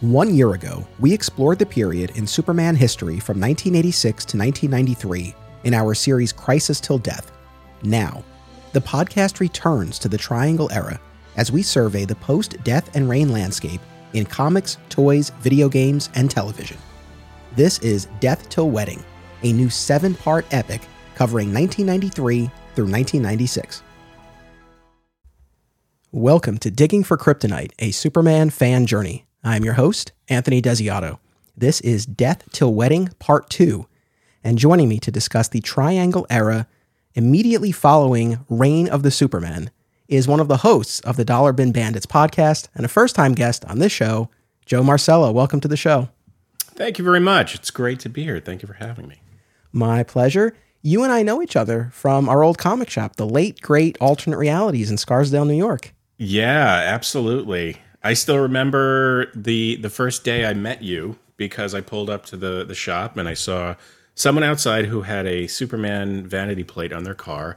One year ago, we explored the period in Superman history from 1986 to 1993 in our series Crisis Till Death. Now, the podcast returns to the Triangle era as we survey the post Death and Reign landscape in comics, toys, video games, and television. This is Death Till Wedding, a new seven part epic covering 1993 through 1996. Welcome to Digging for Kryptonite, a Superman fan journey. I'm your host, Anthony Desiato. This is Death Till Wedding Part 2, and joining me to discuss the Triangle era immediately following Reign of the Supermen is one of the hosts of the Dollar Bin Bandits podcast and a first time guest on this show, Joe Marcello. Welcome to the show. Thank you very much. It's great to be here. Thank you for having me. My pleasure. You and I know each other from our old comic shop, the late, great alternate realities in Scarsdale, New York. Yeah, absolutely. I still remember the the first day I met you because I pulled up to the the shop and I saw someone outside who had a Superman vanity plate on their car.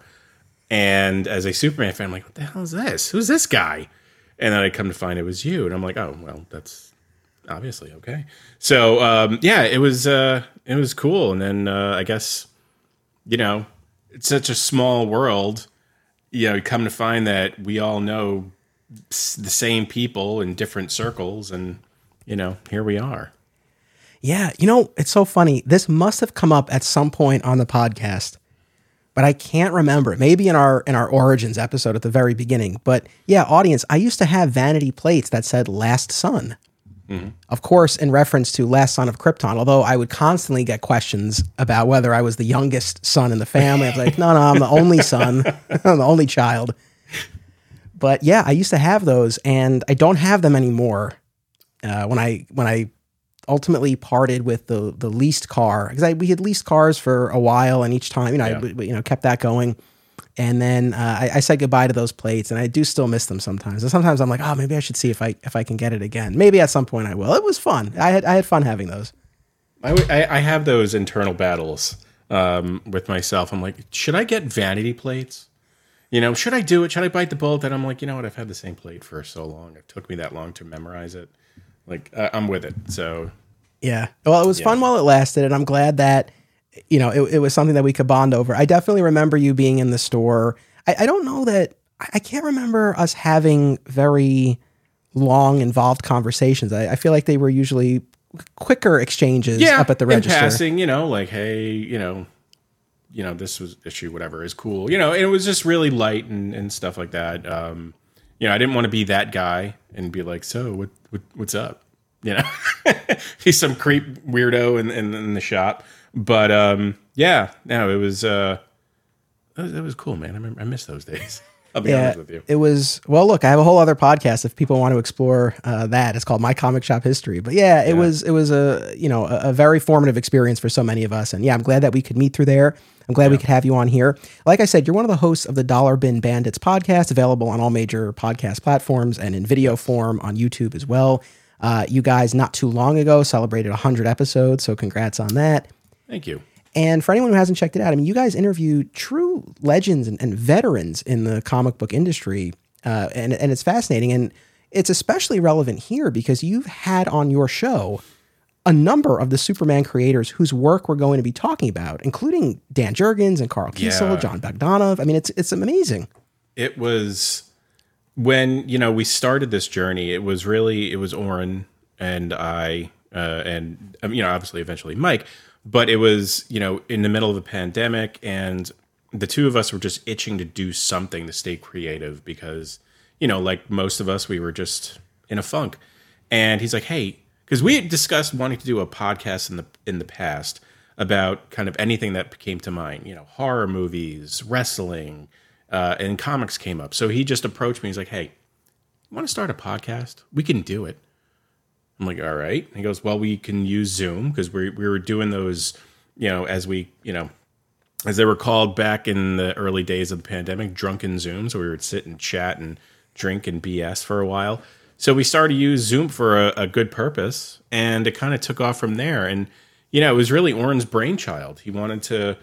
And as a Superman fan, I'm like, what the hell is this? Who's this guy? And then I come to find it was you, and I'm like, oh well, that's obviously okay. So um, yeah, it was uh, it was cool. And then uh, I guess you know it's such a small world. You know, you come to find that we all know the same people in different circles and you know here we are. Yeah you know it's so funny. This must have come up at some point on the podcast but i can't remember. Maybe in our in our origins episode at the very beginning. But yeah audience i used to have vanity plates that said last son mm-hmm. of course in reference to last son of krypton although i would constantly get questions about whether i was the youngest son in the family. I was like no no i'm the only son. I'm the only child but yeah, I used to have those, and I don't have them anymore. Uh, when I when I ultimately parted with the the leased car because I we had leased cars for a while, and each time you know yeah. I you know kept that going. And then uh, I, I, said goodbye to those plates, and I do still miss them sometimes. And sometimes I'm like, oh, maybe I should see if I if I can get it again. Maybe at some point I will. It was fun. I had I had fun having those. I, I have those internal battles um, with myself. I'm like, should I get vanity plates? You know, should I do it? Should I bite the bullet? And I'm like, you know what? I've had the same plate for so long. It took me that long to memorize it. Like, uh, I'm with it. So, yeah. Well, it was yeah. fun while it lasted, and I'm glad that you know it, it, was something that we could bond over. I definitely remember you being in the store. I, I don't know that I can't remember us having very long, involved conversations. I, I feel like they were usually quicker exchanges yeah, up at the register. passing, you know, like, hey, you know, you know this was issue whatever is cool. You know it was just really light and, and stuff like that. Um you know i didn't want to be that guy and be like so what, what what's up? You know? He's some creep weirdo in, in, in the shop. But um yeah no it was uh it was, was cool man. I remember i miss those days I'll be yeah, honest with you. It was well. Look, I have a whole other podcast if people want to explore uh, that. It's called My Comic Shop History. But yeah, it yeah. was it was a you know a, a, very formative experience for so many of us. And yeah, I'm glad that we could meet through there. I'm glad yeah. we could have you on here. Like I said, you're one of the hosts of the Dollar Bin Bandits podcast, available on all major podcast platforms and in video form on YouTube as well. Uh, you guys, not too long ago, celebrated 100 episodes, so congrats on that. Thank you. And for anyone who hasn't checked it out, I mean, you guys interview true legends and, and veterans in the comic book industry, uh, and and it's fascinating, and it's especially relevant here because you've had on your show a number of the Superman creators whose work we're going to be talking about, including Dan Jurgens and Karl Kesel, yeah. Jon Bogdanove. I mean, it's it's amazing. It was when you know we started this journey. It was really it was Oren and I, uh, and um, you know obviously eventually Mike but it was you know in the middle of a pandemic and the two of us were just itching to do something to stay creative because you know like most of us we were just in a funk. And he's like hey because we had discussed wanting to do a podcast in the in the past about kind of anything that came to mind you know horror movies wrestling uh, and comics came up. So he just approached me. He's like hey you want to start a podcast? We can do it I'm like, all right. He goes, well, we can use Zoom because we we were doing those, you know, as we, you know, as they were called back in the early days of the pandemic, drunken Zoom. So we would sit and chat and drink and BS for a while. So we started to use Zoom for a, a good purpose, and it kind of took off from there. And you know, it was really Oren's brainchild. He wanted to,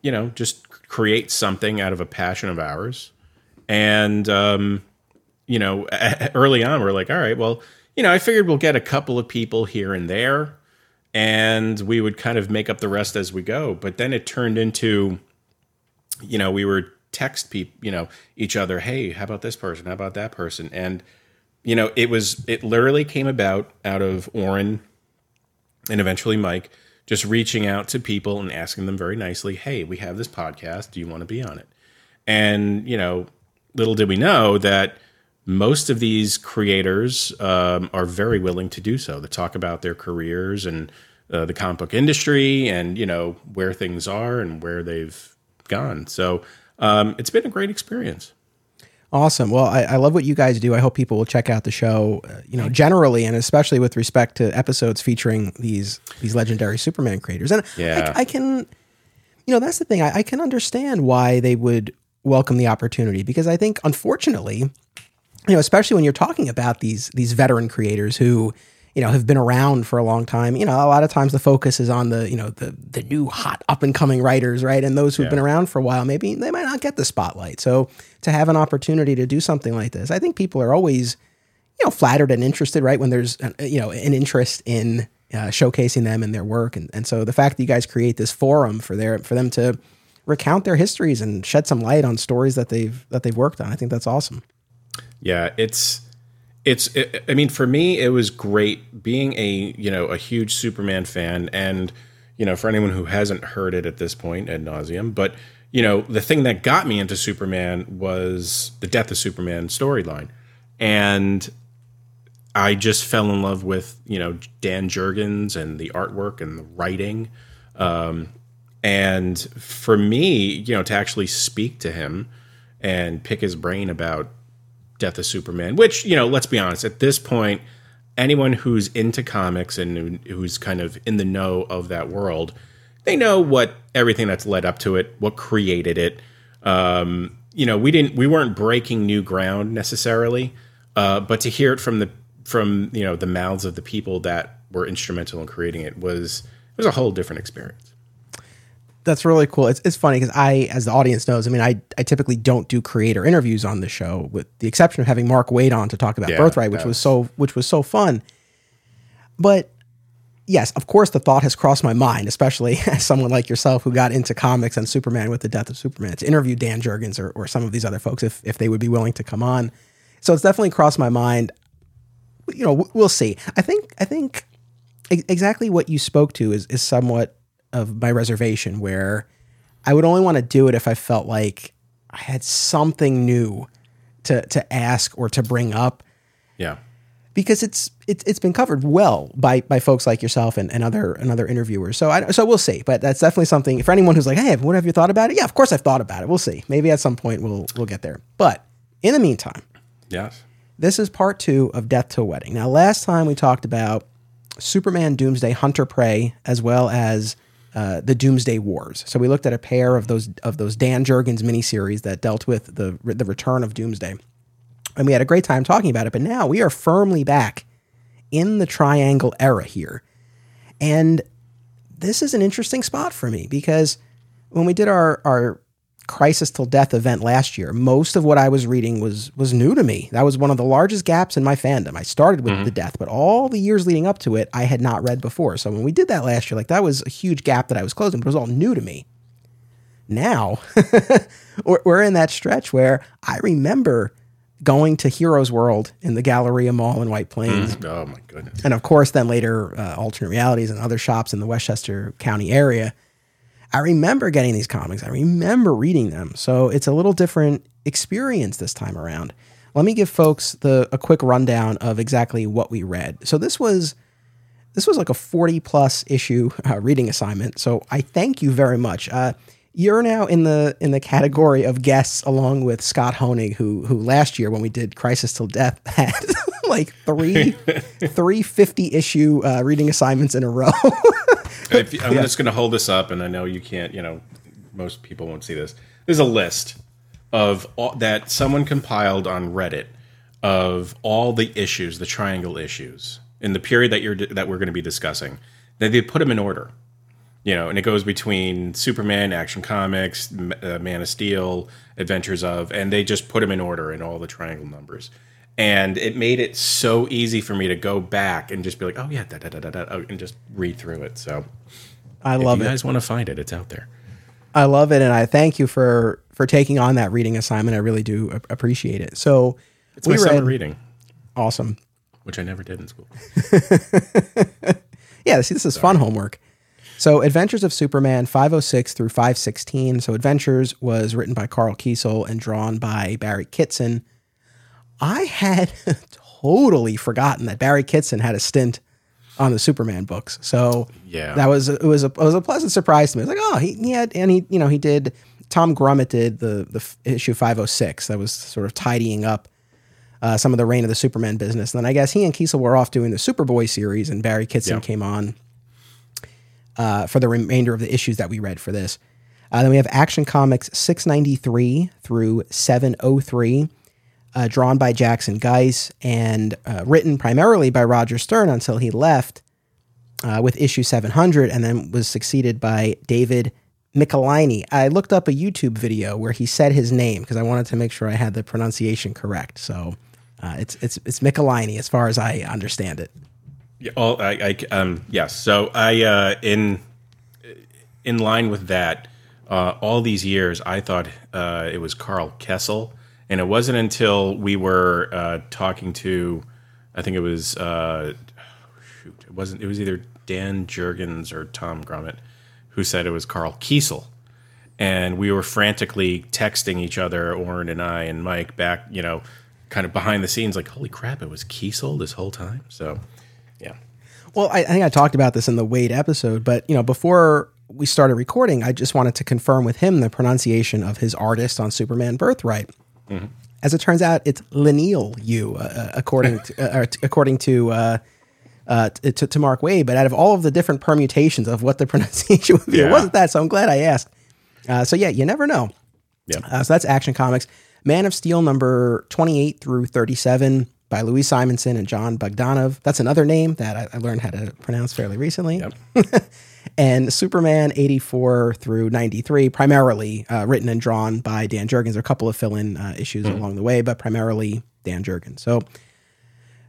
you know, just create something out of a passion of ours. And um, you know, early on, we're like, all right, well you know, I figured we'll get a couple of people here and there and we would kind of make up the rest as we go. But then it turned into, you know, we were text people, you know, each other, hey, how about this person? How about that person? And, you know, it was, it literally came about out of Oren and eventually Mike just reaching out to people and asking them very nicely, hey, we have this podcast. Do you want to be on it? And, you know, little did we know that most of these creators um, are very willing to do so to talk about their careers and uh, the comic book industry and you know where things are and where they've gone so um, it's been a great experience Awesome. Well, I, I, love what you guys do. I hope people will check out the show. Uh, you know, generally, and especially with respect to episodes featuring these these legendary Superman creators. And yeah. I, I can, you know, that's the thing. I, I, can understand why they would welcome the opportunity because I think, unfortunately, you know, especially when you're talking about these these veteran creators who, you know, have been around for a long time. You know, a lot of times the focus is on the you know the the new hot up and coming writers, right? And those who've yeah. been around for a while, maybe they might not get the spotlight. So to have an opportunity to do something like this, I think people are always, you know, flattered and interested, right? When there's an, you know an interest in uh, showcasing them and their work, and and so the fact that you guys create this forum for their for them to recount their histories and shed some light on stories that they've that they've worked on, I think that's awesome. Yeah, it's it's it, I mean for me it was great being a, you know, a huge Superman fan and you know, for anyone who hasn't heard it at this point ad nauseum, but you know, the thing that got me into Superman was the Death of Superman storyline. And I just fell in love with, you know, Dan Jurgens and the artwork and the writing. Um, and for me, you know, to actually speak to him and pick his brain about Death of Superman, which, you know, let's be honest, at this point, anyone who's into comics and who's kind of in the know of that world, they know what everything that's led up to it, what created it. Um, you know, we didn't, we weren't breaking new ground necessarily, uh, but to hear it from the from you know the mouths of the people that were instrumental in creating it was it was a whole different experience that's really cool. It's it's funny because I, as the audience knows, I mean, I I typically don't do creator interviews on the show, with the exception of having Mark Waid on to talk about yeah, Birthright, which was, was so which was so fun. But yes, of course, the thought has crossed my mind, especially as someone like yourself who got into comics and Superman with the death of Superman, to interview Dan Jurgens or, or some of these other folks if if they would be willing to come on. So it's definitely crossed my mind. You know, we'll see. I think I think exactly what you spoke to is is somewhat of my reservation where I would only want to do it if I felt like I had something new to to ask or to bring up. Yeah. Because it's it's it's been covered well by by folks like yourself and, and other and other interviewers. So I so we'll see. But that's definitely something for anyone who's like, hey, what have you thought about it? Yeah, of course I've thought about it. We'll see. Maybe at some point we'll we'll get there. But in the meantime, yes. This is part two of Death to a Wedding. Now, last time we talked about Superman Doomsday Hunter Prey, as well as uh, the Doomsday Wars. So we looked at a pair of those of those Dan Jurgens miniseries that dealt with the the return of Doomsday, and we had a great time talking about it. But now we are firmly back in the Triangle era here, and this is an interesting spot for me because when we did our our crisis till death event last year, most of what I was reading was was new to me. That was one of the largest gaps in my fandom. I started with mm-hmm. the death, but all the years leading up to it, I had not read before. So when we did that last year, like that was a huge gap that I was closing, but it was all new to me. Now we're in that stretch where I remember going to Heroes World in the Galleria Mall in White Plains. Mm, oh my goodness! And of course, then later uh, alternate realities and other shops in the Westchester County area I remember getting these comics. I remember reading them. So it's a little different experience this time around. Let me give folks the a quick rundown of exactly what we read. So this was this was like a 40 plus issue uh, reading assignment. So I thank you very much. Uh, you're now in the in the category of guests along with Scott Honig, who who last year when we did Crisis Till Death had like three three fifty issue uh, reading assignments in a row. if, I'm yeah. just going to hold this up, and I know you can't. You know, most people won't see this. There's a list of all, that someone compiled on Reddit of all the issues, the triangle issues in the period that you're that we're going to be discussing. That they put them in order. You know, and it goes between Superman, Action Comics, uh, Man of Steel, Adventures of, and they just put them in order in all the triangle numbers. And it made it so easy for me to go back and just be like, oh yeah, da, da, da, da, da, oh, and just read through it. So I if love you it. guys want to find it, it's out there. I love it, and I thank you for for taking on that reading assignment. I really do appreciate it. So It's my we summer read reading, awesome. which I never did in school. Yeah, see, this is fun homework. So, Adventures of Superman 506 through 516. So, Adventures was written by Karl Kesel and drawn by Barry Kitson. I had totally forgotten that Barry Kitson had a stint on the Superman books. So, Yeah. that was it was a it was a pleasant surprise to me. I was like, oh, he, he had and he you know he did Tom Grummett did the the f- issue 506 that was sort of tidying up uh, some of the reign of the Superman business. And then I guess he and Kiesel were off doing the Superboy series, and Barry Kitson Yeah. came on uh, for the remainder of the issues that we read for this. Uh, then we have Action Comics 693 through 703, uh, drawn by Jackson Guice and uh, written primarily by Roger Stern until he left uh, with issue 700 and then was succeeded by David Michelinie. I looked up a YouTube video where he said his name because I wanted to make sure I had the pronunciation correct. So uh, it's it's it's Michelinie as far as I understand it. Yeah, all I, I um yes. So I uh in in line with that, uh, all these years I thought it was Carl Kessel, and it wasn't until we were uh, talking to, I think it was uh, shoot, it wasn't. It was either Dan Jurgens or Tom Grummett who said it was Carl Kiesel. And we were frantically texting each other, Oren and I and Mike, back, you know, kind of behind the scenes, like, holy crap, it was Kiesel this whole time. So, yeah. Well, I, I think I talked about this in the Waid episode, but you know, before we started recording, I just wanted to confirm with him the pronunciation of his artist on Superman Birthright. As it turns out, it's Leinil Yu, uh, according to, uh, according to, uh, uh, to to Mark Waid. But out of all of the different permutations of what the pronunciation would be, it wasn't that. So I'm glad I asked. Uh, so yeah, you never know. Yeah. Uh, so that's Action Comics. Man of Steel number 28 through 37 by Louise Simonson and Jon Bogdanove. That's another name that I, I learned how to pronounce fairly recently. Yep. and Superman 84 through 93, primarily uh, written and drawn by Dan Jurgens. There are a couple of fill in uh, issues along the way, but primarily Dan Jurgens. So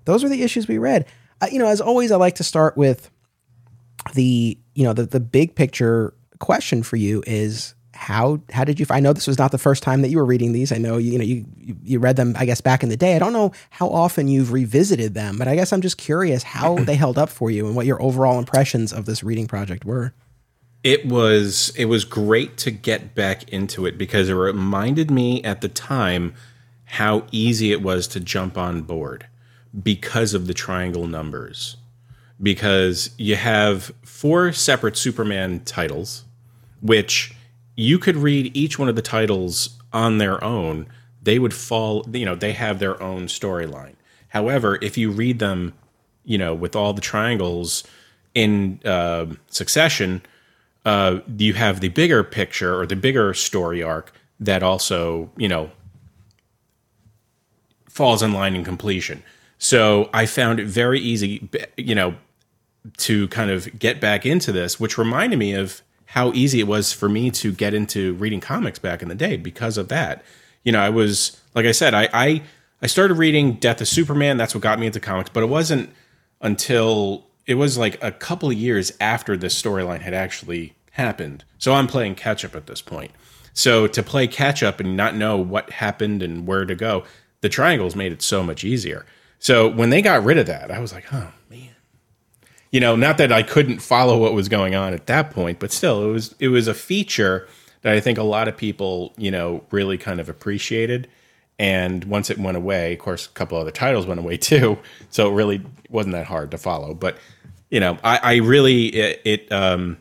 those are the issues we read. Uh, you know, as always, I like to start with the you know the the big picture question for you is how how did you I know this was not the first time that you were reading these. I know you, you know you you- you read them I guess back in the day. I don't know how often you've revisited them but I guess I'm just curious how they held up for you and what your overall impressions of this reading project were. It was it was great to get back into it because it reminded me at the time how easy it was to jump on board because of the triangle numbers. Because you have four separate Superman titles, which you could read each one of the titles on their own. They would fall, you know, they have their own storyline. However, if you read them, you know, with all the triangles in uh, succession, uh, you have the bigger picture or the bigger story arc that also, you know, falls in line in completion. So I found it very easy, you know, to kind of get back into this, which reminded me of how easy it was for me to get into reading comics back in the day because of that. You know, I was like I said, I I, I started reading Death of Superman. That's what got me into comics, but it wasn't until it was like a couple of years after this storyline had actually happened. So I'm playing catch up at this point. So to play catch up and not know what happened and where to go, the triangles made it so much easier. So when they got rid of that, I was like, oh man. You know, not that I couldn't follow what was going on at that point, but still it was it was a feature that I think a lot of people, you know, really kind of appreciated. And once it went away, of course, a couple other titles went away too. So it really wasn't that hard to follow. But you know, I, I really it, it um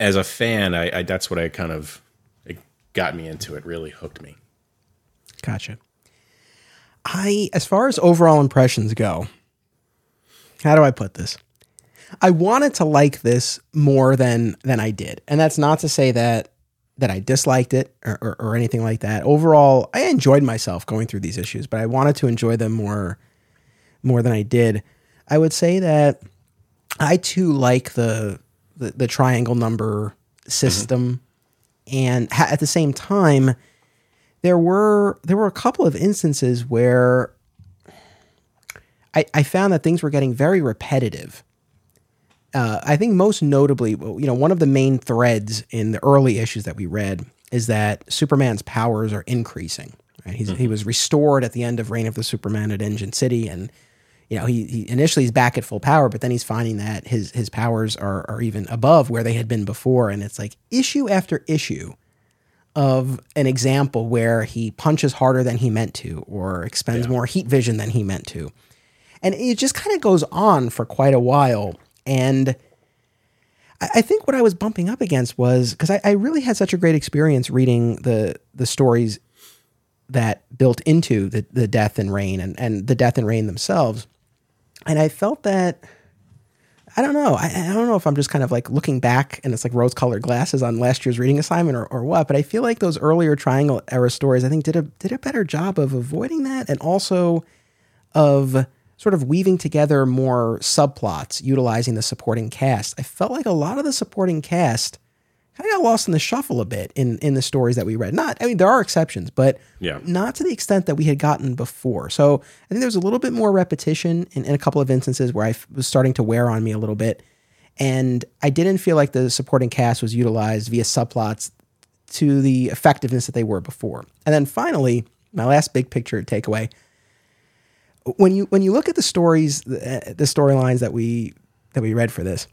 as a fan, I, I that's what I kind of it got me into it. Really hooked me. Gotcha. I, as far as overall impressions go, how do I put this? I wanted to like this more than than I did, and that's not to say that that I disliked it or, or, or anything like that. Overall, I enjoyed myself going through these issues, but I wanted to enjoy them more more than I did. I would say that I too like the the, the triangle number system, and ha- at the same time, there were there were a couple of instances where I, I found that things were getting very repetitive. Uh, I think most notably, you know, one of the main threads in the early issues that we read is that Superman's powers are increasing. Right? He's, mm-hmm. He was restored at the end of Reign of the Supermen at Engine City, and you know, he, he, initially he's back at full power, but then he's finding that his his powers are are even above where they had been before, and it's like issue after issue of an example where he punches harder than he meant to, or expends yeah. more heat vision than he meant to, and it just kind of goes on for quite a while, and. I think what I was bumping up against was because I, I really had such a great experience reading the the stories that built into the, the death and reign and, and the death and reign themselves and I felt that I don't know. I, I, don't know if I'm just kind of like looking back and it's like rose colored glasses on last year's reading assignment or, or what, but I feel like those earlier triangle era stories, I think did a, did a better job of avoiding that and also of sort of weaving together more subplots utilizing the supporting cast. I felt like a lot of the supporting cast kind of got lost in the shuffle a bit in in the stories that we read. Not, I mean, there are exceptions, but yeah. not to the extent that we had gotten before. So I think there was a little bit more repetition in, in a couple of instances where I f- was starting to wear on me a little bit, and I didn't feel like the supporting cast was utilized via subplots to the effectiveness that they were before. And then finally, my last big picture takeaway. When you when you look at the stories, the, the storylines that we that we read for this,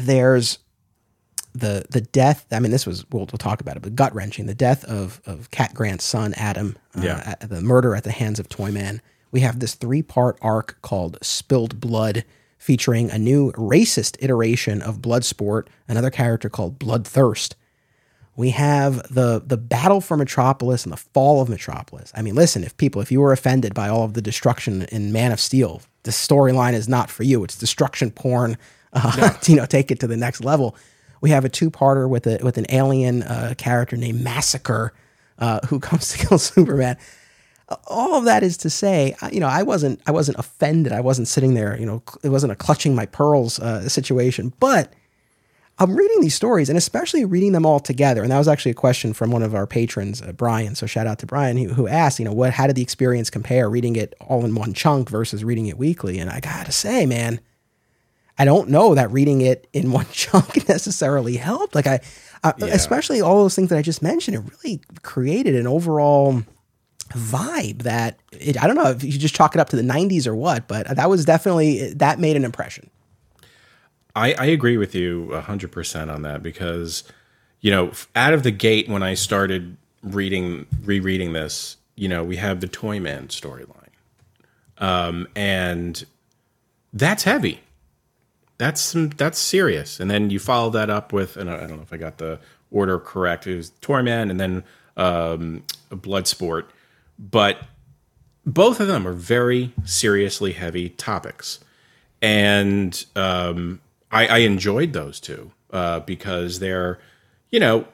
there's the the death. I mean, this was we'll, we'll talk about it, but gut wrenching. The death of of Cat Grant's son Adam. Uh, yeah. the murder at the hands of Toyman. We have this three part arc called Spilled Blood, featuring a new racist iteration of Bloodsport, another character called Bloodthirst. We have the the battle for Metropolis and the fall of Metropolis. I mean, listen, if people, if you were offended by all of the destruction in Man of Steel, the storyline is not for you. It's destruction porn. Uh, no. you know, take it to the next level. We have a two-parter with a with an alien uh, character named Massacre, uh, who comes to kill Superman. All of that is to say, you know, I wasn't I wasn't offended. I wasn't sitting there, you know, it wasn't a clutching my pearls uh, situation. But I'm reading these stories, and especially reading them all together. And that was actually a question from one of our patrons, uh, Brian. So shout out to Brian, who, who asked, you know, what how did the experience compare reading it all in one chunk versus reading it weekly? And I gotta say, man I don't know that reading it in one chunk necessarily helped. Like I, uh, yeah. especially all those things that I just mentioned, it really created an overall vibe that it, I don't know if you just chalk it up to the 90s or what, but that was definitely that made an impression. I, I agree with you 100% on that because, you know, out of the gate when I started reading, rereading this, you know, we have the Toyman storyline. Um, and that's heavy that's some, that's serious. And then you follow that up with, and I don't know if I got the order correct. It was Toyman and then um, Bloodsport, but both of them are very seriously heavy topics, and um, I, I, enjoyed those two uh, because they're, you know,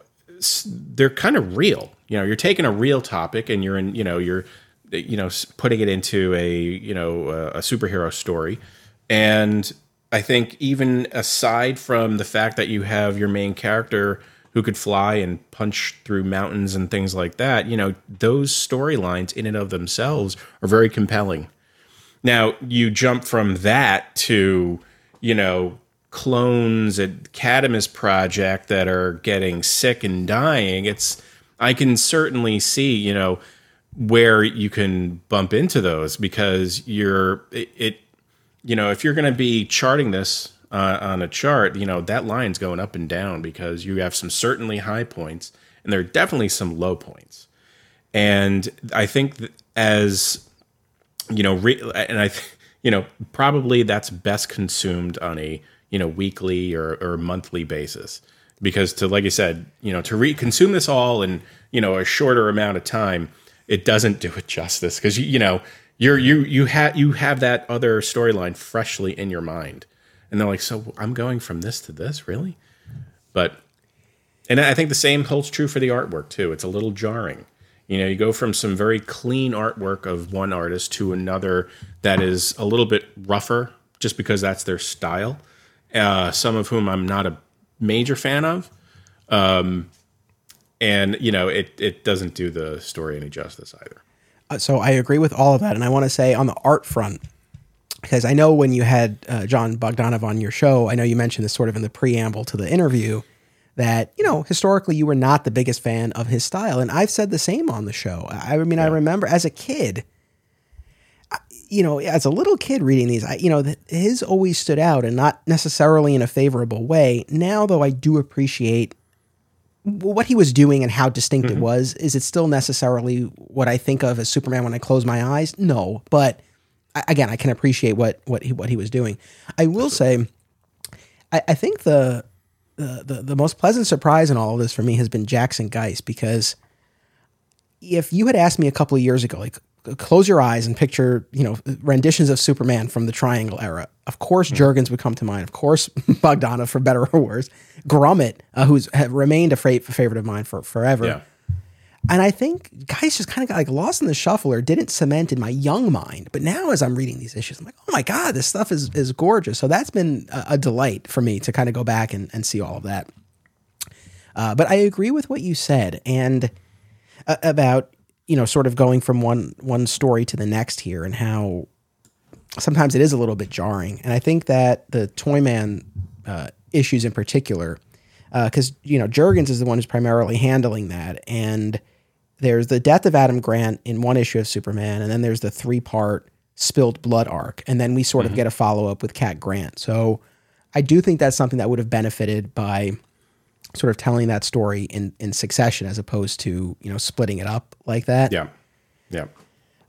they're kind of real. You know, you're taking a real topic and you're in, you know, you're, you know, putting it into a, you know, a superhero story, and I think even aside from the fact that you have your main character who could fly and punch through mountains and things like that, you know, those storylines in and of themselves are very compelling. Now, you jump from that to, you know, clones at Cadmus Project that are getting sick and dying. It's I can certainly see, you know, where you can bump into those because you're it, it you know, if you're going to be charting this uh, on a chart, you know, that line's going up and down because you have some certainly high points and there are definitely some low points. And I think as, you know, re- and I, you know, probably that's best consumed on a, you know, weekly or, or monthly basis. Because to, like I said, you know, to re- consume this all in, you know, a shorter amount of time, it doesn't do it justice. Because, you, you know, you're you you have you have that other storyline freshly in your mind. And they're like so i'm going from this to this? Really? But and i think the same holds true for the artwork too. It's a little jarring. You know you go from some very clean artwork of one artist to another that is a little bit rougher just because that's their style uh, some of whom i'm not a major fan of. Um, and you know it it doesn't do the story any justice either. Uh, so I agree with all of that, and I want to say on the art front, because I know when you had uh, Jon Bogdanove on your show, I know you mentioned this sort of in the preamble to the interview that you know historically you were not the biggest fan of his style, and I've said the same on the show. I, I mean, I remember as a kid, you know, as a little kid reading these, I, you know, his always stood out, and not necessarily in a favorable way. Now, though, I do appreciate what he was doing and how distinct it mm-hmm. was. Is it still necessarily what I think of as Superman when I close my eyes? No, but I, again, I can appreciate what what he, what he was doing. I will say, I, I think the, the the the most pleasant surprise in all of this for me has been Jackson Guice because if you had asked me a couple of years ago, like close your eyes and picture, you know, renditions of Superman from the Triangle era. Of course, Jurgens would come to mind. Of course, Bogdanove, for better or worse. Grummett, uh, who's have remained a fra- favorite of mine for forever. Yeah. And I think Guice just kind of got like lost in the shuffle or didn't cement in my young mind. But now, as I'm reading these issues, I'm like, oh my god, this stuff is is gorgeous. So that's been a, a delight for me to kind of go back and, and see all of that. Uh, but I agree with what you said and uh, about you know sort of going from one one story to the next here and how sometimes it is a little bit jarring. And I think that the Toyman uh, issues in particular, because you know Jurgens is the one who's primarily handling that, and there's the death of Adam Grant in one issue of Superman, and then there's the three part spilled blood arc, and then we sort of get a follow up with Cat Grant. So I do think that's something that would have benefited by sort of telling that story in in succession as opposed to you know splitting it up like that. Yeah. Yeah.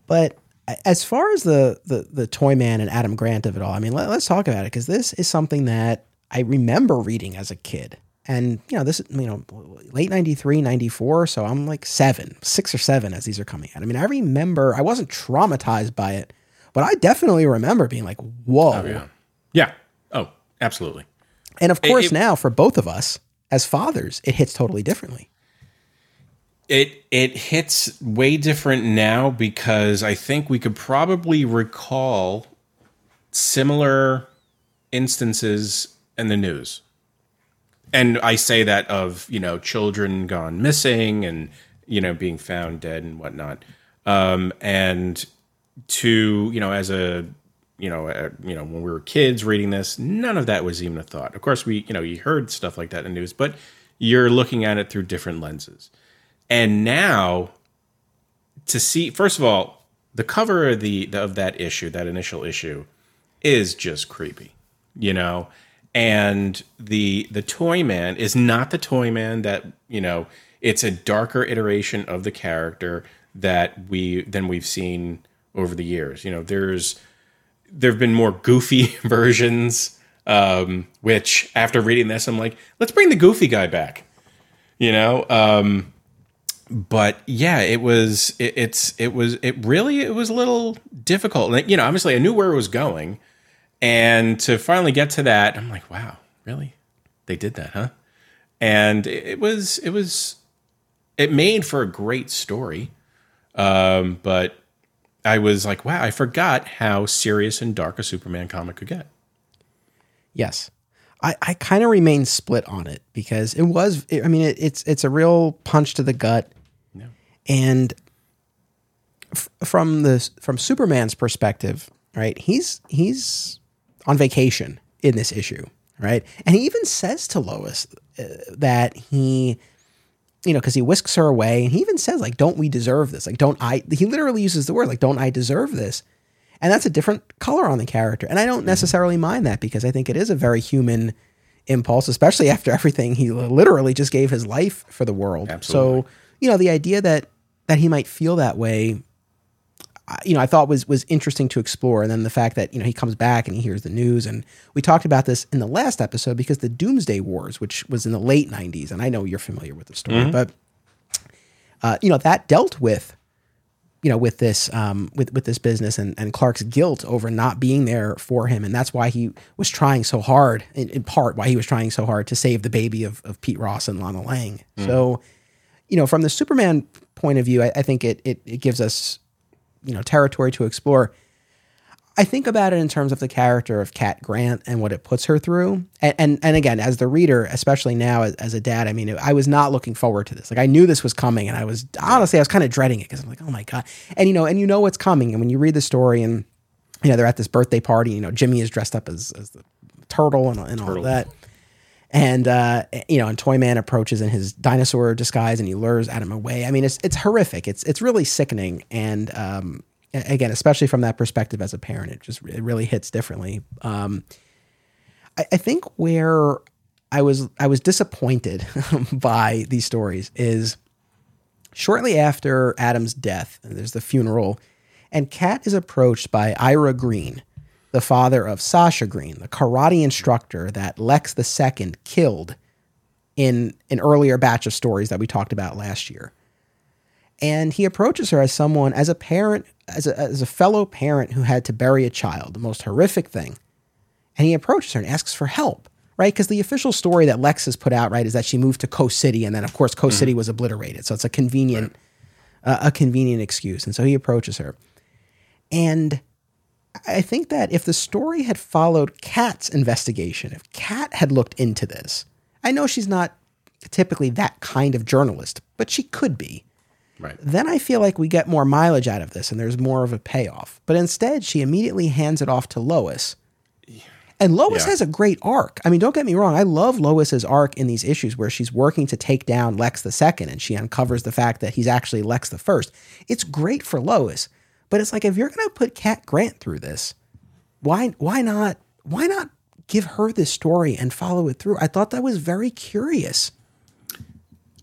But as far as the the the Toy Man and Adam Grant of it all, I mean, let, us talk about it because this is something that I remember reading as a kid. And you know, this you know late 93, 94, so I'm like 7, 6 or 7 as these are coming out. I mean, I remember I wasn't traumatized by it, but I definitely remember being like, oh, "Whoa." Yeah. Yeah. Oh, absolutely. And of course it- now for both of us as fathers, it hits totally differently. It it hits way different now because I think we could probably recall similar instances in the news. And I say that of, you know, children gone missing and, you know, being found dead and whatnot. Um, and to, you know, as a, you know, uh, you know, when we were kids reading this, none of that was even a thought. Of course, we, you know, you heard stuff like that in the news, but you're looking at it through different lenses. And now to see, first of all, the cover of the of that issue, that initial issue, is just creepy, you know. And the the Toy Man is not the Toy Man that you know. It's a darker iteration of the character that we than we've seen over the years. You know, there's there have been more goofy versions. Um, which after reading this, I'm like, let's bring the goofy guy back. You know, um, but yeah, it was it, it's it was it really it was a little difficult. Like, you know, obviously I knew where it was going, and to finally get to that, I'm like, wow, really? They did that, huh? And it, it was it was it made for a great story, um, but I was like, wow, I forgot how serious and dark a Superman comic could get. Yes. I, I kind of remain split on it because it was, I mean, it, it's, it's a real punch to the gut. Yeah. And f- from the, from Superman's perspective, right, he's, he's on vacation in this issue, right? And he even says to Lois uh, that he, you know, because he whisks her away and he even says, like, don't we deserve this? Like, don't I, he literally uses the word, like, don't I deserve this? And that's a different color on the character. And I don't mm-hmm. necessarily mind that because I think it is a very human impulse, especially after everything he literally just gave his life for the world. Absolutely. So, you know, the idea that that he might feel that way, you know, I thought was was interesting to explore. And then the fact that, you know, he comes back and he hears the news. And we talked about this in the last episode because the Doomsday Wars, which was in the late 90s, and I know you're familiar with the story, but uh, you know, that dealt with you know, with this um, with with this business and, and Clark's guilt over not being there for him, and that's why he was trying so hard, in, in part, why he was trying so hard to save the baby of, of Pete Ross and Lana Lang. So, you know, from the Superman point of view, I, I think it, it it gives us, you know, territory to explore. I think about it in terms of the character of Cat Grant and what it puts her through. And and, and again, as the reader, especially now as, as a dad, I mean, I was not looking forward to this. Like I knew this was coming, and I was honestly, I was kind of dreading it because I'm like, oh my god. And you know, and you know what's coming, and when you read the story and you know, they're at this birthday party. You know, Jimmy is dressed up as, as the turtle and, and all of that. And uh, you know, and Toyman approaches in his dinosaur disguise and he lures Adam away. I mean, it's it's horrific. It's it's really sickening. And um, again, especially from that perspective as a parent, it just it really hits differently. Um, I, I think where I was I was disappointed by these stories is shortly after Adam's death. There's the funeral, and Cat is approached by Ira Green, the father of Sasha Green, the karate instructor that Lex II killed in an earlier batch of stories that we talked about last year. And he approaches her as someone, as a parent, as a, as a fellow parent who had to bury a child, the most horrific thing. And he approaches her and asks for help, right? Because the official story that Lex has put out, right, is that she moved to Coast City, and then of course Coast City was obliterated. So it's a convenient, uh, a convenient excuse. And so he approaches her, and I think that if the story had followed Cat's investigation, if Cat had looked into this, I know she's not typically that kind of journalist, but she could be. Right. Then I feel like we get more mileage out of this and there's more of a payoff. But instead, she immediately hands it off to Lois. And Lois Yeah. has a great arc. I mean, don't get me wrong. I love Lois's arc in these issues where she's working to take down Lex the second and she uncovers the fact that he's actually Lex the first. It's great for Lois. But it's like if you're going to put Cat Grant through this, why why not why not give her this story and follow it through? I thought that was very curious.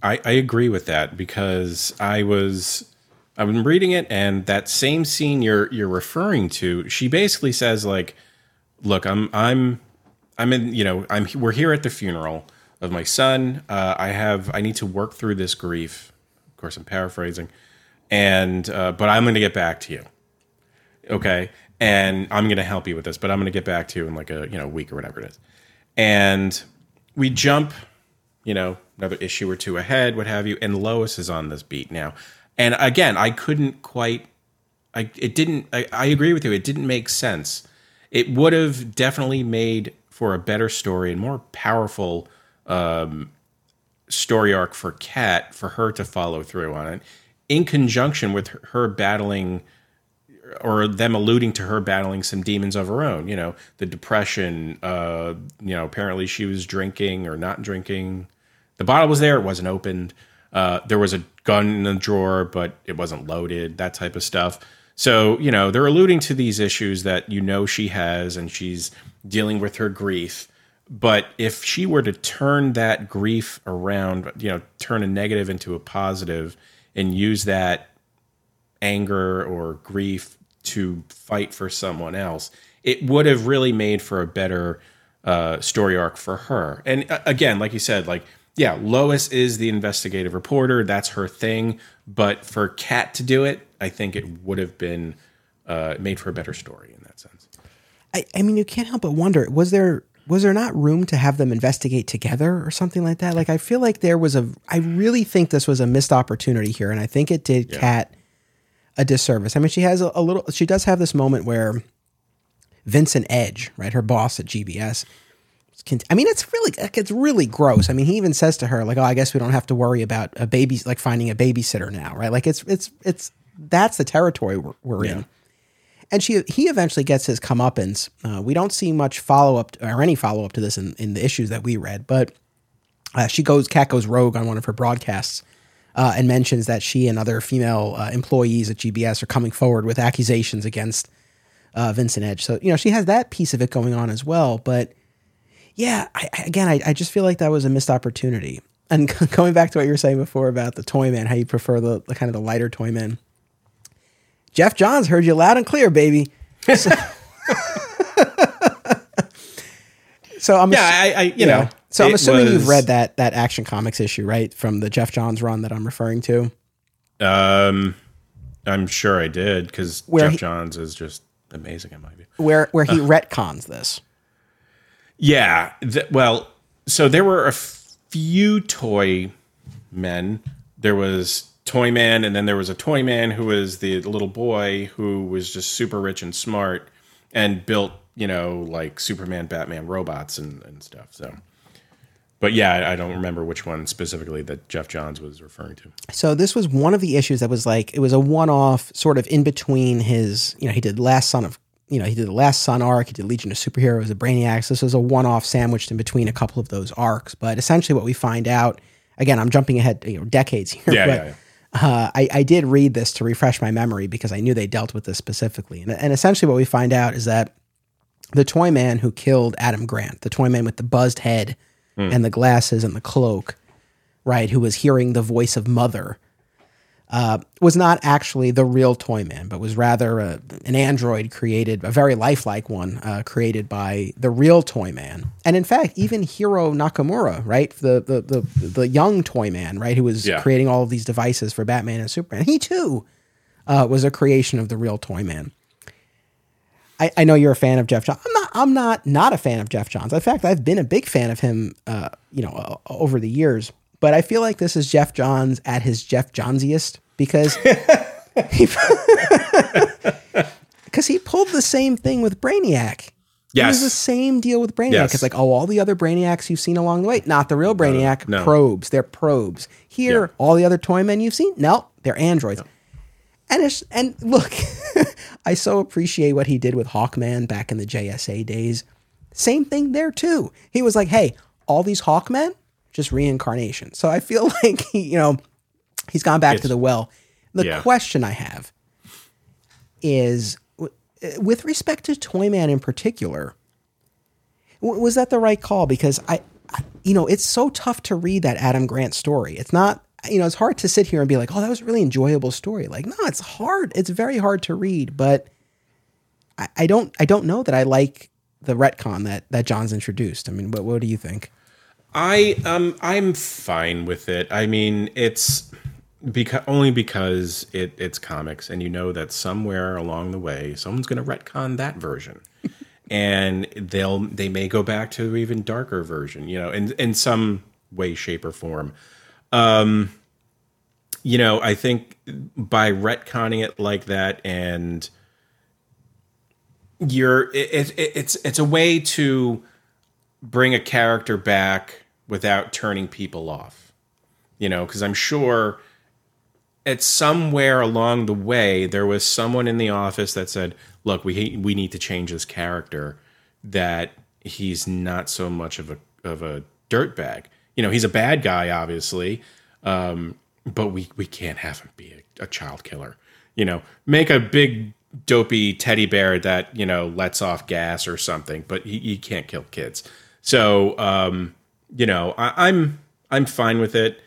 I, I agree with that because I was I've been reading it and that same scene you're you're referring to, she basically says like, "Look, I'm I'm I'm in you know I'm we're here at the funeral of my son. Uh, I have I need to work through this grief. Of course, I'm paraphrasing, and uh, but I'm going to get back to you, okay? And I'm going to help you with this, but I'm going to get back to you in like a you know week or whatever it is, and we jump you know, another issue or two ahead, what have you. And Lois is on this beat now. And again, I couldn't quite, I it didn't. I, I agree with you. It didn't make sense. It would have definitely made for a better story and more powerful um, story arc for Cat for her to follow through on it, in conjunction with her, battling or them alluding to her battling some demons of her own. You know, the depression. Uh, you know, apparently she was drinking or not drinking. The bottle was there; it wasn't opened. Uh, there was a gun in the drawer, but it wasn't loaded. That type of stuff. So you know, they're alluding to these issues that you know she has, and she's dealing with her grief. But if she were to turn that grief around, you know, turn a negative into a positive, and use that anger or grief to fight for someone else, it would have really made for a better uh, story arc for her. And uh, again, like you said, like yeah, Lois is the investigative reporter; that's her thing. But for Cat to do it, I think it would have been uh, made for a better story in that sense. I, I mean, you can't help but wonder was there was there not room to have them investigate together or something like that? Like, I feel like there was a. I really think this was a missed opportunity here, and I think it did Cat a disservice. I mean, she has a, a little. She does have this moment where Vincent Edge, right, her boss at GBS. can- I mean, it's really it's really gross. I mean, he even says to her like, "Oh, I guess we don't have to worry about a baby like finding a babysitter now, right?" Like it's it's it's that's the territory we're, we're in and she he eventually gets his comeuppance. Uh, we don't see much follow up or any follow up to this in, in the issues that we read, but uh, she goes Cat goes rogue on one of her broadcasts uh, and mentions that she and other female uh, employees at GBS are coming forward with accusations against uh, Vincent Edge. So you know she has that piece of it going on as well. But yeah, I, again, I, I just feel like that was a missed opportunity. And going back to what you were saying before about the toy man, how you prefer the, the kind of the lighter toy man. Geoff Johns heard you loud and clear, baby. So, so I'm Yeah, I, I you yeah. know. So I'm assuming you've read that that Action Comics issue, right, from the Geoff Johns run that I'm referring to. Um, I'm sure I did because Geoff he- Johns is just amazing in my view. where where he retcons this. Yeah. th- well, so there were a few toy men. There was Toy Man, and then there was a Toy Man who was the little boy who was just super rich and smart and built, you know, like Superman, Batman robots and, and stuff. So, but yeah, I- I don't remember which one specifically that Geoff Johns was referring to. So this was one of the issues that was like it was a one off, sort of in between his. You know, he did Last Son of you know, he did the Last Son arc, he did Legion of Superheroes, the Brainiacs. This was a one off sandwiched in between a couple of those arcs. But essentially, what we find out again, I'm jumping ahead, you know, decades here. Yeah, but, yeah, yeah. Uh, I, I did read this to refresh my memory because I knew they dealt with this specifically. And, and essentially, what we find out is that the toy man who killed Adam Grant, the toy man with the buzzed head and the glasses and the cloak, right, who was hearing the voice of Mother, uh, was not actually the real toy man, but was rather a, an android created, a very lifelike one, uh, created by the real toy man. And in fact, even Hiro Okamura, right, the the the, the young toy man, right, who was Yeah. creating all of these devices for Batman and Superman, he too uh, was a creation of the real toy man. I, I know you're a fan of Geoff Johns. I'm not. I'm not not a fan of Geoff Johns. In fact, I've been a big fan of him. Uh, you know, uh, over the years. But I feel like this is Geoff Johns at his Geoff Johnsiest because he because he pulled the same thing with Brainiac. It was the same deal with Brainiac. Yes. It's like, oh, all the other Brainiacs you've seen along the way, not the real Brainiac. no. Probes. They're probes. Here, Yeah. all the other toy men you've seen, no, they're androids. And it's, and look, I so appreciate what he did with Hawkman back in the JSA days. Same thing there too. He was like, hey, all these Hawkmen, just reincarnation. So I feel like he, you know, he's gone back to the well. The Yeah. question I have is with respect to Toyman in particular, was that the right call? Because I, I, you know, it's so tough to read that Adam Grant story. It's not, you know, it's hard to sit here and be like, oh, that was a really enjoyable story. Like, no, it's hard. It's very hard to read, but I, I don't, I don't know that I like the retcon that that Johns introduced. I mean, what, what do you think? I um I'm fine with it. I mean, it's because only because it it's comics, and you know that somewhere along the way, someone's going to retcon that version, and they'll they may go back to even darker version, you know, in in some way, shape, or form. Um, you know, I think by retconning it like that and you're it, it, it's it's a way to bring a character back without turning people off. You know, because I'm sure at somewhere along the way there was someone in the office that said, "Look, we we need to change this character that he's not so much of a of a dirtbag. You know, he's a bad guy, obviously, um, but we we can't have him be a, a child killer. You know, make a big dopey teddy bear that you know lets off gas or something, but he, he can't kill kids. So, um, you know, I, I'm I'm fine with it.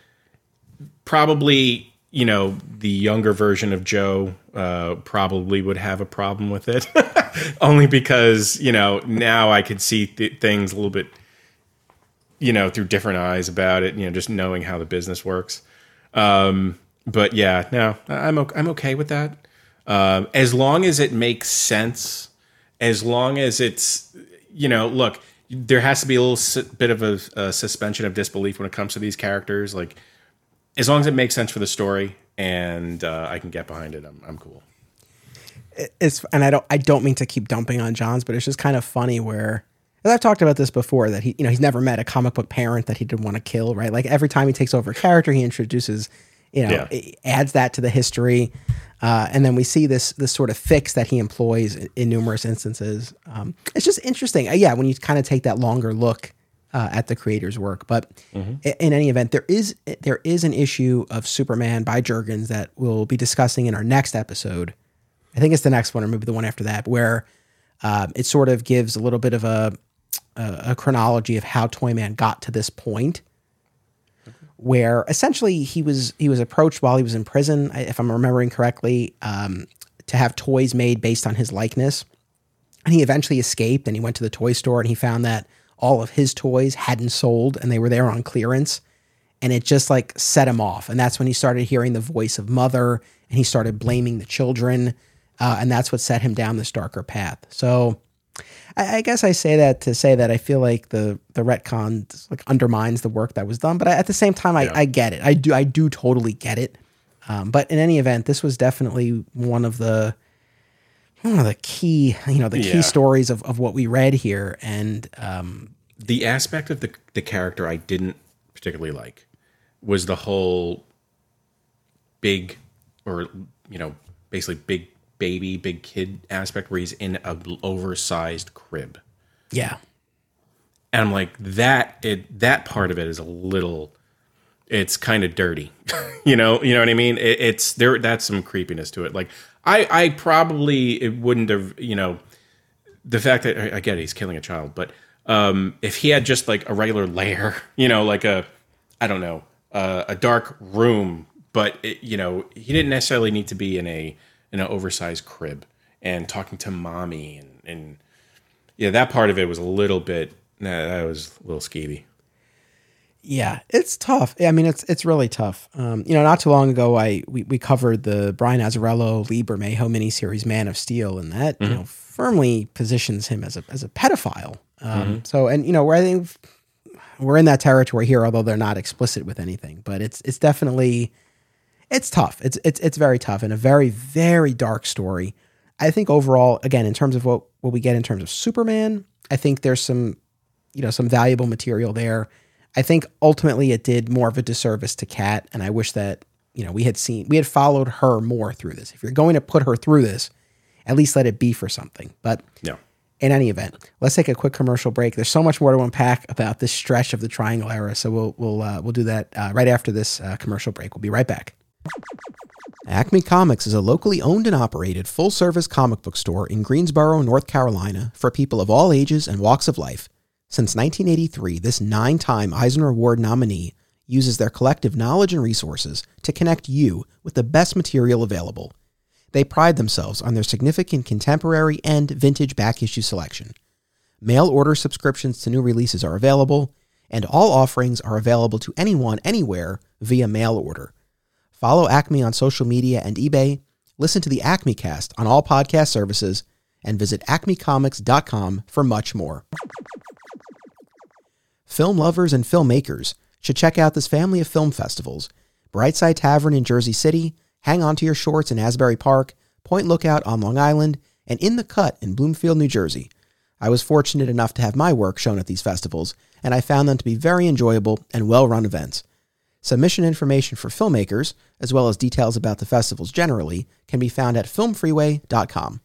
Probably, you know, the younger version of Joe uh, probably would have a problem with it, only because you know now I could see th- things a little bit, you know, through different eyes about it. You know, just knowing how the business works. Um, but yeah, no, I'm o- I'm okay with that. Um, as long as it makes sense, as long as it's you know, look, there has to be a little bit of a, a suspension of disbelief when it comes to these characters. Like, as long as it makes sense for the story and uh, I can get behind it, I'm I'm cool. it's and I don't I don't mean to keep dumping on Johns, but it's just kind of funny where and I've talked about this before that he you know he's never met a comic book parent that he didn't want to kill, right? Like every time he takes over a character, he introduces you know Yeah. adds that to the history, uh, and then we see this this sort of fix that he employs in, in numerous instances. Um, it's just interesting, uh, yeah, when you kind of take that longer look. Uh, at the creator's work, but i- in any event, there is there is an issue of Superman by Jurgens that we'll be discussing in our next episode. I think it's the next one, or maybe the one after that, where um, it sort of gives a little bit of a, a a chronology of how Toyman got to this point, where essentially he was he was approached while he was in prison, if I'm remembering correctly, um, to have toys made based on his likeness, and he eventually escaped and he went to the toy store and he found that all of his toys hadn't sold and they were there on clearance. And it just like set him off. And that's when he started hearing the voice of mother and he started blaming the children uh, and that's what set him down this darker path. So I, I guess i say that to say that i feel like the the retcon like undermines the work that was done. But I, at the same time I, I get it. I do i do totally get it. Um, but in any event this was definitely one of the one of the key you know the key Yeah. stories of, of what we read here and um, The aspect of the the character I didn't particularly like was the whole big, or you know, basically big baby, big kid aspect where he's in a oversized crib. Yeah. And I'm like, that it that part of it is a little it's kind of dirty. you know, you know what I mean? It, it's there that's some creepiness to it. Like I I probably it wouldn't have, you know, the fact that I get it, he's killing a child, but um if he had just like a regular lair, you know, like a I don't know, uh, a dark room, but it, you know, he didn't necessarily need to be in a in an oversized crib and talking to mommy and and yeah, that part of it was a little bit nah, that was a little skeevy. Yeah, it's tough. I mean, it's it's really tough. Um, you know, not too long ago, I we, we covered the Brian Azzarello Lee Bermejo miniseries Man of Steel, and that you know firmly positions him as a as a pedophile. Um, So, and you know, where I think we're in that territory here, although they're not explicit with anything, but it's it's definitely it's tough. It's it's it's very tough and a very very dark story. I think overall, again, in terms of what what we get in terms of Superman, I think there's some you know some valuable material there. I think ultimately it did more of a disservice to Cat, and I wish that you know we had seen we had followed her more through this. If you're going to put her through this, at least let it be for something. But No. in any event, let's take a quick commercial break. There's so much more to unpack about this stretch of the Triangle era, so we'll we'll uh, we'll do that uh, right after this uh, commercial break. We'll be right back. Acme Comics is a locally owned and operated full service comic book store in Greensboro, North Carolina for people of all ages and walks of life. Since 1983, this nine time Eisner Award nominee uses their collective knowledge and resources to connect you with the best material available. They pride themselves on their significant contemporary and vintage back issue selection. Mail order subscriptions to new releases are available, and all offerings are available to anyone anywhere via mail order. Follow Acme on social media and eBay, listen to the Acme Cast on all podcast services, and visit acmecomics.com for much more. Film lovers and filmmakers should check out this family of film festivals Brightside Tavern in Jersey City, Hang On to Your Shorts in Asbury Park, Point Lookout on Long Island, and In the Cut in Bloomfield, New Jersey. I was fortunate enough to have my work shown at these festivals, and I found them to be very enjoyable and well run events. Submission information for filmmakers, as well as details about the festivals generally, can be found at filmfreeway.com.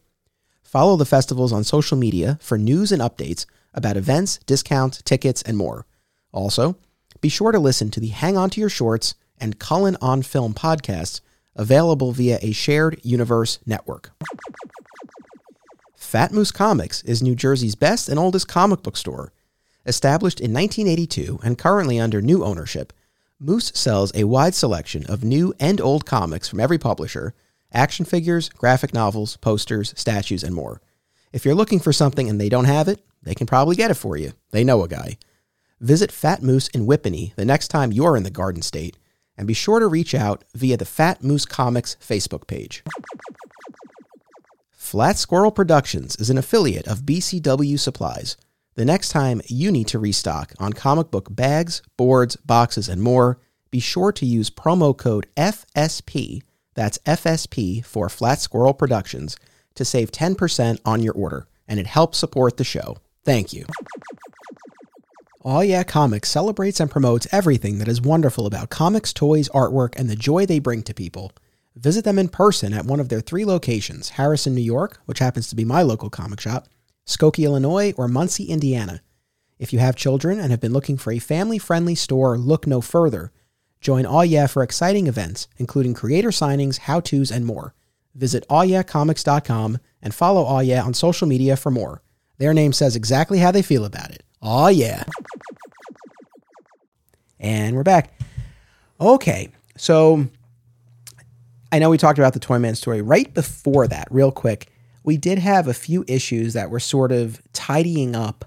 Follow the festivals on social media for news and updates about events, discounts, tickets, and more. Also, be sure to listen to the Hang On to Your Shorts and Cullen on Film podcasts available via a shared universe network. Fat Moose Comics is New Jersey's best and oldest comic book store. Established in 1982 and currently under new ownership, Moose sells a wide selection of new and old comics from every publisher, action figures, graphic novels, posters, statues, and more. If you're looking for something and they don't have it, they can probably get it for you. They know a guy. Visit Fat Moose in Whippany the next time you're in the Garden State, and be sure to reach out via the Fat Moose Comics Facebook page. Flat Squirrel Productions is an affiliate of BCW Supplies. The next time you need to restock on comic book bags, boards, boxes, and more, be sure to use promo code FSP, that's FSP for Flat Squirrel Productions, to save 10% on your order, and it helps support the show. Thank you. Aw Yeah Comics celebrates and promotes everything that is wonderful about comics, toys, artwork, and the joy they bring to people. Visit them in person at one of their three locations Harrison, New York, which happens to be my local comic shop, Skokie, Illinois, or Muncie, Indiana. If you have children and have been looking for a family friendly store, look no further. Join Aw Yeah for exciting events, including creator signings, how to's, and more. Visit awyeahcomics.com and follow Aw Yeah on social media for more. Their name says exactly how they feel about it. Aw Yeah. And we're back. Okay, so I know we talked about the Toyman story. Right before that, real quick, we did have a few issues that were sort of tidying up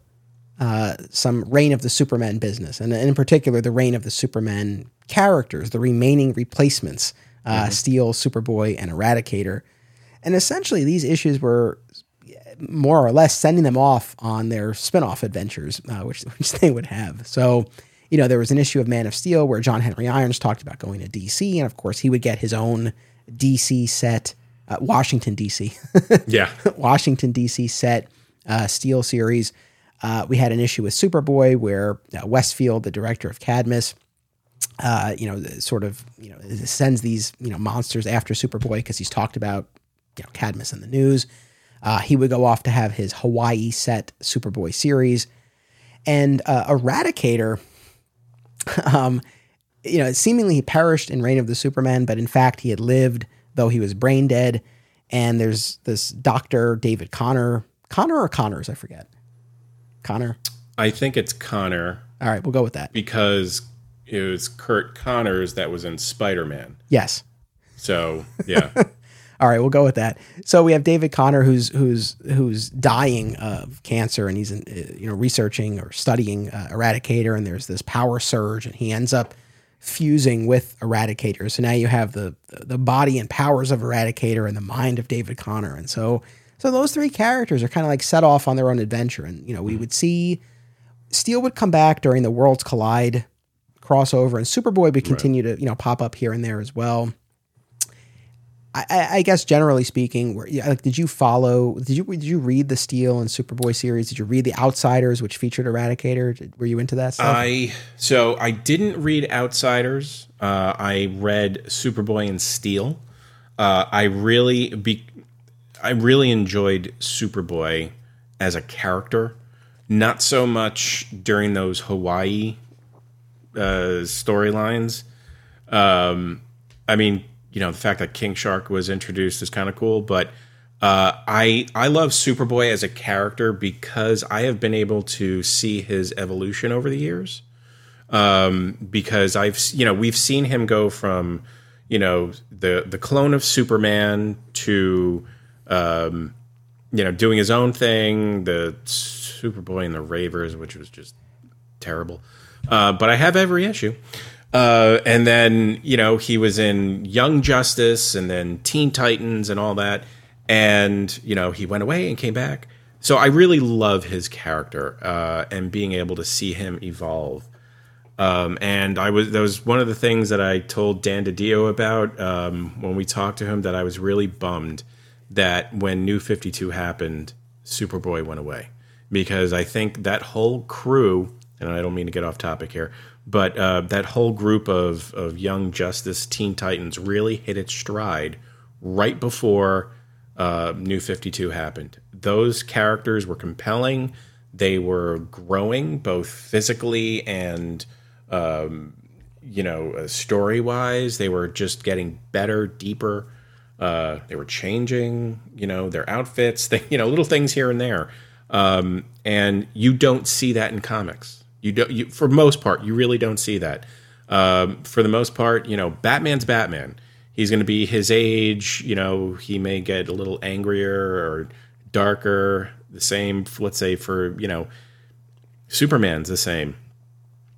uh, some Reign of the Supermen business, and in particular, the Reign of the Supermen characters, the remaining replacements, uh, Steel, Superboy, and Eradicator. And essentially, these issues were more or less sending them off on their spin-off adventures, uh, which, which they would have. So, you know, there was an issue of Man of Steel where John Henry Irons talked about going to DC, and of course, he would get his own DC set, uh, Washington DC, Yeah. Washington DC set uh, Steel series. Uh, we had an issue with Superboy where uh, Westfield, the director of Cadmus, uh, you know, sort of, you know, sends these, you know, monsters after Superboy because he's talked about you know, Cadmus in the news. Uh, he would go off to have his Hawaii set Superboy series. And uh, Eradicator, um, you know, seemingly he perished in Reign of the Supermen, but in fact he had lived, though he was brain dead. And there's this doctor, David Connor. Connor or Connors, I forget. Connor. I think it's Connor. All right, we'll go with that. Because it was Curt Connors that was in Spider Man. Yes. So yeah. All right, we'll go with that. So we have David Connor, who's who's who's dying of cancer, and he's in, uh, you know researching or studying uh, Eradicator, and there's this power surge, and he ends up fusing with Eradicator. So now you have the the body and powers of Eradicator and the mind of David Connor, and so so those three characters are kind of like set off on their own adventure, and you know we would see Steel would come back during the Worlds Collide crossover, and Superboy would continue right. to you know pop up here and there as well. I, I, guess generally speaking, where, like, did you follow? Did you did you read the Steel and Superboy series? Did you read the Outsiders, which featured Eradicator? Did, were you into that stuff? I so I didn't read Outsiders. Uh, I read Superboy and Steel. Uh, I really be, I really enjoyed Superboy as a character. Not so much during those Hawaii uh, storylines. Um, I mean, you know, the fact that King Shark was introduced is kind of cool, but uh, I I love Superboy as a character because I have been able to see his evolution over the years. Um, because I've you know we've seen him go from you know the the clone of Superman to um, you know doing his own thing, the Superboy and the Ravers, which was just terrible. Uh, but I have every issue. Uh, and then you know he was in Young Justice and then Teen Titans and all that, and you know he went away and came back. So I really love his character uh, and being able to see him evolve. Um, and I was that was one of the things that I told Dan DiDio about um, when we talked to him that I was really bummed that when New Fifty Two happened, Superboy went away because I think that whole crew and I don't mean to get off topic here, but uh, that whole group of of young Justice Teen Titans really hit its stride right before uh, New Fifty Two happened. Those characters were compelling. They were growing both physically and um, you know uh, story wise. They were just getting better, deeper. Uh, they were changing, you know, their outfits, they, you know, little things here and there. Um, and you don't see that in comics you don't. You, for most part, you really don't see that. Um, for the most part, you know, Batman's Batman. He's going to be his age. You know, he may get a little angrier or darker. The same, let's say, for you know, Superman's the same.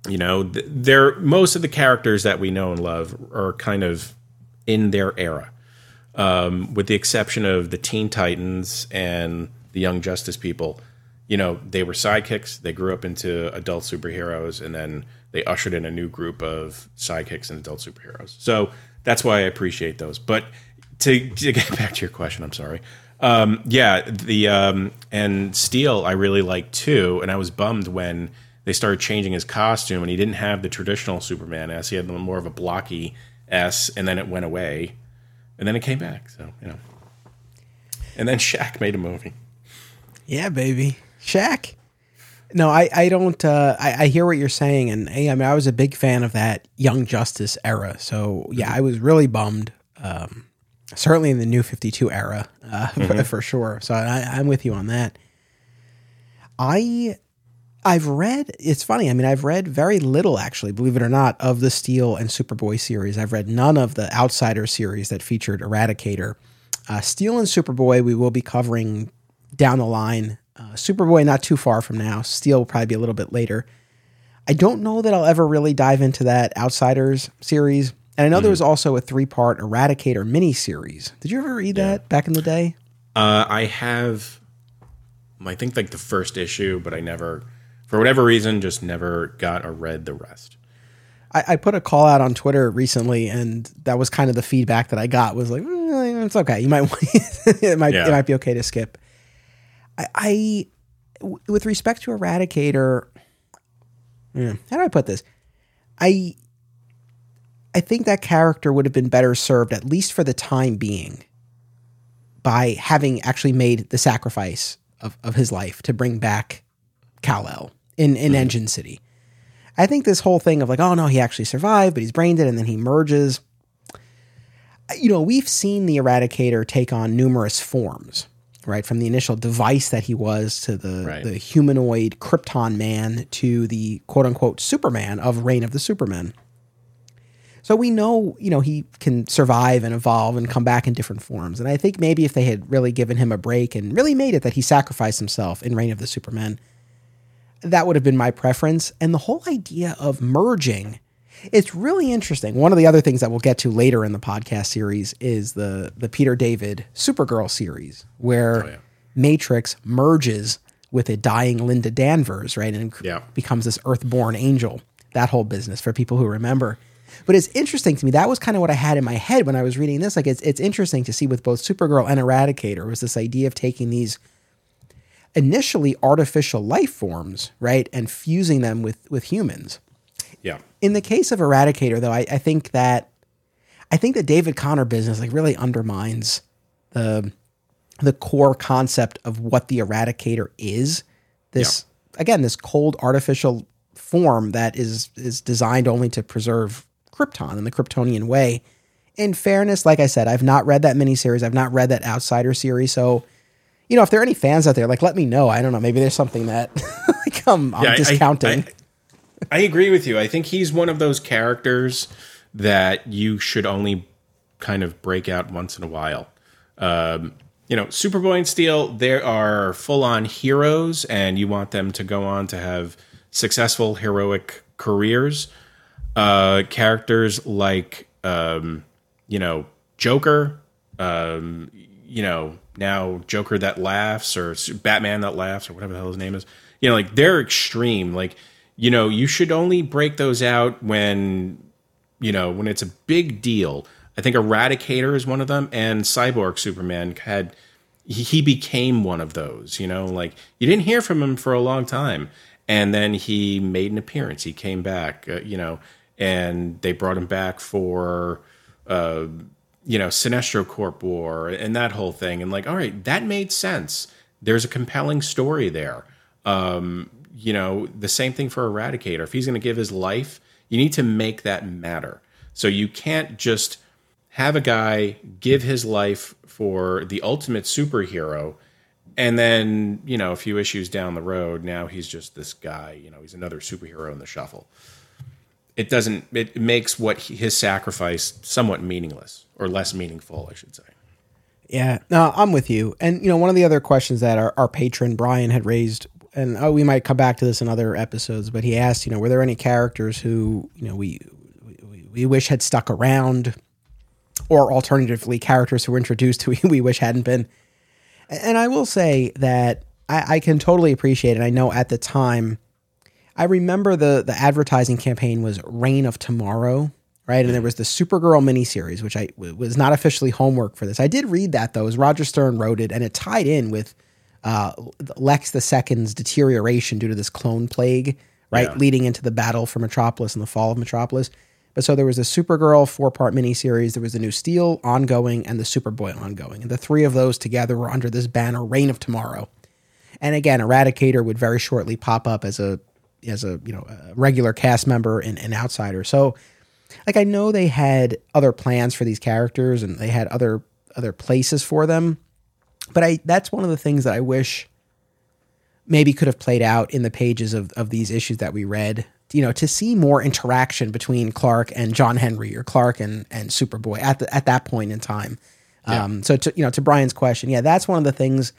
You know, they're most of the characters that we know and love are kind of in their era, um, with the exception of the Teen Titans and the Young Justice people you know, they were sidekicks. They grew up into adult superheroes, and then they ushered in a new group of sidekicks and adult superheroes. So that's why I appreciate those. But to, to get back to your question, I'm sorry. Um, yeah, the um, and Steel I really liked too, and I was bummed when they started changing his costume, and he didn't have the traditional Superman S. He had more of a blocky S, and then it went away, and then it came back. So you know, and then Shaq made a movie. Yeah, baby. Shaq. No, I, I don't. Uh, I, I hear what you're saying, and I mean, I was a big fan of that Young Justice era. So yeah, I was really bummed. Um, certainly in the New Fifty Two era, uh, mm-hmm. for sure. So I, I'm with you on that. I I've read. It's funny. I mean, I've read very little, actually, believe it or not, of the Steel and Superboy series. I've read none of the Outsider series that featured Eradicator. Uh, Steel and Superboy, we will be covering down the line uh, Superboy, not too far from now. Steel will probably be a little bit later. I don't know that I'll ever really dive into that Outsiders series. And I know mm-hmm. there was also a three part Eradicator mini series. Did you ever read yeah. that back in the day? Uh, I have, I think like the first issue, but I never, for whatever reason, just never got or read the rest. I, I put a call out on Twitter recently, and that was kind of the feedback that I got was like, eh, it's okay. You might, it might, yeah. it might be okay to skip. I, I with respect to Eradicator, yeah, how do I put this? I I think that character would have been better served, at least for the time being, by having actually made the sacrifice of, of his life to bring back Kal-El in, in Engine City. I think this whole thing of like, oh no, he actually survived, but he's brained it and then he merges. You know, we've seen the Eradicator take on numerous forms, right? From the initial device that he was to the, Right. the humanoid Krypton man to the quote unquote Superman of Reign of the Supermen. So we know, you know, he can survive and evolve and come back in different forms. And I think maybe if they had really given him a break and really made it that he sacrificed himself in Reign of the Supermen, that would have been my preference. And the whole idea of merging, it's really interesting. One of the other things that we'll get to later in the podcast series is the the Peter David Supergirl series, where Oh, yeah. Matrix merges with a dying Linda Danvers, right, and Yeah. becomes this Earthborn angel. That whole business for people who remember. But it's interesting to me. That was kind of what I had in my head when I was reading this. Like it's it's interesting to see with both Supergirl and Eradicator was this idea of taking these initially artificial life forms, right, and fusing them with with humans. Yeah. In the case of Eradicator, though, I, I think that I think the David Connor business like really undermines the the core concept of what the Eradicator is. This again, this cold artificial form that is is designed only to preserve Krypton in the Kryptonian way. In fairness, like I said, I've not read that miniseries. I've not read that Outsider series. So, you know, if there are any fans out there, like let me know. I don't know. Maybe there's something that like I'm, I'm Yeah, I- I- discounting. I, I agree with you. I think he's one of those characters that you should only kind of break out once in a while. Um, you know, Superboy and Steel, there are full on heroes, and you want them to go on to have successful, heroic careers. Uh, characters like, um, you know, Joker, um, you know, now Joker that laughs or Batman that laughs or whatever the hell his name is. You know, like they're extreme. Like, you know, you should only break those out when, you know, when it's a big deal. I think Eradicator is one of them, and Cyborg Superman had he, became one of those. You know, like you didn't hear from him for a long time, and then he made an appearance. He came back. Uh, you know, and they brought him back for uh, you know, Sinestro Corps War and that whole thing. And like, all right, that made sense. There's a compelling story there. Um, you know, the same thing for Eradicator. If he's going to give his life, you need to make that matter. So you can't just have a guy give his life for the ultimate superhero and then, you know, a few issues down the road, now he's just this guy, you know, he's another superhero in the shuffle it doesn't it makes what he, his sacrifice somewhat meaningless or less meaningful i should say Yeah, no, I'm with you. And you know, one of the other questions that our, our patron Brian had raised, and oh, we might come back to this in other episodes, but he asked, you know, were there any characters who you know we we, we wish had stuck around, or alternatively, characters who were introduced who we wish hadn't been? And I will say that I, I can totally appreciate it. I know at the time, I remember the the advertising campaign was Reign of Tomorrow, right? And there was the Supergirl miniseries, which I was not officially homework for this. I did read that though, as Roger Stern wrote it, and it tied in with uh, Lex the Second's deterioration due to this clone plague, right, Yeah. leading into the battle for Metropolis and the fall of Metropolis. But so there was a Supergirl four part miniseries, there was the new Steel ongoing, and the Superboy ongoing, and the three of those together were under this banner, Reign of Tomorrow. And again, Eradicator would very shortly pop up as a as a you know a regular cast member and an outsider. So like I know they had other plans for these characters and they had other other places for them. But I that's one of the things that I wish maybe could have played out in the pages of, of these issues that we read. You know, to see more interaction between Clark and John Henry or Clark and, and Superboy at the, at that point in time. Um, so to you know, to Brian's question, yeah, that's one of the things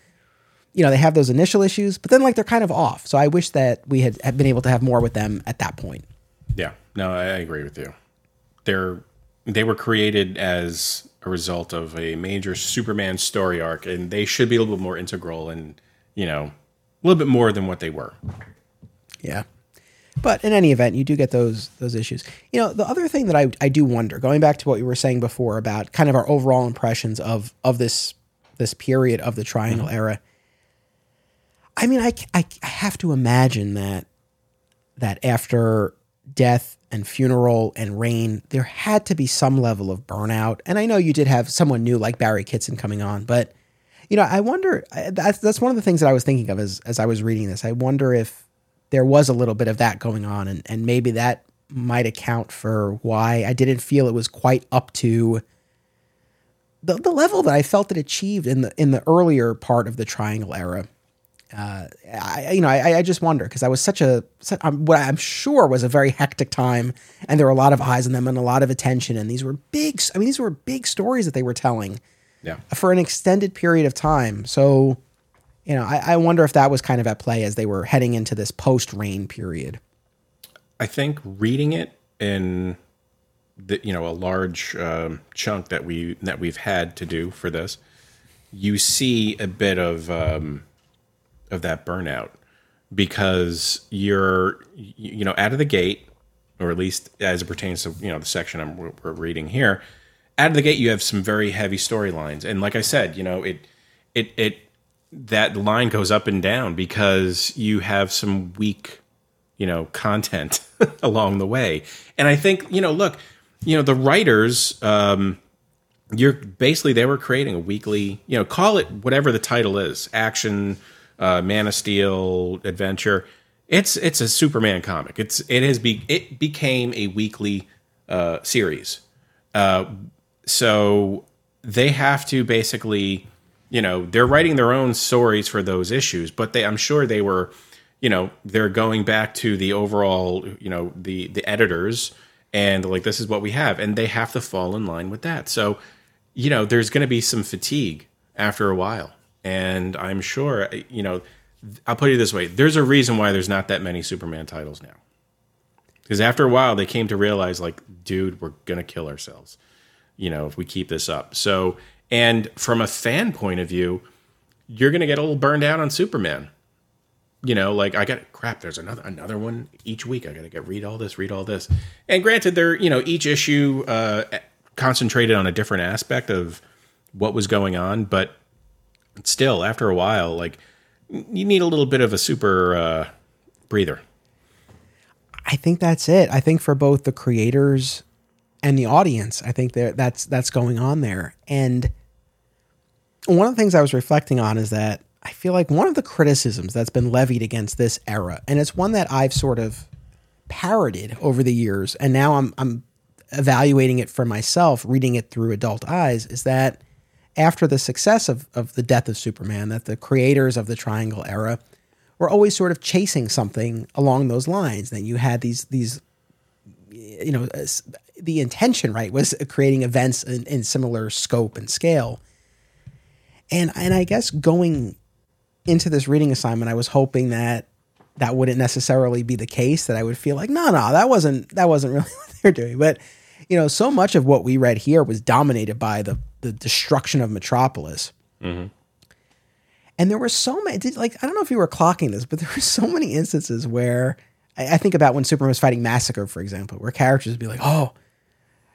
you know, they have those initial issues, but then like they're kind of off. So I wish that we had, had been able to have more with them at that point. yeah no i, I agree with you they're they were created as a result of a major superman story arc and they should be a little bit more integral and you know a little bit more than what they were Yeah. But in any event, you do get those those issues. You know, the other thing that I, I do wonder, going back to what you were saying before about kind of our overall impressions of of this this period of the Triangle mm-hmm. era. I mean, I, I, I have to imagine that that after death and funeral and reign, there had to be some level of burnout. And I know you did have someone new like Barry Kitson coming on, but You know, I wonder. That's that's one of the things that I was thinking of as as I was reading this. I wonder if there was a little bit of that going on, and and maybe that might account for why I didn't feel it was quite up to the, the level that I felt it achieved in the in the earlier part of the Triangle era. Uh, I, you know, I, I just wonder because I was such a um, what I'm sure was a very hectic time, and there were a lot of eyes on them and a lot of attention, and these were big. I mean, these were big stories that they were telling, Yeah. for an extended period of time. So, you know, I, I wonder if that was kind of at play as they were heading into this post reign period. I think reading it in the you know a large um, chunk that we that we've had to do for this, you see a bit of um, of that burnout because you're you know out of the gate, or at least as it pertains to you know the section I'm we're reading here. Out of the gate, you have some very heavy storylines, and like I said, you know it it it that line goes up and down because you have some weak you know content along the way and i think you know look you know the writers um you're basically they were creating a weekly you know call it whatever the title is action uh man of steel adventure. It's it's a superman comic. It's it has be it became a weekly uh series. Uh so they have to basically you know they're writing their own stories for those issues but they i'm sure they were you know they're going back to the overall you know the the editors and like this is what we have and they have to fall in line with that. So you know there's going to be some fatigue after a while and i'm sure you know i'll put it this way. There's a reason why there's not that many superman titles now. Because after a while they came to realize like dude we're to kill ourselves you know if we keep this up. So and from a fan point of view you're to get a little burned out on superman. You know like i got crap there's another another one each week. I gotta get read all this read all this. And granted they're you know each issue uh concentrated on a different aspect of what was going on but still after a while like you need a little bit of a super uh breather I think that's it. I think for both the creators and the audience, I think that that's that's going on there. And one of the things I was reflecting on is that I feel like one of the criticisms that's been levied against this era, and it's one that I've sort of parroted over the years, and now I'm I'm evaluating it for myself, reading it through adult eyes, is that after the success of, of the death of Superman, that the creators of the Triangle era were always sort of chasing something along those lines. That you had these these you know uh, the intention right was creating events in, in similar scope and scale. And and I guess going into this reading assignment, I was hoping that that wouldn't necessarily be the case. That I would feel like, no, no, that wasn't that wasn't really what they're doing. But you know, so much of what we read here was dominated by the the destruction of Metropolis. And there were so many, did, like, I don't know if you were clocking this, but there were so many instances where I, I think about when Superman was fighting Massacre, for example, where characters would be like, oh,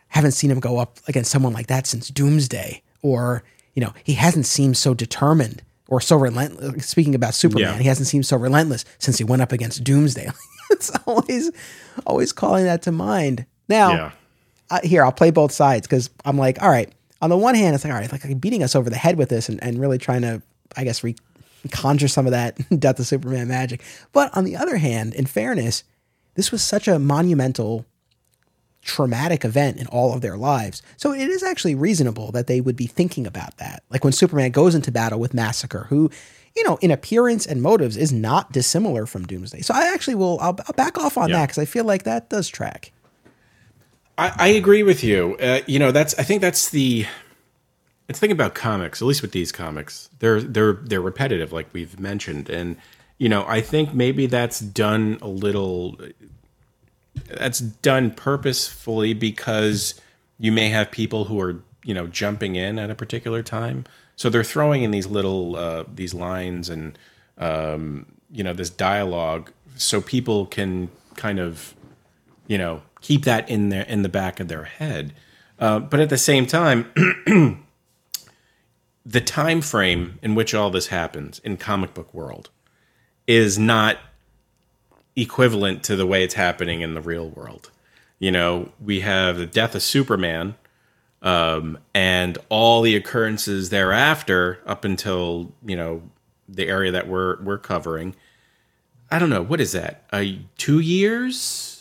haven't seen him go up against someone like that since Doomsday. Or, you know, he hasn't seemed so determined or so relentless. Speaking about Superman, Yeah. he hasn't seemed so relentless since he went up against Doomsday. it's always, always calling that to mind. Now, yeah uh, here I'll play both sides because I'm like, all right. On the one hand, it's like, all right, like beating us over the head with this and, and really trying to, I guess, re- conjure some of that Death of Superman magic. But on the other hand, in fairness, this was such a monumental, traumatic event in all of their lives. So it is actually reasonable that they would be thinking about that. Like when Superman goes into battle with Massacre, who, you know, in appearance and motives is not dissimilar from Doomsday. So I actually will, I'll, I'll back off on Yeah. that because I feel like that does track. I, I agree with you. Uh, you know, that's I think that's the it's thing about comics, at least with these comics. They're they're they're repetitive, like we've mentioned, and you know, I think maybe that's done a little. That's done purposefully because you may have people who are you know jumping in at a particular time, so they're throwing in these little uh, these lines and um, you know this dialogue, so people can kind of you know keep that in there in the back of their head uh, but at the same time the time frame in which all this happens in comic book world is not equivalent to the way it's happening in the real world you know we have the death of superman um, and all the occurrences thereafter, up until you know the area that we're we're covering. I don't know what is that. A two years,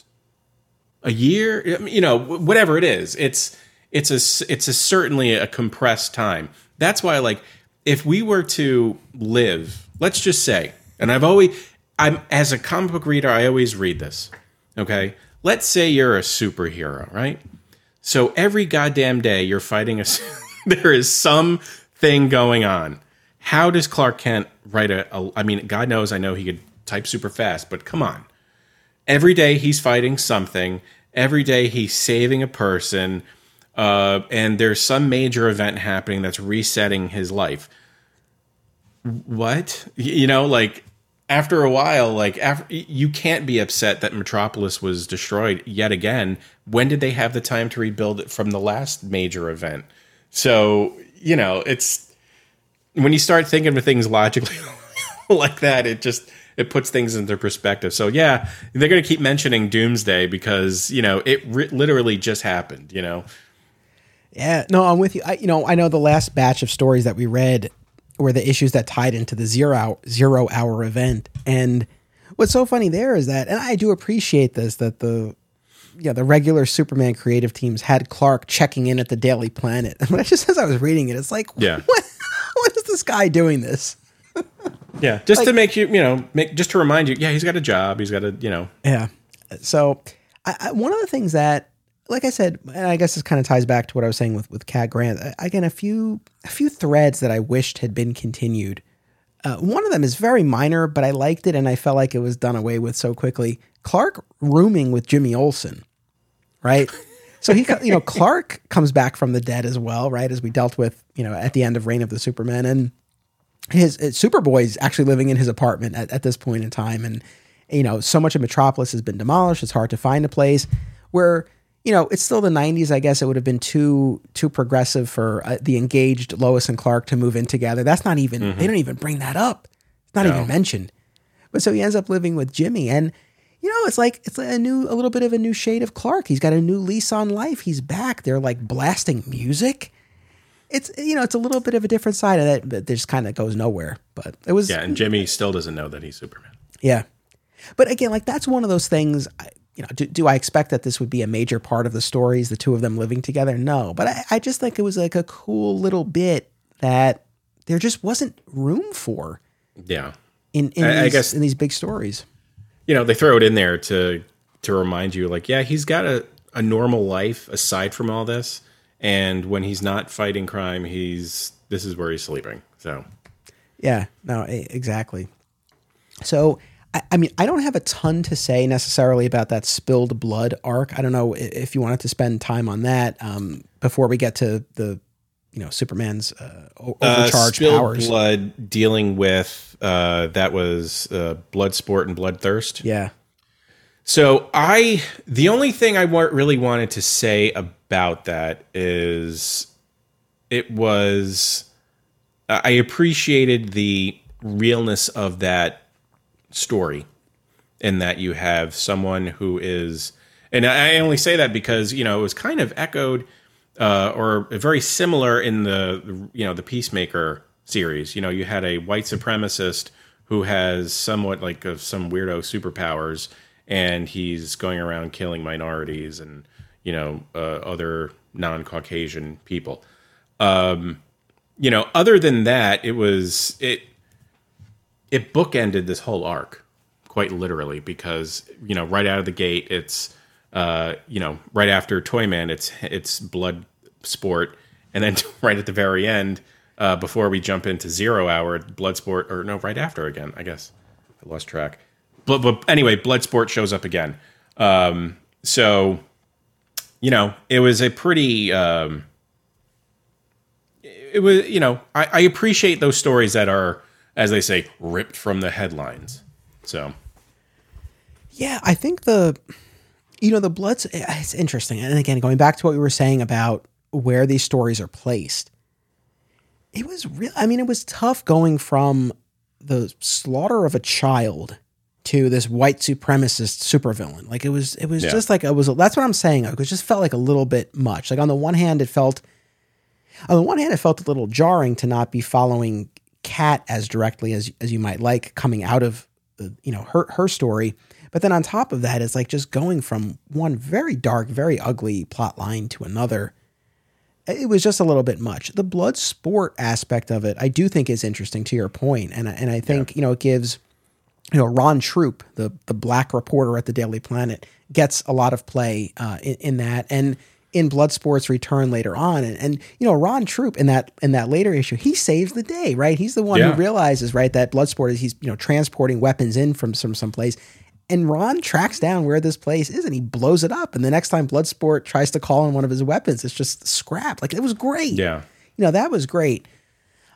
a year, you know, whatever it is. It's it's a it's a certainly a compressed time. That's why, like, if we were to live, let's just say, and I've always, I'm as a comic book reader, I always read this. Okay, let's say you're a superhero, right? So every goddamn day you're fighting a, there is some thing going on. How does Clark Kent write a, a? I mean, God knows, I know he could type super fast, but come on. Every day he's fighting something. Every day he's saving a person uh, and there's some major event happening that's resetting his life. What you know, like after a while, like after you can't be upset that Metropolis was destroyed yet again. When did they have the time to rebuild it from the last major event? So you know, it's when you start thinking of things logically like that, it just it puts things into perspective. So yeah, they're going to keep mentioning Doomsday because you know it ri- literally just happened. You know, yeah, no, I'm with you. I, you know, I know the last batch of stories that we read were the issues that tied into the zero hour, zero hour event. And what's so funny there is that, and I do appreciate this, that the yeah the regular Superman creative teams had Clark checking in at the Daily Planet. And just as I was reading it, it's like, yeah, what, what is this guy doing this? yeah, just like, to make you, you know, make just to remind you, yeah, he's got a job, he's got a, you know, yeah. So I, I, one of the things that like I said, and I guess this kind of ties back to what I was saying with with Cat Grant. Again, a few a few threads that I wished had been continued. Uh, one of them is very minor, but I liked it, and I felt like it was done away with so quickly. Clark rooming with Jimmy Olsen, right? So he, you know, Clark comes back from the dead as well, right? As we dealt with, you know, at the end of Reign of the Supermen, and his, his is actually living in his apartment at, at this point in time, and you know, so much of Metropolis has been demolished; it's hard to find a place where you know, it's still the 90s. I guess it would have been too too progressive for uh, the engaged Lois and Clark to move in together. That's not even mm-hmm. they don't even bring that up. It's not no. even mentioned. But so he ends up living with Jimmy, and you know, it's like it's a new a little bit of a new shade of Clark. He's got a new lease on life. He's back. They're like blasting music. It's you know, it's a little bit of a different side of that, but just kind of goes nowhere. But it was yeah, and Jimmy still doesn't know that he's Superman. Yeah, but again, like that's one of those things. I, you know, do, do I expect that this would be a major part of the stories, the two of them living together? No, but I, I just think it was like a cool little bit that there just wasn't room for. Yeah. In, in I, these, I guess in these big stories. You know, they throw it in there to to remind you, like, yeah, he's got a, a normal life aside from all this. And when he's not fighting crime, he's this is where he's sleeping. So Yeah, no, exactly. So I, I mean, I don't have a ton to say necessarily about that spilled blood arc. I don't know if you wanted to spend time on that um, before we get to the, you know, Superman's uh, uh overcharged uh, powers. Blood dealing with uh, that was uh, blood sport and bloodthirst. Yeah. So I, the only thing I really wanted to say about that is, it was, I appreciated the realness of that story in that you have someone who is and I only say that because you know it was kind of echoed uh, or very similar in the you know the Peacemaker series. You know, you had a white supremacist who has somewhat like uh, some weirdo superpowers, and he's going around killing minorities and you know uh, other non-Caucasian people. Um, you know, other than that, it was it it bookended this whole arc quite literally because you know right out of the gate it's uh, you know right after Toyman it's it's blood sport. And then right at the very end uh, before we jump into zero hour blood sport or no right after again I guess. I lost track but, but anyway blood sport shows up again um, so you know it was a pretty um, it was you know I, I appreciate those stories that are as they say, ripped from the headlines. So, yeah, I think the, you know, the Bloods, it's interesting. And again, going back to what we were saying about where these stories are placed, it was real. I mean, it was tough going from the slaughter of a child to this white supremacist supervillain. Like it was, it was yeah. just like it was. That's what I'm saying. It just felt like a little bit much. Like on the one hand, it felt On the one hand, it felt a little jarring to not be following Cat as directly as as you might like coming out of uh, you know her her story. But then on top of that, it's like just going from one very dark, very ugly plot line to another. It was just a little bit much. The blood sport aspect of it, I do think is interesting to your point, and and I think yeah. you know it gives you know Ron Troupe, the the black reporter at the Daily Planet, gets a lot of play uh, in, in that, and in Bloodsport's return later on. And, and you know, Ron Troupe in that in that later issue, he saves the day, right? He's the one yeah. who realizes, right, that Bloodsport is he's you know transporting weapons in from some some place. And Ron tracks down where this place is and he blows it up. And the next time Bloodsport tries to call in one of his weapons, it's just scrap. Like it was great. Yeah. You know, that was great.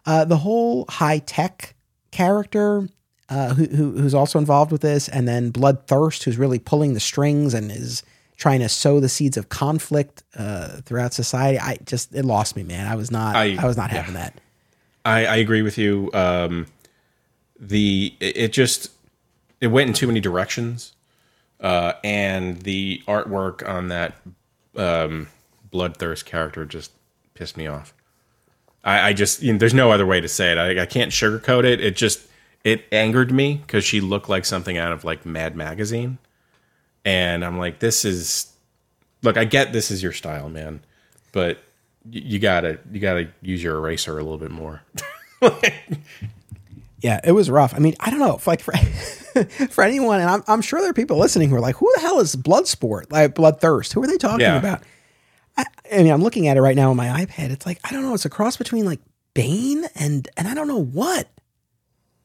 Uh, the whole high tech character uh, who, who, who's also involved with this, and then Bloodthirst, who's really pulling the strings and is trying to sow the seeds of conflict uh, throughout society. I just it lost me, man. I was not I, I was not yeah. having that. I, I agree with you. Um, the it, it just it went in too many directions, uh, and the artwork on that um, bloodthirst character just pissed me off. I, I just you know, there's no other way to say it. I, I can't sugarcoat it. It just it angered me because she looked like something out of like Mad Magazine and I'm like, this is look, I get this is your style, man, but you gotta you gotta use your eraser a little bit more. yeah, it was rough. I mean, I don't know, if like for for anyone, and I'm I'm sure there are people listening who are like, who the hell is Bloodsport, like Bloodthirst? Who are they talking yeah. about? I, I mean, I'm looking at it right now on my iPad. It's like I don't know. It's a cross between like Bane and and I don't know what.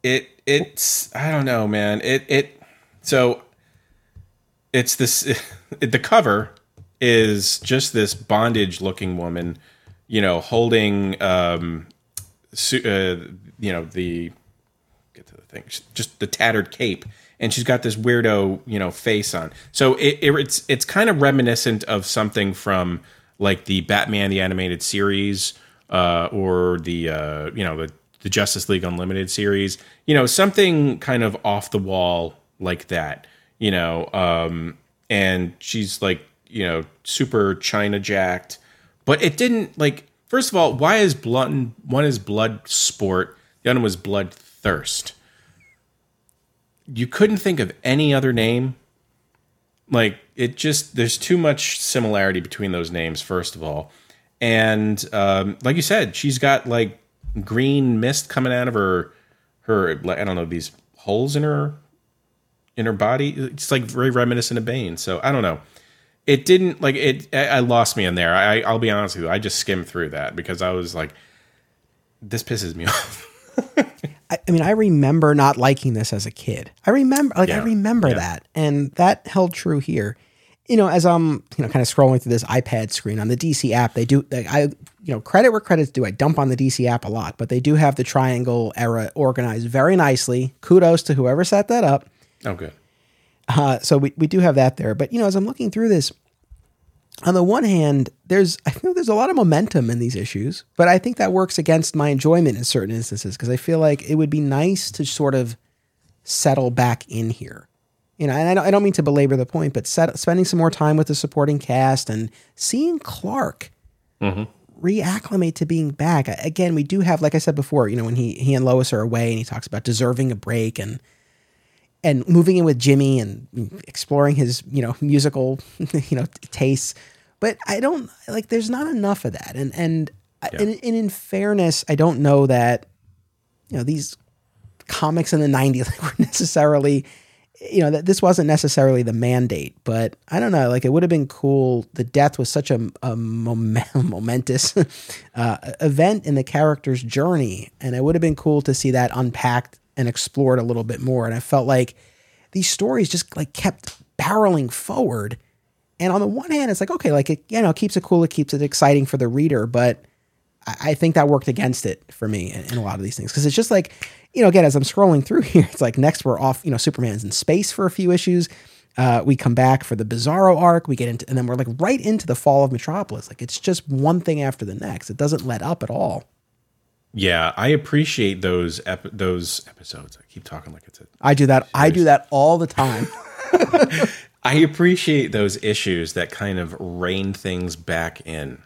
It it's I don't know, man. It it so it's this the cover is just this bondage looking woman, you know, holding um, uh, you know the get to the thing, just the tattered cape, and she's got this weirdo you know face on. So it, it, it's it's kind of reminiscent of something from like the Batman the animated series uh, or the uh, you know the the Justice League Unlimited series. You know, something kind of off the wall like that you know, um, and she's like, you know, super China jacked. But it didn't like. First of all, why is blood? One is blood sport. The other was blood thirst. You couldn't think of any other name. Like it just there's too much similarity between those names. First of all, and um, like you said, she's got like green mist coming out of her her I don't know these holes in her in her body. It's like very reminiscent of Bane. So I don't know. It didn't like it. I lost me in there. I, I'll be honest with you. I just skimmed through that because I was like, this pisses me off. I, I, mean, I remember not liking this as a kid. I remember, like, yeah. I remember yeah. that, and that held true here. You know, as I'm, you know, kind of scrolling through this iPad screen on the DC app, they do. They, I, you know, credit where credit's due. I dump on the DC app a lot, but they do have the triangle era organized very nicely. Kudos to whoever set that up. Oh, good. Uh, so we, we do have that there. But, you know, as I'm looking through this, on the one hand, there's I feel there's a lot of momentum in these issues, but I think that works against my enjoyment in certain instances because I feel like it would be nice to sort of settle back in here. You know, and I don't, I don't mean to belabor the point, but set, spending some more time with the supporting cast and seeing Clark mm-hmm. reacclimate to being back. Again, we do have, like I said before, you know, when he he and Lois are away and he talks about deserving a break and and moving in with Jimmy and exploring his, you know, musical, you know, tastes. But I don't like. There's not enough of that, and and, yeah. and, and in fairness, I don't know that, you know, these comics in the '90s like, were necessarily, you know, that this wasn't necessarily the mandate. But I don't know. Like, it would have been cool. The death was such a, a momentous uh, event in the character's journey, and it would have been cool to see that unpacked and explored a little bit more. And I felt like these stories just like kept barreling forward. And on the one hand, it's like, okay, like it, you know, keeps it cool, it keeps it exciting for the reader, but I, think that worked against it for me in, in a lot of these things. Cause it's just like, you know, again, as I'm scrolling through here, it's like next we're off, you know, Superman's in space for a few issues. Uh, we come back for the Bizarro arc. We get into, and then we're like right into the fall of Metropolis. Like it's just one thing after the next. It doesn't let up at all. Yeah, I appreciate those ep- those episodes. I keep talking like it's a. I do that. I do that all the time. I appreciate those issues that kind of rein things back in.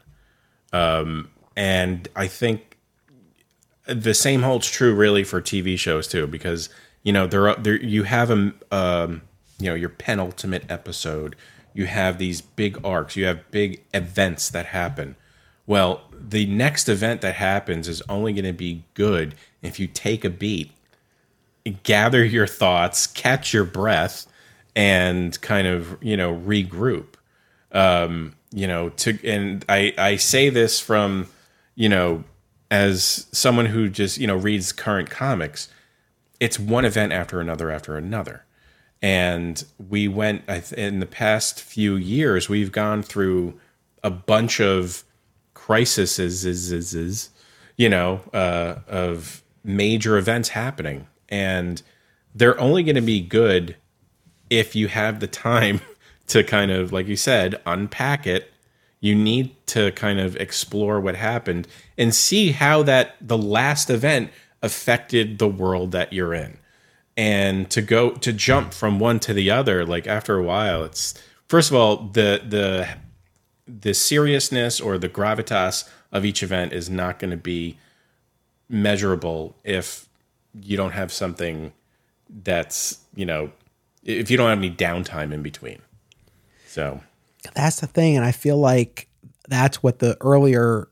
Um, and I think the same holds true really for TV shows too, because you know there are there you have a um, you know your penultimate episode, you have these big arcs, you have big events that happen. Well, the next event that happens is only going to be good if you take a beat, gather your thoughts, catch your breath, and kind of you know regroup. Um, you know, to and I I say this from you know as someone who just you know reads current comics. It's one event after another after another, and we went in the past few years. We've gone through a bunch of crises, is, is, is, you know, uh, of major events happening, and they're only going to be good if you have the time to kind of, like you said, unpack it. You need to kind of explore what happened and see how that the last event affected the world that you're in. And to go to jump from one to the other, like after a while, it's first of all the the the seriousness or the gravitas of each event is not going to be measurable if you don't have something that's you know if you don't have any downtime in between so that's the thing and i feel like that's what the earlier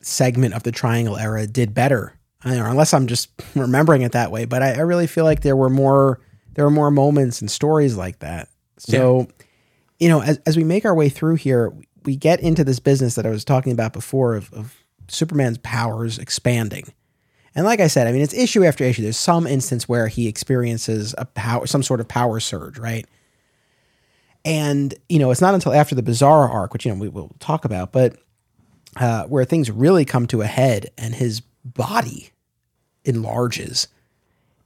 segment of the triangle era did better know, unless i'm just remembering it that way but I, I, really feel like there were more there were more moments and stories like that so yeah. you know as, as we make our way through here we get into this business that i was talking about before of, of superman's powers expanding and like I said, I mean, it's issue after issue. There's some instance where he experiences a power, some sort of power surge, right? And you know, it's not until after the Bizarro arc, which you know we will talk about, but uh, where things really come to a head, and his body enlarges.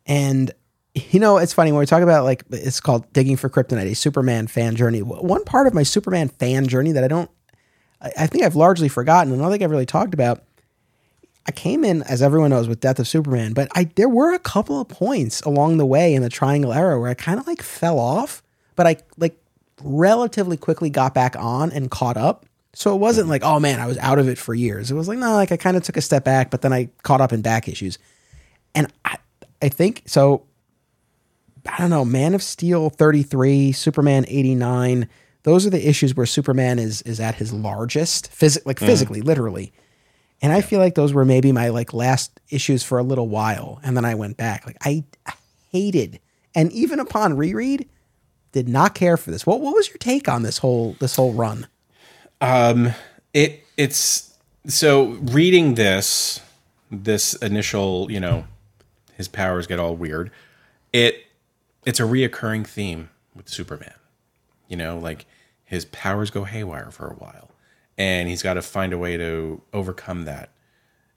And you know, it's funny when we talk about like it's called digging for kryptonite, a Superman fan journey. One part of my Superman fan journey that I don't, I think I've largely forgotten, and I don't think I've really talked about I came in, as everyone knows, with Death of Superman, but I there were a couple of points along the way in the Triangle era where I kind of like fell off, but I like relatively quickly got back on and caught up. So it wasn't like, oh man, I was out of it for years. It was like, no, like I kind of took a step back, but then I caught up in back issues. And I, I think so. I don't know, Man of Steel 33, Superman 89. Those are the issues where Superman is is at his largest, phys- like mm. physically, literally. And I feel like those were maybe my like last issues for a little while. And then I went back. Like I hated and even upon reread, did not care for this. What what was your take on this whole this whole run? Um it it's so reading this this initial, you know, his powers get all weird. It it's a reoccurring theme with Superman. You know, like his powers go haywire for a while and he's got to find a way to overcome that.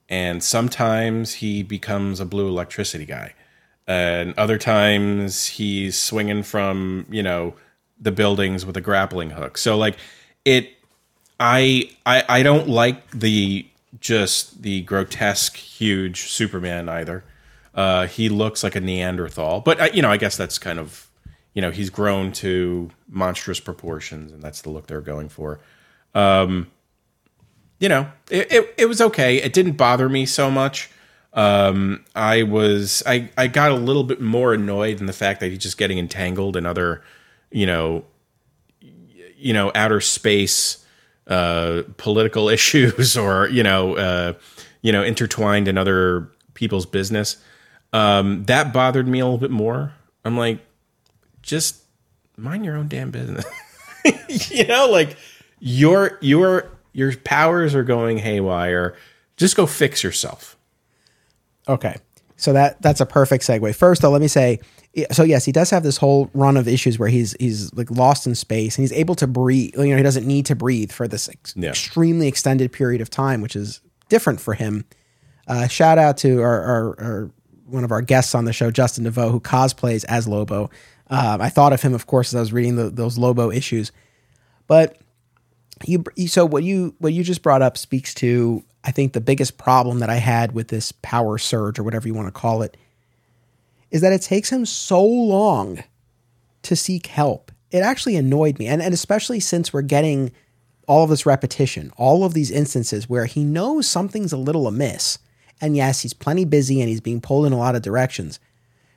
And sometimes he becomes a blue electricity guy, and other times he's swinging from you know the buildings with a grappling hook. So like it, I I I don't like the just the grotesque huge Superman either. Uh, he looks like a Neanderthal, but I, you know I guess that's kind of you know he's grown to monstrous proportions, and that's the look they're going for. Um, you know, it, it, it was okay. It didn't bother me so much. Um, I was I I got a little bit more annoyed in the fact that he's just getting entangled in other, you know, you know, outer space uh, political issues or you know, uh, you know, intertwined in other people's business. Um, that bothered me a little bit more. I'm like, just mind your own damn business. you know, like your your your powers are going haywire. Just go fix yourself. Okay. So that that's a perfect segue. First, though, let me say, so yes, he does have this whole run of issues where he's he's like lost in space and he's able to breathe. You know, he doesn't need to breathe for this ex- yeah. extremely extended period of time, which is different for him. Uh, shout out to our, our, our, one of our guests on the show, Justin DeVoe, who cosplays as Lobo. Um, I thought of him, of course, as I was reading the, those Lobo issues, but you so what you what you just brought up speaks to I think the biggest problem that I had with this power surge or whatever you want to call it is that it takes him so long to seek help. It actually annoyed me, and and especially since we're getting all of this repetition, all of these instances where he knows something's a little amiss. And yes, he's plenty busy and he's being pulled in a lot of directions.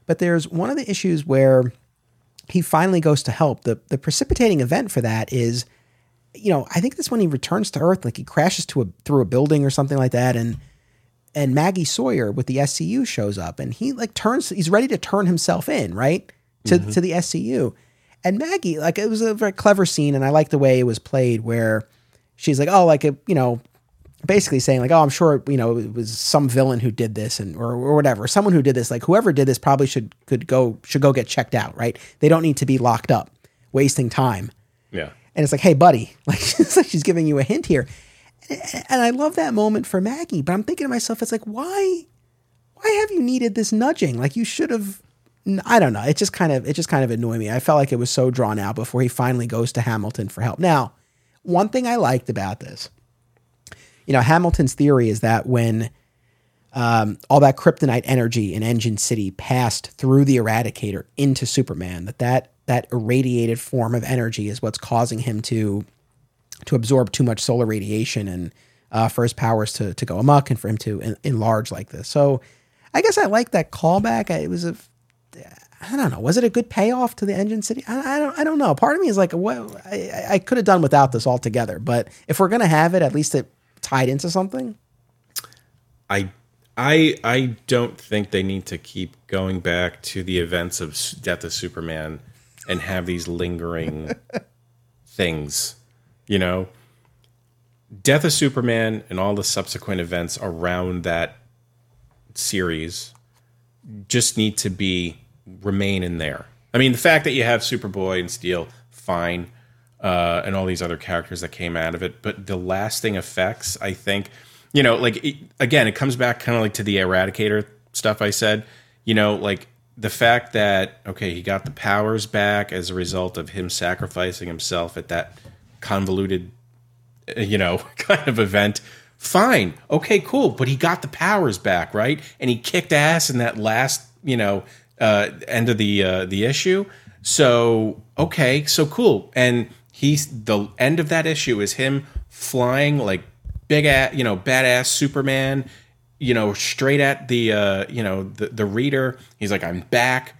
But there's one of the issues where he finally goes to help. The the precipitating event for that is, you know, I think that's when he returns to Earth, like he crashes to a through a building or something like that, and and Maggie Sawyer with the SCU shows up, and he like turns, he's ready to turn himself in, right, to mm-hmm. to the SCU, and Maggie, like it was a very clever scene, and I like the way it was played, where she's like, oh, like a, you know, basically saying like, oh, I'm sure you know it was some villain who did this and or, or whatever, someone who did this. Like whoever did this probably should could go should go get checked out, right? They don't need to be locked up, wasting time. Yeah. And it's like, hey, buddy, like like she's giving you a hint here, and I love that moment for Maggie. But I'm thinking to myself, it's like, why, why have you needed this nudging? Like you should have. I don't know. It just kind of it just kind of annoyed me. I felt like it was so drawn out before he finally goes to Hamilton for help. Now, one thing I liked about this you know, Hamilton's theory is that when um, all that kryptonite energy in Engine City passed through the Eradicator into Superman, that that that irradiated form of energy is what's causing him to to absorb too much solar radiation and uh, for his powers to to go amok and for him to en- enlarge like this. So, I guess I like that callback. It was a I don't know. Was it a good payoff to the Engine City? I, I don't. I don't know. Part of me is like, what? I, I could have done without this altogether. But if we're gonna have it, at least it tied into something. I I I don't think they need to keep going back to the events of Death of Superman and have these lingering things. You know, Death of Superman and all the subsequent events around that series just need to be remain in there. I mean, the fact that you have Superboy and Steel, fine uh, and all these other characters that came out of it. But the lasting effects, I think, you know, like it, again, it comes back kind of like to the Eradicator stuff I said. You know, like the fact that okay, he got the powers back as a result of him sacrificing himself at that convoluted, uh, you know, kind of event. Fine, okay, cool, but he got the powers back, right? And he kicked ass in that last, you know, uh, end of the uh, the issue. So okay, so cool, and he's the end of that issue is him flying like big ass, you know, badass Superman, you know, straight at the uh, you know, the the reader. He's like, I'm back.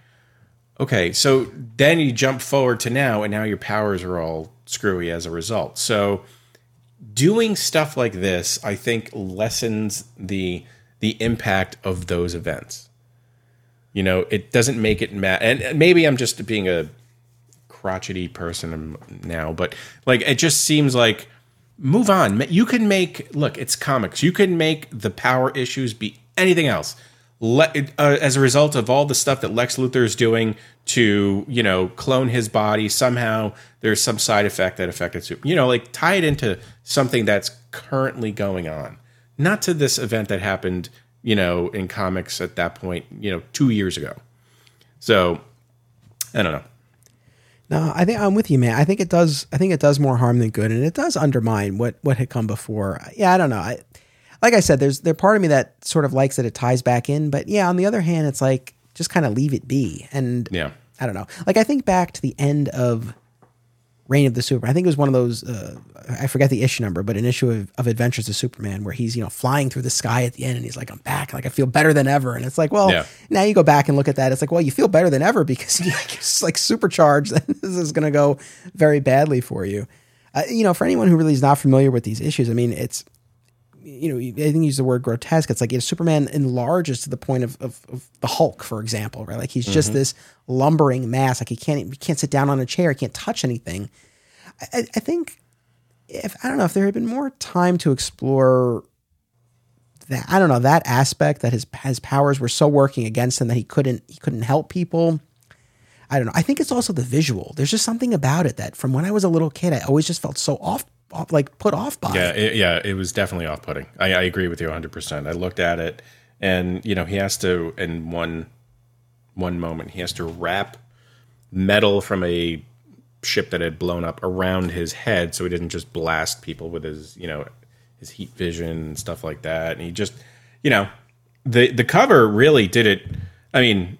Okay, so then you jump forward to now, and now your powers are all screwy as a result. So doing stuff like this, I think, lessens the the impact of those events. You know, it doesn't make it mad. And maybe I'm just being a crotchety person now, but like it just seems like move on. You can make look, it's comics. You can make the power issues be anything else. Let, uh, as a result of all the stuff that Lex Luthor is doing to you know clone his body, somehow there's some side effect that affected. You know, like tie it into something that's currently going on, not to this event that happened. You know, in comics at that point, you know, two years ago. So I don't know. No, I think I'm with you, man. I think it does. I think it does more harm than good, and it does undermine what what had come before. Yeah, I don't know. I, like I said, there's there part of me that sort of likes that it ties back in, but yeah, on the other hand, it's like just kind of leave it be. And yeah, I don't know. Like I think back to the end of Reign of the Super. I think it was one of those. Uh, I forget the issue number, but an issue of, of, Adventures of Superman where he's you know flying through the sky at the end, and he's like, "I'm back. Like I feel better than ever." And it's like, well, yeah. now you go back and look at that. It's like, well, you feel better than ever because you're like, like supercharged. this is going to go very badly for you. Uh, you know, for anyone who really is not familiar with these issues, I mean, it's you know, I think you use the word grotesque. It's like you know, Superman enlarges to the point of, of, of, the Hulk, for example, right? Like he's mm-hmm. just this lumbering mass. Like he can't he can't sit down on a chair. He can't touch anything. I, I think if I don't know if there had been more time to explore that I don't know that aspect that his his powers were so working against him that he couldn't he couldn't help people. I don't know. I think it's also the visual. There's just something about it that from when I was a little kid, I always just felt so off like put off by. Yeah, it, yeah, it was definitely off putting. I, I agree with you 100. percent I looked at it, and you know, he has to in one one moment he has to wrap metal from a ship that had blown up around his head, so he didn't just blast people with his you know his heat vision and stuff like that. And he just you know the the cover really did it. I mean,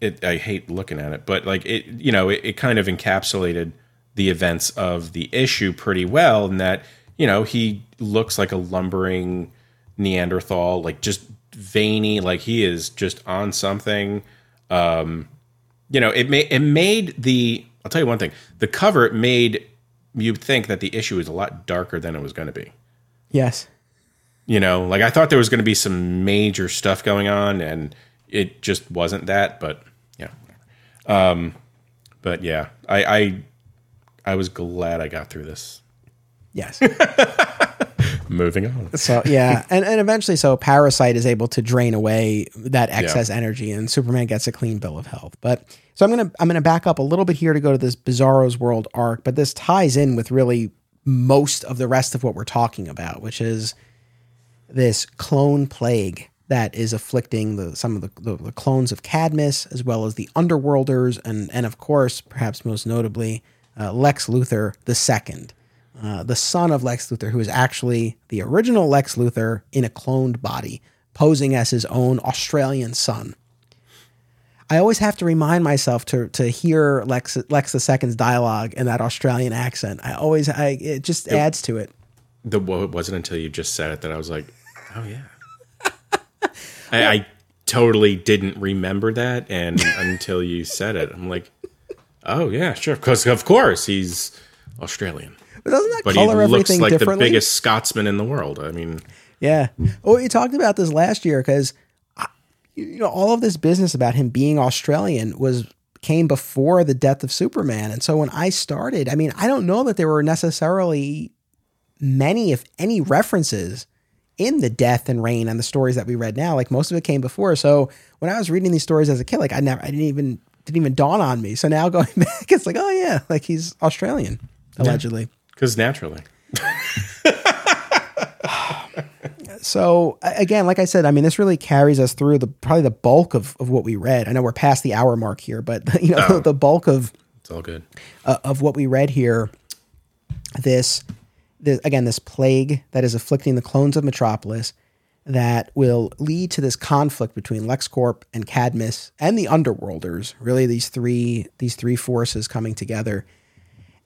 it, I hate looking at it, but like it, you know, it, it kind of encapsulated the events of the issue pretty well in that you know he looks like a lumbering Neanderthal, like just veiny, like he is just on something. Um, you know, it made it made the. I'll tell you one thing: the cover made you think that the issue is a lot darker than it was going to be. Yes. You know, like I thought there was going to be some major stuff going on, and it just wasn't that. But yeah, um, but yeah, I, I I was glad I got through this. Yes. Moving on. So yeah, and, and eventually, so Parasite is able to drain away that excess yeah. energy, and Superman gets a clean bill of health. But so I'm gonna I'm gonna back up a little bit here to go to this Bizarro's World arc, but this ties in with really most of the rest of what we're talking about, which is this clone plague that is afflicting the some of the, the, the clones of Cadmus as well as the Underworlders, and and of course, perhaps most notably, uh, Lex Luthor II, uh, the son of Lex Luthor, who is actually the original Lex Luthor in a cloned body, posing as his own Australian son. I always have to remind myself to to hear Lex Lex II's dialogue in that Australian accent. I always, I it just it, adds to it. The well, it wasn't until you just said it that I was like, oh yeah. I, I totally didn't remember that, and until you said it, I'm like, oh yeah, sure, because of course he's Australian. But doesn't that but color he looks like the biggest Scotsman in the world. I mean, yeah. Well, we talked about this last year because you know all of this business about him being Australian was came before the death of Superman, and so when I started, I mean, I don't know that there were necessarily many, if any, references in the death and reign and the stories that we read now. Like most of it came before. So when I was reading these stories as a kid, like I never, I didn't even didn't even dawn on me. So now going back, it's like, oh yeah, like he's Australian allegedly. Yeah. Because naturally. so again, like I said, I mean, this really carries us through the probably the bulk of, of what we read. I know we're past the hour mark here, but you know oh, the, the, bulk of it's all good uh, of what we read here. This, this again, this plague that is afflicting the clones of Metropolis that will lead to this conflict between LexCorp and Cadmus and the Underworlders. Really, these three these three forces coming together,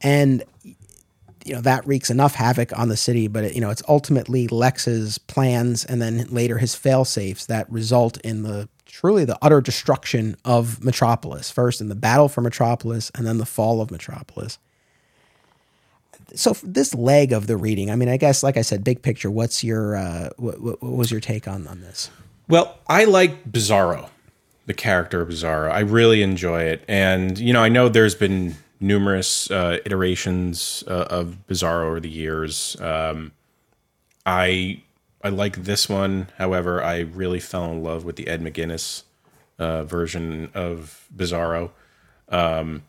and you know that wreaks enough havoc on the city but it, you know it's ultimately lex's plans and then later his fail safes that result in the truly the utter destruction of metropolis first in the battle for metropolis and then the fall of metropolis so this leg of the reading i mean i guess like i said big picture what's your uh, what, what was your take on on this well i like bizarro the character of bizarro i really enjoy it and you know i know there's been numerous uh, iterations uh, of Bizarro over the years. Um, I I like this one. However, I really fell in love with the Ed McGuinness uh, version of Bizarro. Um,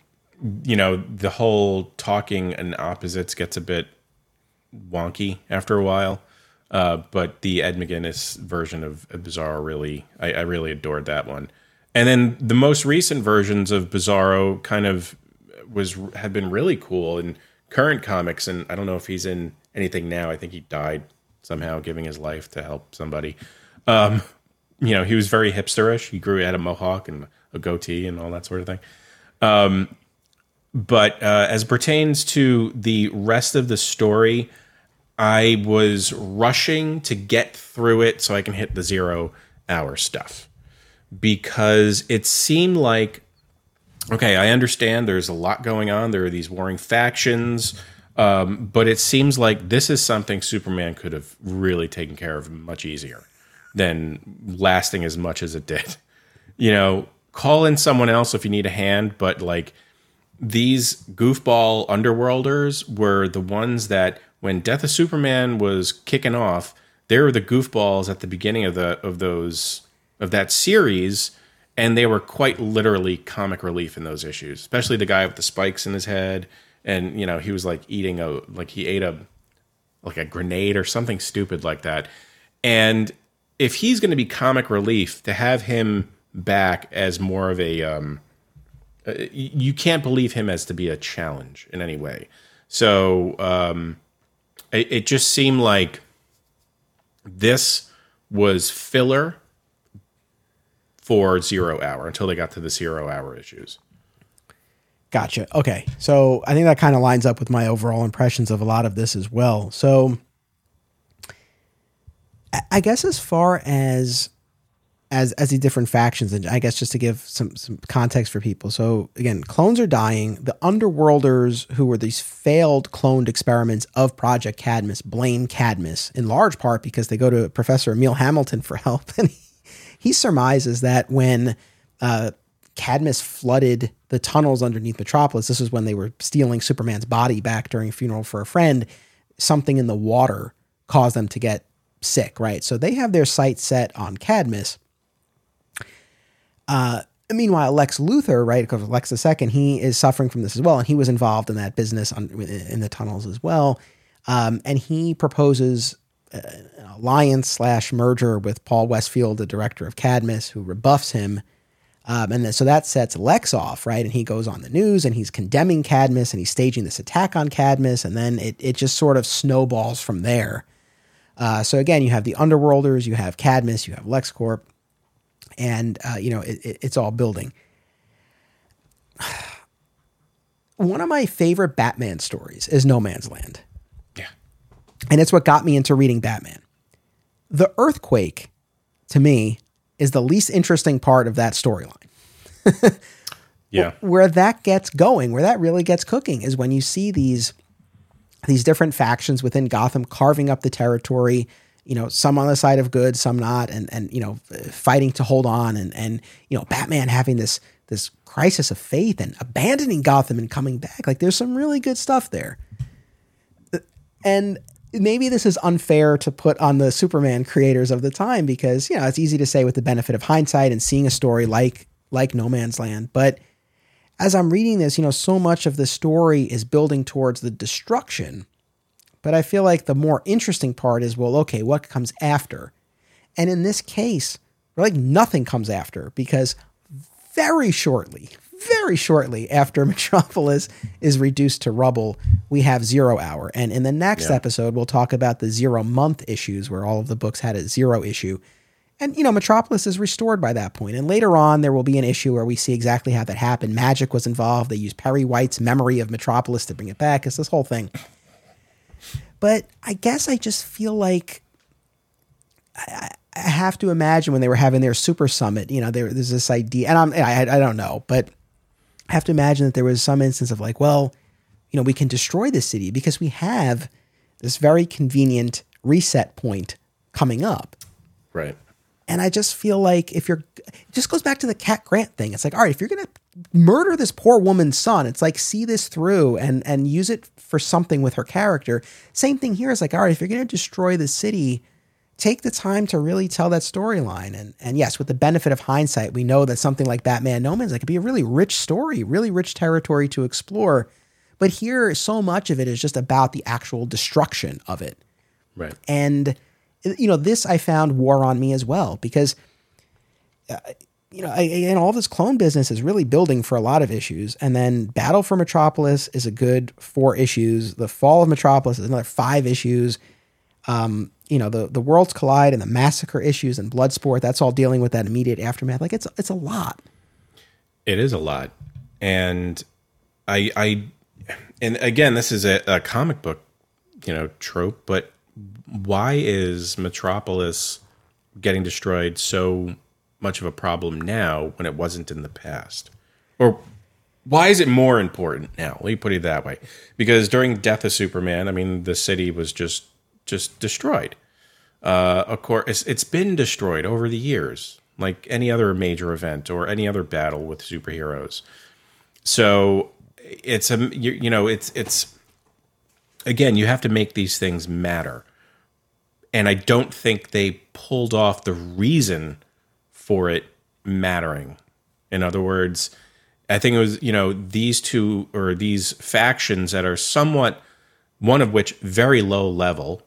you know, the whole talking and opposites gets a bit wonky after a while. Uh, but the Ed McGuinness version of, Bizarro really, I, I really adored that one. And then the most recent versions of Bizarro kind of was had been really cool in current comics, and I don't know if he's in anything now. I think he died somehow, giving his life to help somebody. Um, you know, he was very hipsterish. He grew had a mohawk and a goatee and all that sort of thing. Um, but uh, as pertains to the rest of the story, I was rushing to get through it so I can hit the zero hour stuff because it seemed like okay, I understand there's a lot going on. There are these warring factions. Um, but it seems like this is something Superman could have really taken care of much easier than lasting as much as it did. You know, call in someone else if you need a hand, but like these goofball underworlders were the ones that when Death of Superman was kicking off, they were the goofballs at the beginning of the of those of that series and they were quite literally comic relief in those issues, especially the guy with the spikes in his head, and you know he was like eating a like he ate a like a grenade or something stupid like that, and if he's going to be comic relief, to have him back as more of a um, you can't believe him as to be a challenge in any way. So um, it, it just seemed like this was filler for zero hour until they got to the zero hour issues. Gotcha. Okay. So I think that kind of lines up with my overall impressions of a lot of this as well. So I guess as far as as as the different factions, and I guess just to give some some context for people. So again, clones are dying. The underworlders, who were these failed cloned experiments of Project Cadmus, blame Cadmus in large part because they go to Professor Emil Hamilton for help, and he, he surmises that when uh, Cadmus flooded the tunnels underneath Metropolis, this is when they were stealing Superman's body back during a funeral for a friend. Something in the water caused them to get sick, right? So they have their sights set on Cadmus. Uh, meanwhile, Lex Luthor, right, because Lex II, he is suffering from this as well, and he was involved in that business on, in the tunnels as well. Um, and he proposes uh, an alliance slash merger with Paul Westfield, the director of Cadmus, who rebuffs him. Um, and then, so that sets Lex off, right? And he goes on the news and he's condemning Cadmus and he's staging this attack on Cadmus. And then it, it just sort of snowballs from there. Uh, so again, you have the Underworlders, you have Cadmus, you have LexCorp, and uh, you know it, it, it's all building. One of my favorite Batman stories is No Man's Land, Yeah. and it's what got me into reading Batman. The earthquake, to me, is the least interesting part of that storyline. Yeah. Where that gets going, where that really gets cooking, is when you see these these different factions within Gotham carving up the territory. You know, some on the side of good, some not, and and you know, fighting to hold on, and and you know, Batman having this this crisis of faith and abandoning Gotham and coming back. Like, there's some really good stuff there. And maybe this is unfair to put on the Superman creators of the time because you know it's easy to say with the benefit of hindsight and seeing a story like like No Man's Land, but as I'm reading this, you know, so much of the story is building towards the destruction. But I feel like the more interesting part is, well, okay, what comes after? And in this case, like nothing comes after because very shortly, very shortly after Metropolis is reduced to rubble, we have Zero Hour. And in the next Yeah. episode, we'll talk about the zero month issues where all of the books had a zero issue. And, you know, Metropolis is restored by that point. And later on, there will be an issue where we see exactly how that happened. Magic was involved. They used Perry White's memory of Metropolis to bring it back. It's this whole thing. But I guess I just feel like I, I have to imagine when they were having their super summit, you know, there, there's this idea, and I'm, I, I don't know, but I have to imagine that there was some instance of like, well, you know, we can destroy the city because we have this very convenient reset point coming up. Right. And I just feel like if you're, it just goes back to the Cat Grant thing. It's like, all right, if you're going to murder this poor woman's son, it's like see this through and and use it for something with her character. Same thing here is like, all right, if you're going to destroy the city, take the time to really tell that storyline. And and yes, with the benefit of hindsight, we know that something like Batman No Man's Land could be a really rich story, really rich territory to explore. But here, so much of it is just about the actual destruction of it. Right. And you know, this I found wore on me as well because you know, and all this clone business is really building for a lot of issues. And then Battle for Metropolis is a good four issues. The Fall of Metropolis is another five issues. Um, you know, the the Worlds Collide and the Massacre issues and Bloodsport, that's all dealing with that immediate aftermath. Like it's it's a lot. It is a lot, and I, I, and again, this is a, a comic book, you know, trope. But why is Metropolis getting destroyed so much of a problem now when it wasn't in the past, or why is it more important now? Let me put it that way, because during Death of Superman, I mean, the city was just just destroyed. Uh, of course, it's, it's been destroyed over the years, like any other major event or any other battle with superheroes. So it's a you, you know it's it's again you have to make these things matter, and I don't think they pulled off the reason for it mattering. In other words, I think it was you know these two or these factions that are somewhat one of which very low level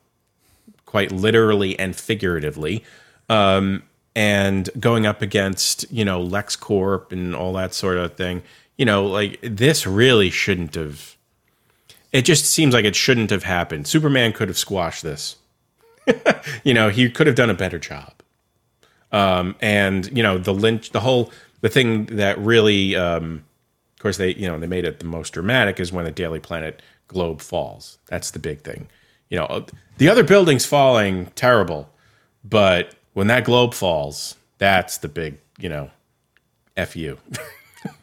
quite literally and figuratively, um, and going up against you know LexCorp and all that sort of thing. You know, like this really shouldn't have. It just seems like it shouldn't have happened. Superman could have squashed this. you know, he could have done a better job. Um, and you know, the lynch, the whole the thing that really um, of course, they you know they made it the most dramatic is when the Daily Planet globe falls. That's the big thing. You know, the other buildings falling terrible, but when that globe falls, that's the big you know, f you.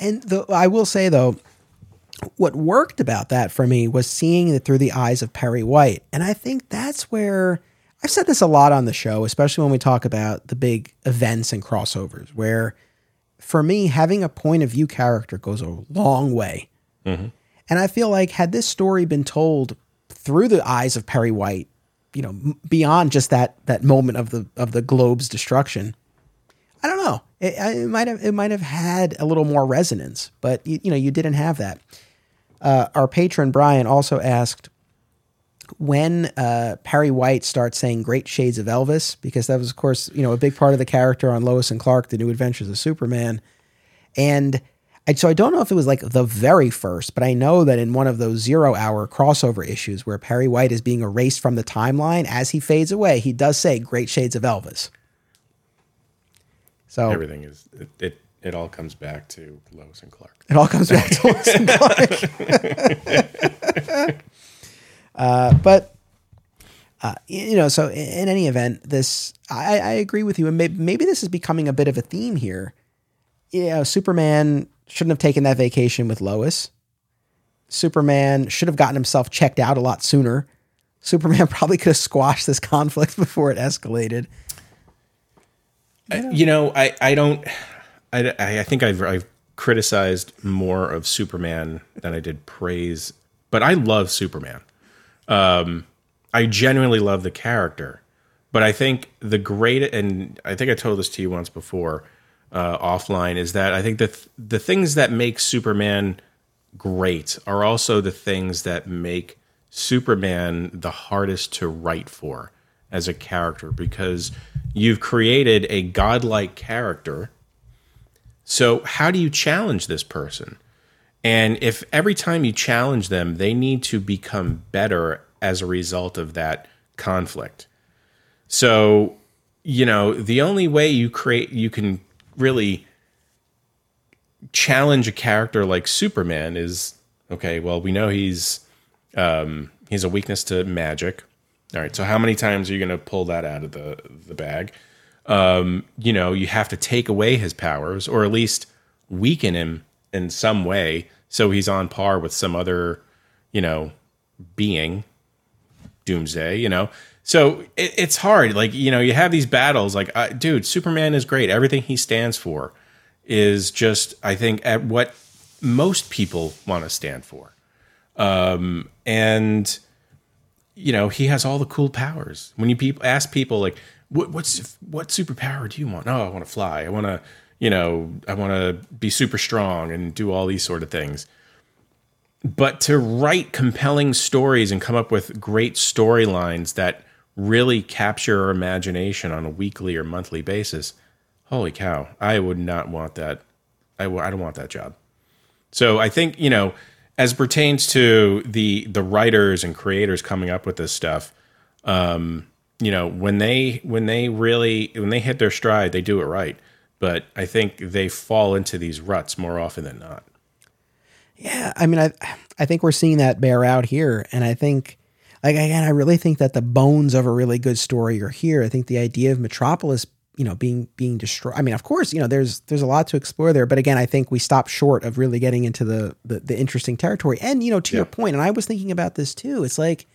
and the, I will say though, what worked about that for me was seeing it through the eyes of Perry White, and I think that's where. I've said this a lot on the show, especially when we talk about the big events and crossovers, where for me, having a point of view character goes a long way. Mm-hmm. And I feel like had this story been told through the eyes of Perry White, you know, beyond just that that moment of the of the globe's destruction, I don't know. It, it might have it might have had a little more resonance, but you, you know, you didn't have that. Uh, our patron Brian also asked when uh, Perry White starts saying "Great Shades of Elvis," because that was, of course, you know, a big part of the character on Lois and Clark: The New Adventures of Superman, and I, so I don't know if it was like the very first, but I know that in one of those zero-hour crossover issues where Perry White is being erased from the timeline as he fades away, he does say "Great Shades of Elvis." So everything is it, it it all comes back to Lois and Clark. It all comes back to Lois and Clark. Uh, but uh, you know, so in, any event, this I, I agree with you, and maybe, maybe this is becoming a bit of a theme here. You know, Superman shouldn't have taken that vacation with Lois. Superman should have gotten himself checked out a lot sooner. Superman probably could have squashed this conflict before it escalated. Uh, you know, I, I don't, I, I think I've, I've criticized more of Superman than I did praise, but I love Superman. Um, I genuinely love the character, but I think the great and I think I told this to you once before uh, offline is that I think that th- the things that make Superman great are also the things that make Superman the hardest to write for as a character because you've created a godlike character. So, how do you challenge this person? And if every time you challenge them, they need to become better as a result of that conflict. So, you know, the only way you create, you can really challenge a character like Superman is okay. Well, we know he's um, he's a weakness to magic. All right. So, how many times are you going to pull that out of the the bag? Um, you know, you have to take away his powers, or at least weaken him in some way so he's on par with some other, you know, being, Doomsday, you know. So it, it's hard. Like, you know, you have these battles. Like, uh, dude, Superman is great. Everything he stands for is just, I think, at what most people want to stand for. Um, and, you know, he has all the cool powers. When you people ask people, like, what, what's what superpower do you want? Oh, I want to fly. I want to you know, I want to be super strong and do all these sort of things. But to write compelling stories and come up with great storylines that really capture our imagination on a weekly or monthly basis, holy cow, I would not want that. I w- I don't want that job. So I think, you know, as pertains to the the writers and creators coming up with this stuff, um, you know, when they when they really when they hit their stride, they do it right but I think they fall into these ruts more often than not. Yeah, I mean, I I think we're seeing that bear out here, and I think, like again, I really think that the bones of a really good story are here. I think the idea of Metropolis, you know, being being destroyed. I mean, of course, you know, there's there's a lot to explore there, but again, I think we stop short of really getting into the the, the interesting territory. And you know, to yeah. your point, and I was thinking about this too. It's like.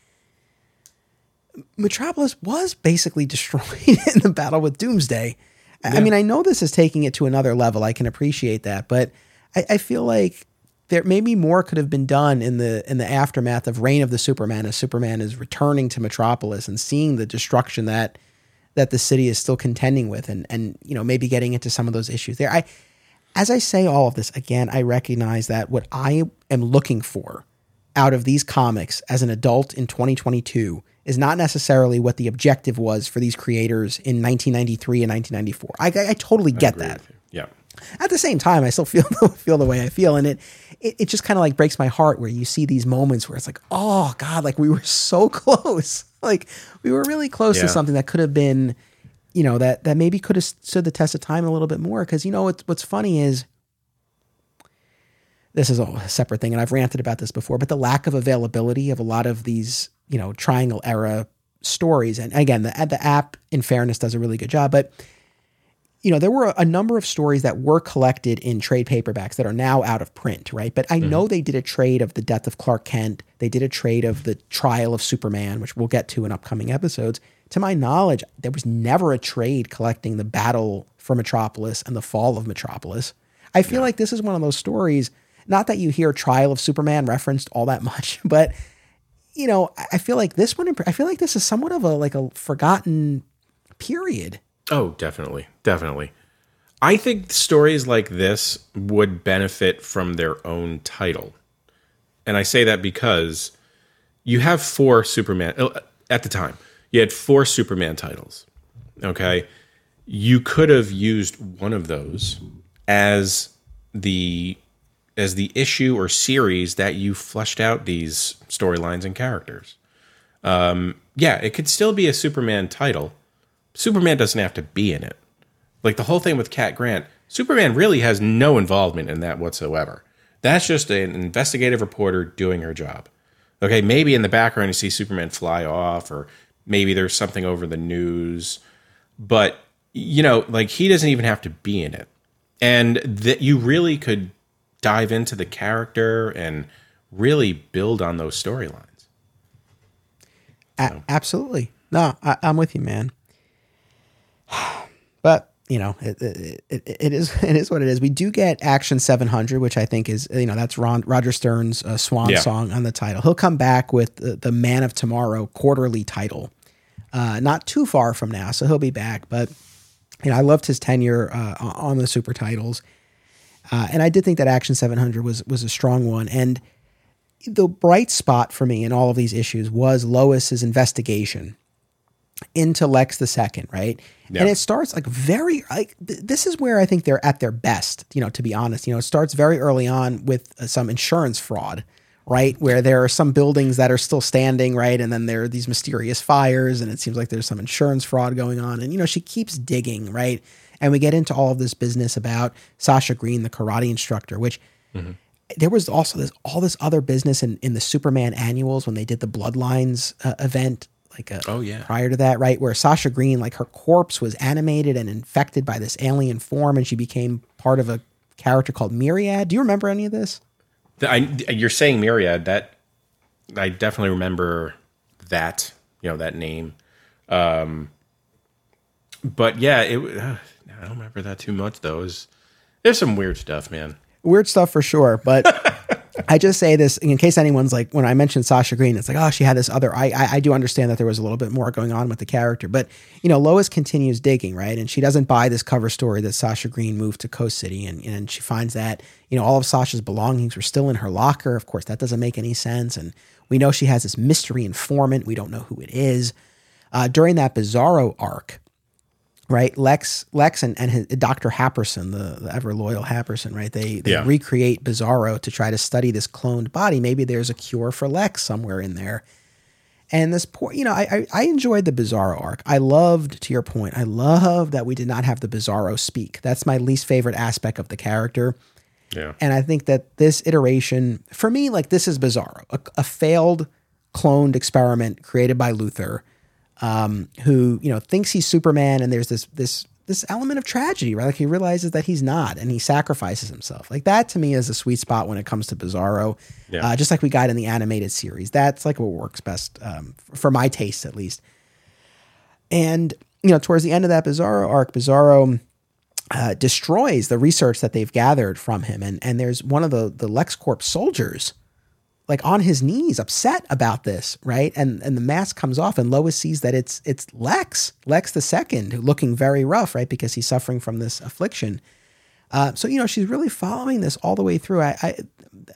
Metropolis was basically destroyed in the battle with Doomsday. Yeah. I mean, I know this is taking it to another level. I can appreciate that, but I, I feel like there maybe more could have been done in the in the aftermath of Reign of the Superman as Superman is returning to Metropolis and seeing the destruction that that the city is still contending with and and you know maybe getting into some of those issues there. I as I say all of this again, I recognize that what I am looking for out of these comics as an adult in 2022 is not necessarily what the objective was for these creators in 1993 and 1994. I, I, I totally get I that. Yeah. At the same time, I still feel feel the way I feel, and it it, it just kind of like breaks my heart where you see these moments where it's like, oh God, like we were so close, like we were really close yeah. to something that could have been, you know, that that maybe could have stood the test of time a little bit more. Because you know what's what's funny is this is a separate thing, and I've ranted about this before, but the lack of availability of a lot of these, you know, triangle era stories. And again, the, the app, in fairness, does a really good job. But, you know, there were a number of stories that were collected in trade paperbacks that are now out of print, right? But I mm-hmm. know they did a trade of the death of Clark Kent. They did a trade of the trial of Superman, which we'll get to in upcoming episodes. To my knowledge, there was never a trade collecting the battle for Metropolis and the fall of Metropolis. I feel yeah. like this is one of those stories, not that you hear Trial of Superman referenced all that much, but you know, I feel like this one, I feel like this is somewhat of a like a forgotten period. Oh, definitely. Definitely. I think stories like this would benefit from their own title. And I say that because you have four Superman uh, at the time. You had four Superman titles. Okay? You could have used one of those as the as the issue or series that you fleshed out these storylines and characters. Um, yeah, it could still be a Superman title. Superman doesn't have to be in it. Like the whole thing with Cat Grant, Superman really has no involvement in that whatsoever. That's just an investigative reporter doing her job. Okay, maybe in the background you see Superman fly off, or maybe there's something over the news, but you know, like he doesn't even have to be in it. And that you really could dive into the character and really build on those storylines. So. absolutely. No, I, am with you, man. But you know, it, it, it, it is it is what it is. We do get Action 700, which I think is you know that's Ron, Roger Stern's uh, swan yeah. song on the title. He'll come back with the, the Man of Tomorrow quarterly title, uh, not too far from now, so he'll be back. But you know, I loved his tenure uh, on the super titles. Uh, and I did think that Action 700 was was a strong one. And the bright spot for me in all of these issues was Lois's investigation into Lex the second, right? Yeah. And it starts like very like th- this is where I think they're at their best, you know, to be honest. You know, it starts very early on with uh, some insurance fraud, right? Where there are some buildings that are still standing, right? And then there are these mysterious fires and it seems like there's some insurance fraud going on and you know, she keeps digging, right? And we get into all of this business about Sasha Green, the karate instructor, which mm-hmm. there was also this all this other business in, in the Superman annuals when they did the Bloodlines uh, event, like a, uh, oh yeah, prior to that, right, where Sasha Green, like her corpse was animated and infected by this alien form, and she became part of a character called Myriad. Do you remember any of this? I, you're saying Myriad. That I definitely remember that. You know that name. Um, but yeah, it. Uh, I don't remember that too much though. Was there's some weird stuff, man. Weird stuff for sure, but I just say this in case anyone's like when I mentioned Sasha Green, it's like oh she had this other. I, I, I do understand that there was a little bit more going on with the character, but you know Lois continues digging right, and she doesn't buy this cover story that Sasha Green moved to Coast City, and and she finds that you know all of Sasha's belongings were still in her locker. Of course, that doesn't make any sense, and we know she has this mystery informant. We don't know who it is. Uh, during that Bizarro arc, right? Lex, Lex, and, and his, Dr. Happersen, the, the, ever loyal Happersen, right? They they yeah. recreate Bizarro to try to study this cloned body. Maybe there's a cure for Lex somewhere in there. And this poor, you know, I, I, I enjoyed the Bizarro arc. I loved, to your point, I love that we did not have the Bizarro speak. That's my least favorite aspect of the character. Yeah. And I think that this iteration, for me, like this is Bizarro, a, a failed cloned experiment created by Luthor um, who you know thinks he's Superman, and there's this this this element of tragedy, right? Like he realizes that he's not, and he sacrifices himself. Like that to me is a sweet spot when it comes to Bizarro. Yeah. Uh, just like we got in the animated series, that's like what works best um, for my taste, at least. And you know, towards the end of that Bizarro arc, Bizarro. Uh, destroys the research that they've gathered from him, and and there's one of the the LexCorp soldiers like on his knees, upset about this, right? And and the mask comes off, and Lois sees that it's it's Lex, Lex the second, looking very rough, right? Because he's suffering from this affliction. Uh, so you know she's really following this all the way through. I, I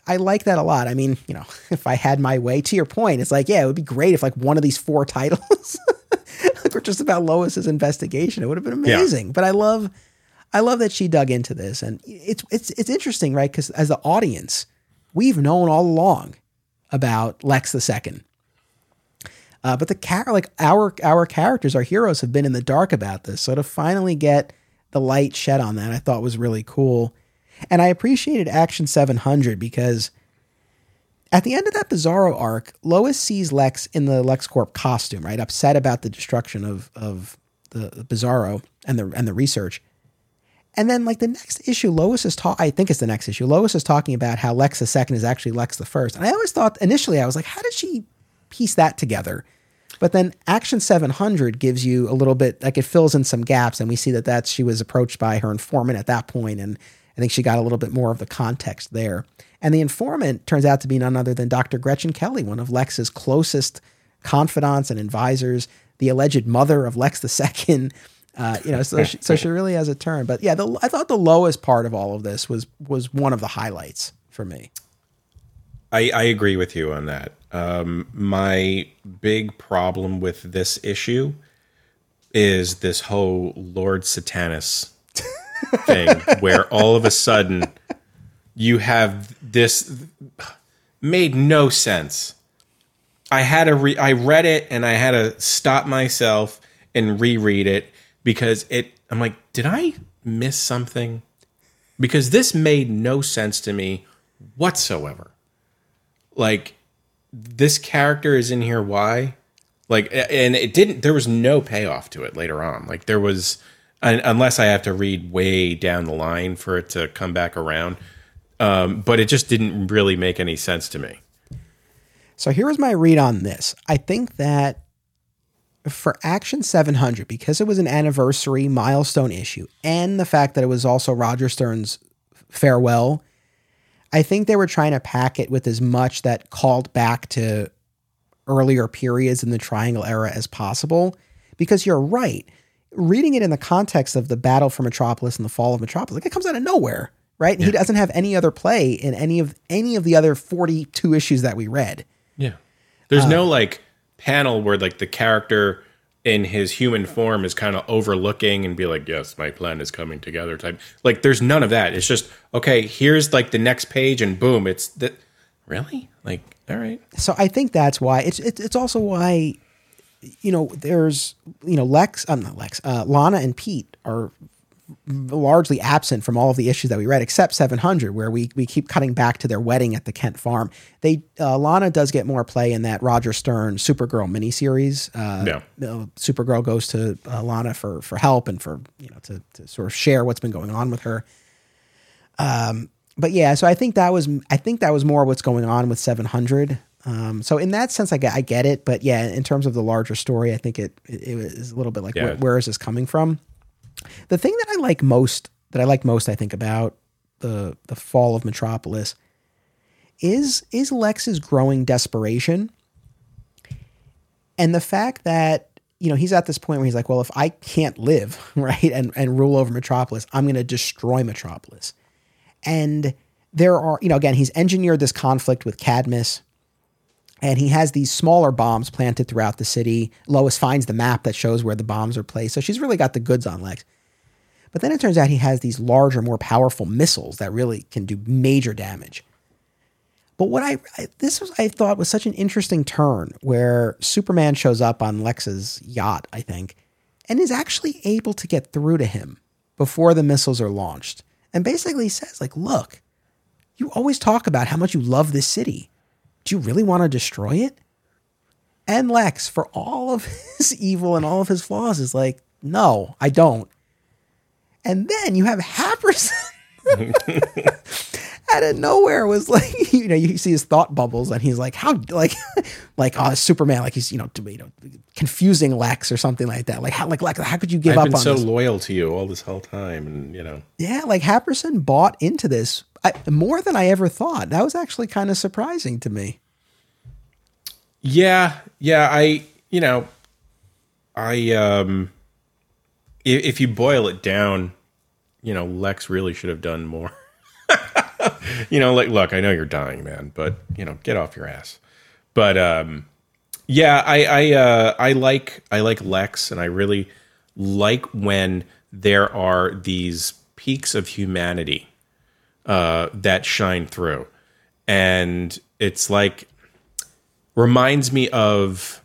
I like that a lot. I mean, you know, if I had my way, to your point, it's like, yeah, it would be great if like one of these four titles were just about Lois's investigation. It would have been amazing. Yeah. But I love, I love that she dug into this, and it's it's it's interesting, right? Because as the audience, we've known all along about Lex Second. Uh, but the car- like our our characters, our heroes, have been in the dark about this. So to finally get the light shed on that, I thought was really cool. And I appreciated Action 700 because at the end of that Bizarro arc, Lois sees Lex in the LexCorp costume, right? Upset about the destruction of of the Bizarro and the and the research. And then like the next issue, Lois is talking. I think it's the next issue. Lois is talking about how Lex the second is actually Lex the first. And I always thought initially I was like, how did she piece that together? But then Action 700 gives you a little bit like it fills in some gaps, and we see that that she was approached by her informant at that point, and I think she got a little bit more of the context there. And the informant turns out to be none other than Dr. Gretchen Kelly, one of Lex's closest confidants and advisors, the alleged mother of Lex the Second. Uh, you know, so she, so she really has a turn. But yeah, the, I thought the Lois part of all of this was was one of the highlights for me. I, I agree with you on that. Um, my big problem with this issue is this whole Lord Satanus thing, where all of a sudden you have this made no sense. I had to re- I read it and I had to stop myself and reread it because it I'm like, did I miss something? Because this made no sense to me whatsoever. Like this character is in here why? Like and it didn't there was no payoff to it later on. Like there was unless I have to read way down the line for it to come back around. Um, but it just didn't really make any sense to me. So here's my read on this. I think that for Action 700, because it was an anniversary milestone issue, and the fact that it was also Roger Stern's farewell, I think they were trying to pack it with as much that called back to earlier periods in the Triangle era as possible. Because you're right, reading it in the context of the battle for Metropolis and the fall of Metropolis, like it comes out of nowhere, right? Yeah. He doesn't have any other play in any of any of the other 42 issues that we read. Yeah. There's uh, no like panel where like the character in his human form is kind of overlooking and be like, "Yes, my plan is coming together." Type. Like there's none of that. It's just, okay, here's like the next page and boom, it's that really? Like, all right. So I think that's why it's it's, it's also why you know, there's, you know, Lex, I'm not Lex, uh, Lana and Pete are largely absent from all of the issues that we read, except 700, where we we keep cutting back to their wedding at the Kent farm. They uh, Lana does get more play in that Roger Stern Supergirl miniseries. Uh, know, Supergirl goes to uh, Lana for for help and for you know to to sort of share what's been going on with her. Um, but yeah, so I think that was I think that was more what's going on with 700. Um, so in that sense, I get I get it, but yeah, in terms of the larger story, I think it it, it is a little bit like yeah. where, where is this coming from? The thing that I like most, that I like most, I think about the the fall of Metropolis, is is Lex's growing desperation, and the fact that you know he's at this point where he's like, well, if I can't live right and and rule over Metropolis, I'm going to destroy Metropolis, and there are you know again he's engineered this conflict with Cadmus and he has these smaller bombs planted throughout the city. Lois finds the map that shows where the bombs are placed. So she's really got the goods on Lex. But then it turns out he has these larger, more powerful missiles that really can do major damage. But what I, I, this was I thought was such an interesting turn where Superman shows up on Lex's yacht, I think, and is actually able to get through to him before the missiles are launched. And basically says like, "Look, you always talk about how much you love this city. Do you really want to destroy it? And Lex, for all of his evil and all of his flaws, is like, no, I don't. And then you have Happersen out of nowhere was like, you know, you see his thought bubbles and he's like, how, like, like, oh, Superman, like he's, you know, you know, confusing Lex or something like that. Like, how, like, Lex, how could you give I've up been on so this? loyal to you all this whole time. And, you know, yeah, like Happersen bought into this I, more than I ever thought. That was actually kind of surprising to me. Yeah, yeah. I, you know, I, um, if, you boil it down, you know, Lex really should have done more. you know, like, look, I know you're dying, man, but you know, get off your ass. But, um, yeah, I, I, uh, I like, I like Lex, and I really like when there are these peaks of humanity uh, that shine through. And it's like, reminds me of,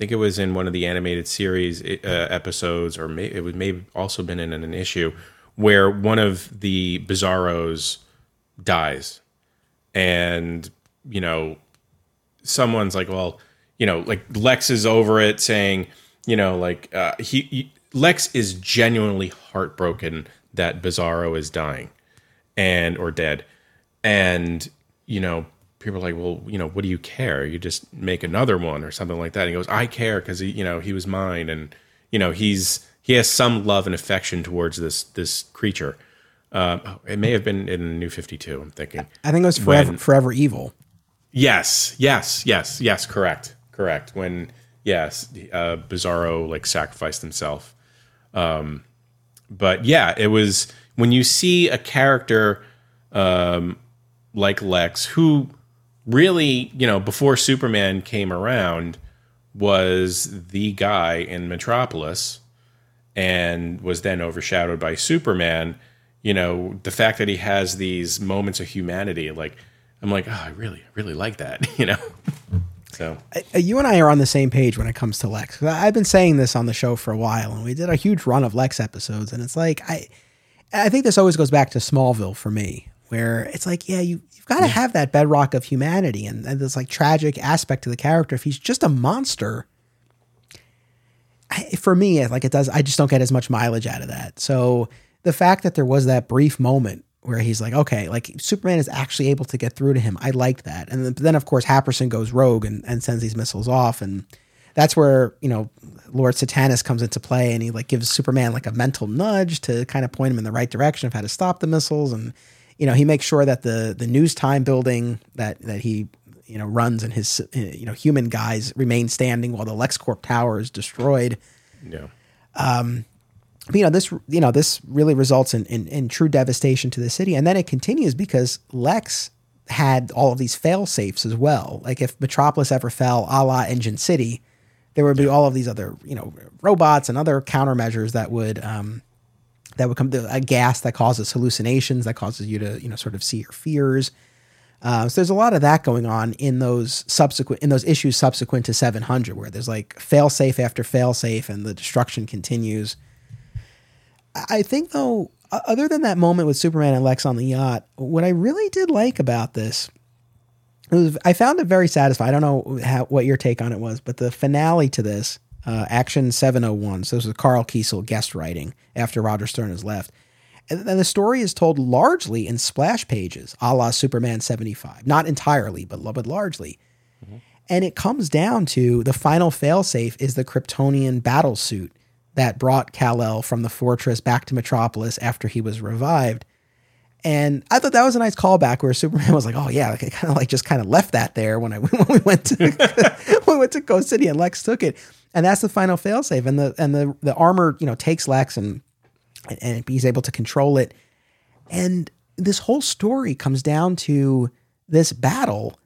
think it was in one of the animated series uh, episodes, or may, it was maybe also been in an issue where one of the Bizarros dies, and you know, someone's like, well, you know, like Lex is over it, saying, you know, like uh, he, he Lex is genuinely heartbroken that Bizarro is dying, and or dead, and you know people are like, well, you know, what do you care? You just make another one or something like that. And he goes, I care because he, you know, he was mine, and you know, he's he has some love and affection towards this this creature. Uh, it may have been in New Fifty Two. I'm thinking. I think it was forever, When- forever evil. Yes, yes, yes, yes. Correct, correct. When yes, uh, Bizarro like sacrificed himself. Um, but yeah, it was when you see a character um, like Lex, who really, you know, before Superman came around, was the guy in Metropolis, and was then overshadowed by Superman. You know, the fact that he has these moments of humanity, like I'm like, oh, I really, really like that. You know, so Uh, You and I are on the same page when it comes to Lex. I've been saying this on the show for a while, and we did a huge run of Lex episodes, and it's like I, I think this always goes back to Smallville for me, where it's like, yeah, you got to have that bedrock of humanity and, and this like tragic aspect to the character. If he's just a monster, I, for me, like it does, I just don't get as much mileage out of that. So the fact that there was that brief moment where he's like, okay, like Superman is actually able to get through to him. I like that. And then, then of course, Happersen goes rogue and, and sends these missiles off. And that's where, you know, Lord Satanus comes into play and he like gives Superman like a mental nudge to kind of point him in the right direction of how to stop the missiles. And, you know, he makes sure that the, the Newstime building that, that he, you know, runs and his, uh, you know, human guys remain standing while the LexCorp tower is destroyed. Yeah, but, you know this you know this really results in, in in true devastation to the city. And then it continues because lex had all of these fail safes as well. Like if metropolis ever fell a la engine city there would be all of these other you know robots and other countermeasures that would um that would come a gas that causes hallucinations that causes you to you know sort of see your fears uh, so there's a lot of that going on in those subsequent in those issues subsequent to 700 where there's like fail safe after fail safe and the destruction continues I think though, other than that moment with Superman and Lex on the yacht, what I really did like about this, was, I found it very satisfying. I don't know how, what your take on it was, but the finale to this, uh, Action 701, so this was Karl Kesel guest writing after Roger Stern has left. And the story is told largely in splash pages, a la Superman 75. Not entirely, but, but largely. And it comes down to the final failsafe is the Kryptonian battle suit that brought Kal-El from the fortress back to Metropolis after he was revived. And I thought that was a nice callback where Superman was like, "Oh yeah," like I kind of like just kind of left that there when I when we went to when we went to Coast City and Lex took it, and that's the final failsafe. And the and the the armor you know takes Lex and and he's able to control it. And this whole story comes down to this battle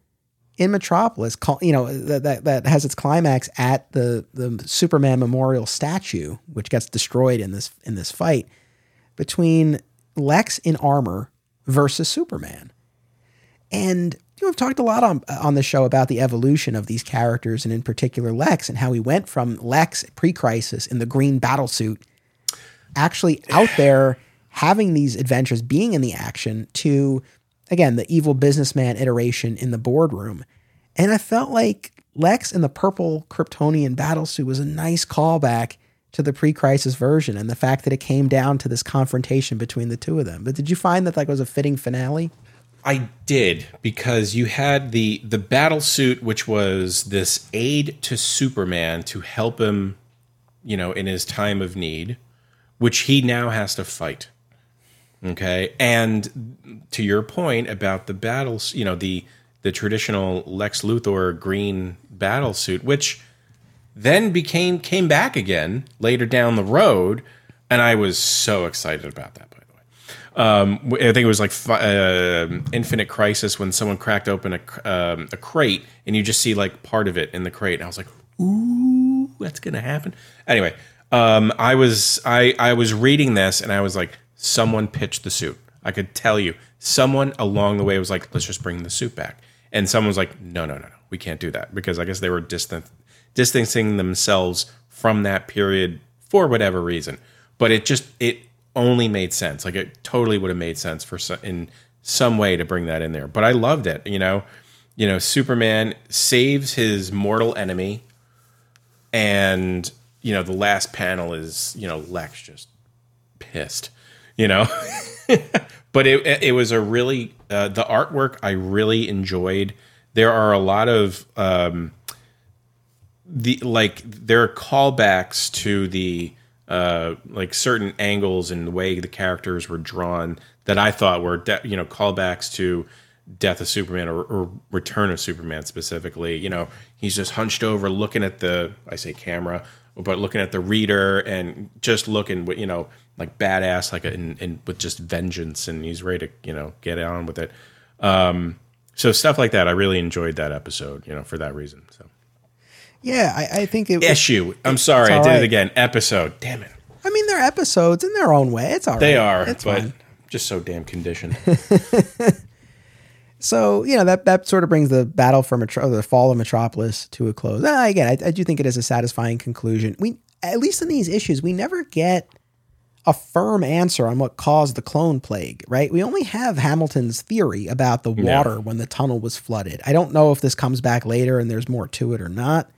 in Metropolis, you know, that, that, that has its climax at the, the Superman Memorial statue, which gets destroyed in this, in this fight between Lex in armor versus Superman. And you we've talked a lot on, uh, on the show about the evolution of these characters and in particular Lex and how he went from Lex pre-crisis in the green battle suit actually out there having these adventures, being in the action, to again the evil businessman iteration in the boardroom. And I felt like Lex in the purple Kryptonian battlesuit was a nice callback to the pre-crisis version and the fact that it came down to this confrontation between the two of them. But did you find that like was a fitting finale? I did because you had the the battle suit, which was this aid to Superman to help him, you know, in his time of need, which he now has to fight. Okay, and to your point about the battles, you know, the the traditional Lex Luthor green battle suit, which then became came back again later down the road, and I was so excited about that. Um, I think it was like uh, Infinite Crisis when someone cracked open a um, a crate and you just see like part of it in the crate, and I was like, "Ooh, that's gonna happen." Anyway, um, I was I I was reading this and I was like, someone pitched the suit. I could tell you, someone along the way was like, "Let's just bring the suit back," and someone was like, "No, no, no, no, we can't do that," because I guess they were distant distancing themselves from that period for whatever reason. But it just it only made sense. Like it totally would have made sense for in some way to bring that in there. But I loved it. You know, you know, Superman saves his mortal enemy, and you know the last panel is you know Lex just pissed. You know, but it it was a really uh, the artwork I really enjoyed. There are a lot of um, the like there are callbacks to the uh, like certain angles and the way the characters were drawn that I thought were de- you know callbacks to Death of Superman or, or, Return of Superman specifically. You know, he's just hunched over looking at the I say camera, but looking at the reader and just looking you know like badass like in, in with just vengeance and he's ready to you know get on with it. Um, so stuff like that, I really enjoyed that episode. You know, for that reason. So. Yeah, I, I think it issue. I'm sorry, I did right. it again. Episode. Damn it. I mean, they're episodes in their own way. It's all they right. are, it's but fine. just so damn conditioned. so you know that that sort of brings the battle for Metro- the fall of Metropolis to a close. Uh, again, I, I do think it is a satisfying conclusion. We at least in these issues, we never get a firm answer on what caused the clone plague, right? We only have Hamilton's theory about the water when the tunnel was flooded. I don't know if this comes back later and there's more to it or not.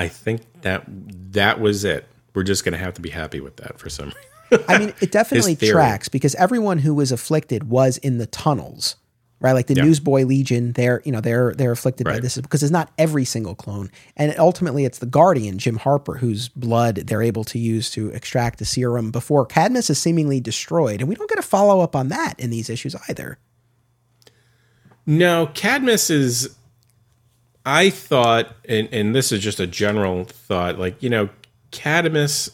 I think that that was it. We're just going to have to be happy with that for some reason. I mean, it definitely tracks because everyone who was afflicted was in the tunnels, right? Like the yeah. Newsboy Legion, they're you know they're they're afflicted right. by this because it's not every single clone, and ultimately it's the Guardian Jim Harper whose blood they're able to use to extract the serum before Cadmus is seemingly destroyed, and we don't get a follow up on that in these issues either. No, Cadmus is I thought, and, and this is just a general thought, like, you know, Cadmus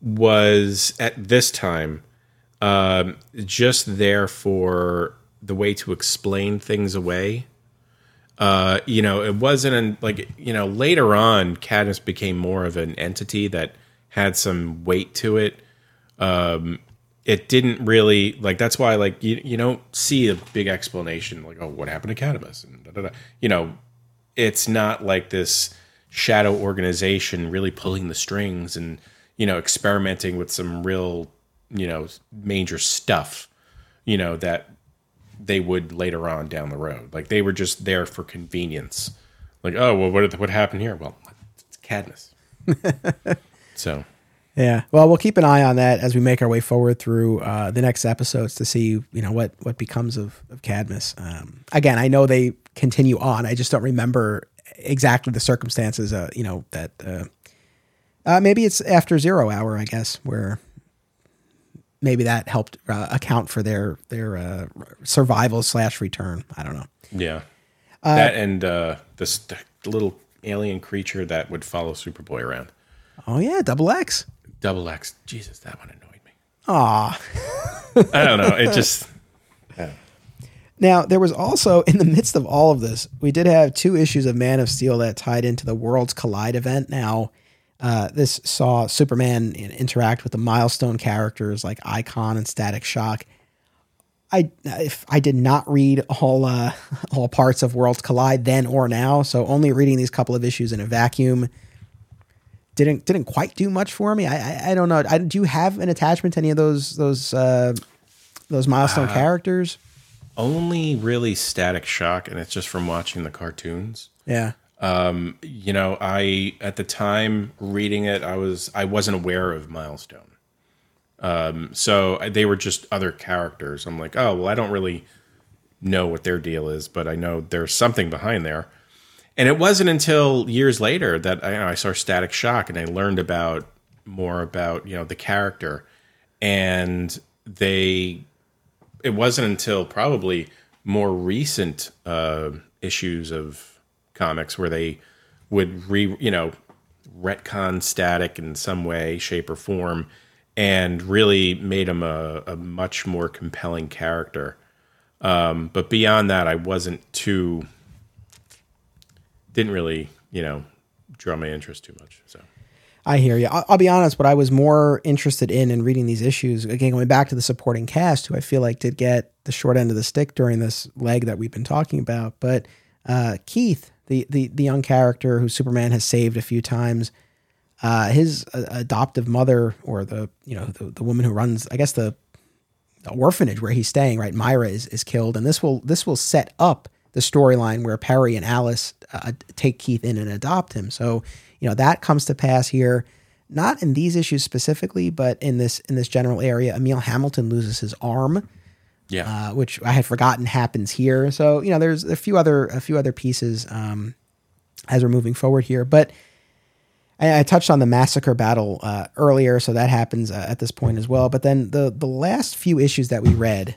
was at this time um, just there for the way to explain things away. Uh, you know, it wasn't an, like, you know, later on, Cadmus became more of an entity that had some weight to it. Um, it didn't really like that's why like you you don't see a big explanation like oh what happened to Cadmus and da, da, da. you know it's not like this shadow organization really pulling the strings and you know experimenting with some real you know major stuff you know that they would later on down the road. Like they were just there for convenience. Like oh well what what happened here? Well it's cadmus so yeah well we'll keep an eye on that as we make our way forward through uh, the next episodes to see you know what what becomes of, of cadmus um, again i know they continue on. I just don't remember exactly the circumstances. Uh, you know that uh, uh, maybe it's after zero hour, I guess, where maybe that helped uh, account for their their uh, survival slash return. I don't know. Yeah, uh, that and uh, this little alien creature that would follow Superboy around. Oh yeah, Dubbilex. Dubbilex. Jesus, that one annoyed me. Ah. I don't know. It just. Now, there was also, in the midst of all of this, we did have two issues of Man of Steel that tied into the Worlds Collide event. Now, uh, this saw Superman interact with the milestone characters like Icon and Static Shock. I if I did not read all uh, all parts of Worlds Collide then or now, so only reading these couple of issues in a vacuum didn't didn't quite do much for me. I I, I don't know. I, do you have an attachment to any of those those uh, those milestone uh, characters? only really Static Shock, and it's just from watching the cartoons. Yeah. Um, you know, I at the time reading it, I was I wasn't aware of Milestone. Um, so they were just other characters. I'm like, oh well, I don't really know what their deal is, but I know there's something behind there. And it wasn't until years later that I, you know, I saw Static Shock and I learned about more about you know the character, and they it wasn't until probably more recent uh, issues of comics where they would re you know retcon static in some way shape or form and really made him a, a much more compelling character. Um, but beyond that i wasn't too didn't really you know draw my interest too much so I hear you. I'll, I'll, be honest. What I was more interested in in reading these issues, again, going back to the supporting cast, who I feel like did get the short end of the stick during this leg that we've been talking about. But uh, Keith, the, the the young character who Superman has saved a few times, uh, his uh, adoptive mother or the you know the, the woman who runs I guess the, the orphanage where he's staying right Myra is is killed and this will this will set up the storyline where Perry and Alice uh, take Keith in and adopt him so you know that comes to pass here not in these issues specifically but in this in this general area Emil Hamilton loses his arm Yeah. uh, which I had forgotten happens here. So you know, there's a few other a few other pieces um, as we're moving forward here. But I, I touched on the massacre battle uh, earlier, so that happens uh, at this point as well. But then the the last few issues that we read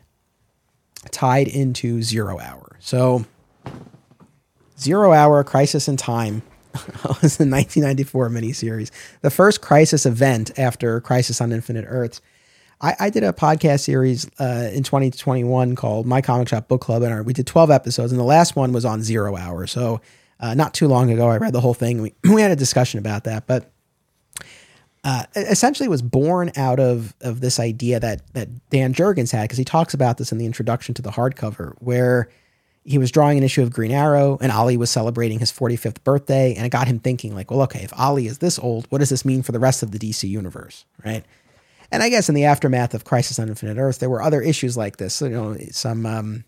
tied into Zero Hour. So Zero Hour Crisis in Time was the 1994 miniseries, the first Crisis event after Crisis on Infinite Earths. I, I did a podcast series uh, in 2021 called My Comic Shop Book Club, and we did 12 episodes, and the last one was on Zero Hour. So uh, not too long ago, I read the whole thing. We, we had a discussion about that, but uh, essentially was born out of of this idea that that Dan Jurgens had because he talks about this in the introduction to the hardcover where he was drawing an issue of Green Arrow and Ollie was celebrating his 45th birthday and it got him thinking like well okay if Ollie is this old what does this mean for the rest of the DC universe right and I guess in the aftermath of Crisis on Infinite Earths there were other issues like this you know some um,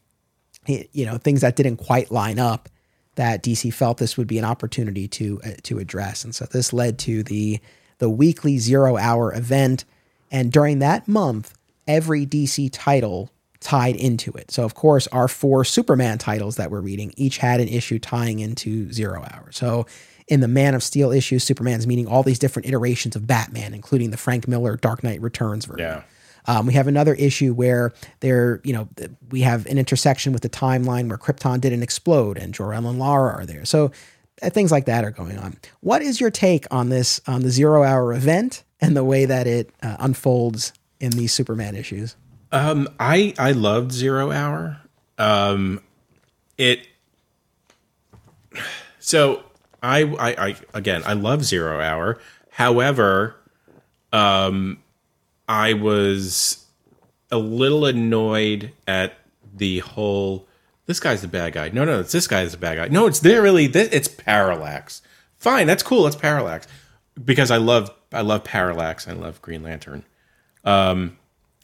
you know things that didn't quite line up that DC felt this would be an opportunity to uh, to address and so this led to the the weekly zero hour event. And during that month, every DC title tied into it. So, of course, our four Superman titles that we're reading each had an issue tying into zero hour. So, in the Man of Steel issue, Superman's meeting all these different iterations of Batman, including the Frank Miller Dark Knight Returns version. Yeah. Um, we have another issue where there, you know, we have an intersection with the timeline where Krypton didn't explode and Jor-El and Lara are there. So uh, things like that are going on. What is your take on this on the zero hour event and the way that it uh, unfolds in these Superman issues? Um, I I loved Zero Hour. Um, it. So I, I I again I love Zero Hour. However, um, I was a little annoyed at the whole. This guy's the bad guy. No, no, it's this guy's the bad guy. No, it's there really. It's Parallax. Fine, that's cool. That's Parallax because I love I love Parallax. I love Green Lantern.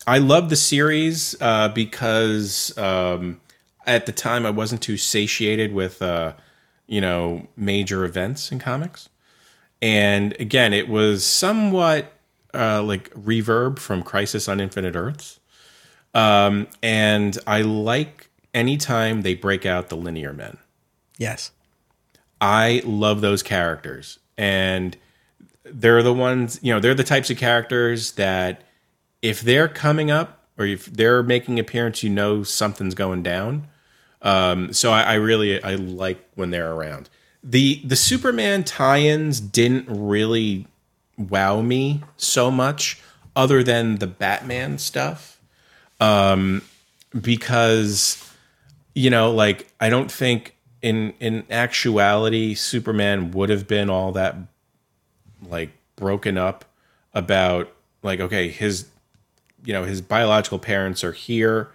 I love the series uh, because um, at the time I wasn't too satiated with uh, you know major events in comics, and again it was somewhat uh, like reverb from Crisis on Infinite Earths, um, and I like anytime they break out the linear men. Yes. I love those characters. And they're the ones, you know, they're the types of characters that if they're coming up or if they're making appearance, you know something's going down. Um, so I, I really I like when they're around. The the Superman tie-ins didn't really wow me so much, other than the Batman stuff. Um, because you know, like I don't think in in actuality Superman would have been all that like broken up about like okay his you know his biological parents are here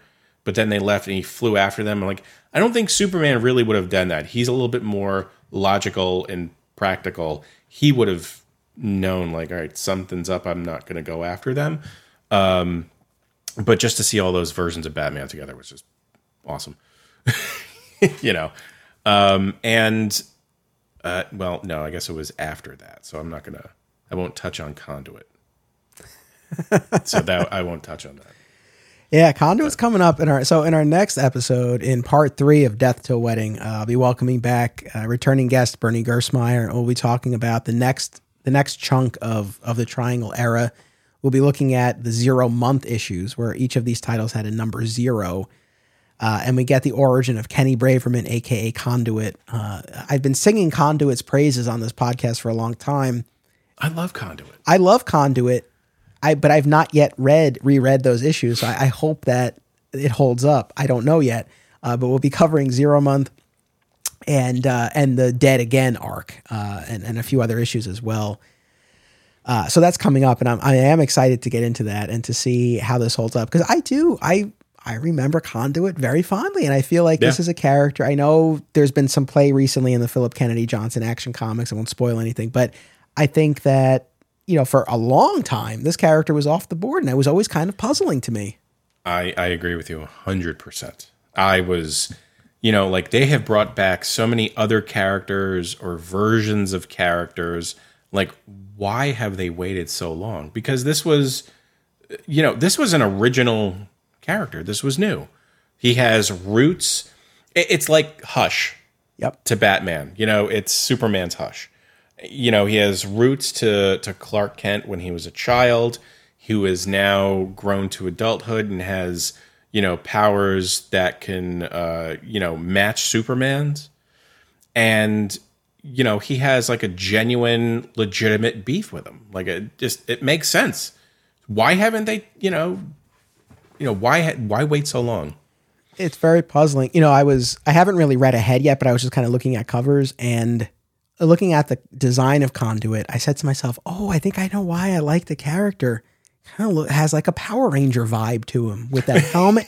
but then they left and he flew after them like I don't think Superman really would have done that. He's a little bit more logical and practical. He would have known like all right something's up I'm not going to go after them. Um but just to see all those versions of Batman together was just awesome. you know. Um, and uh, well, no, I guess it was after that. So I'm not gonna. I won't touch on Conduit. so that I won't touch on that. Yeah, Conduit's coming up in our so in our next episode in part three of Death to a Wedding. Uh, I'll be welcoming back uh, returning guest Bernie Gersmeyer. and We'll be talking about the next the next chunk of of the Triangle era. We'll be looking at the zero month issues where each of these titles had a number zero. Uh, and we get the origin of Kenny Braverman, aka Conduit. Uh, I've been singing Conduit's praises on this podcast for a long time. I love Conduit. I love Conduit, I but I've not yet read reread those issues. So I, I hope that it holds up. I don't know yet, uh, but we'll be covering Zero Month and uh, and the Dead Again arc uh, and and a few other issues as well. Uh, so that's coming up, and I'm, I am excited to get into that and to see how this holds up because I do I I remember Conduit very fondly, and I feel like this is a character. I know there's been some play recently in the Phillip Kennedy Johnson Action Comics. I won't spoil anything, but I think that you know for a long time this character was off the board, and it was always kind of puzzling to me. I, I agree with you 100%. I was, you know, like they have brought back so many other characters or versions of characters. Like, why have they waited so long? Because this was, you know, this was an original character. This was new. He has roots. It's like Hush Yep. to Batman. You know, it's Superman's Hush. You know, he has roots to to Clark Kent when he was a child, who is now grown to adulthood and has you know powers that can uh, you know match Superman's, and you know he has like a genuine, legitimate beef with him. Like it just it makes sense. Why haven't they? You know, you know why why wait so long? It's very puzzling. You know, I was I haven't really read ahead yet, but I was just kind of looking at covers and looking at the design of Conduit. I said to myself, "Oh, I think I know why I like the character. Kind of has like a Power Ranger vibe to him with that helmet."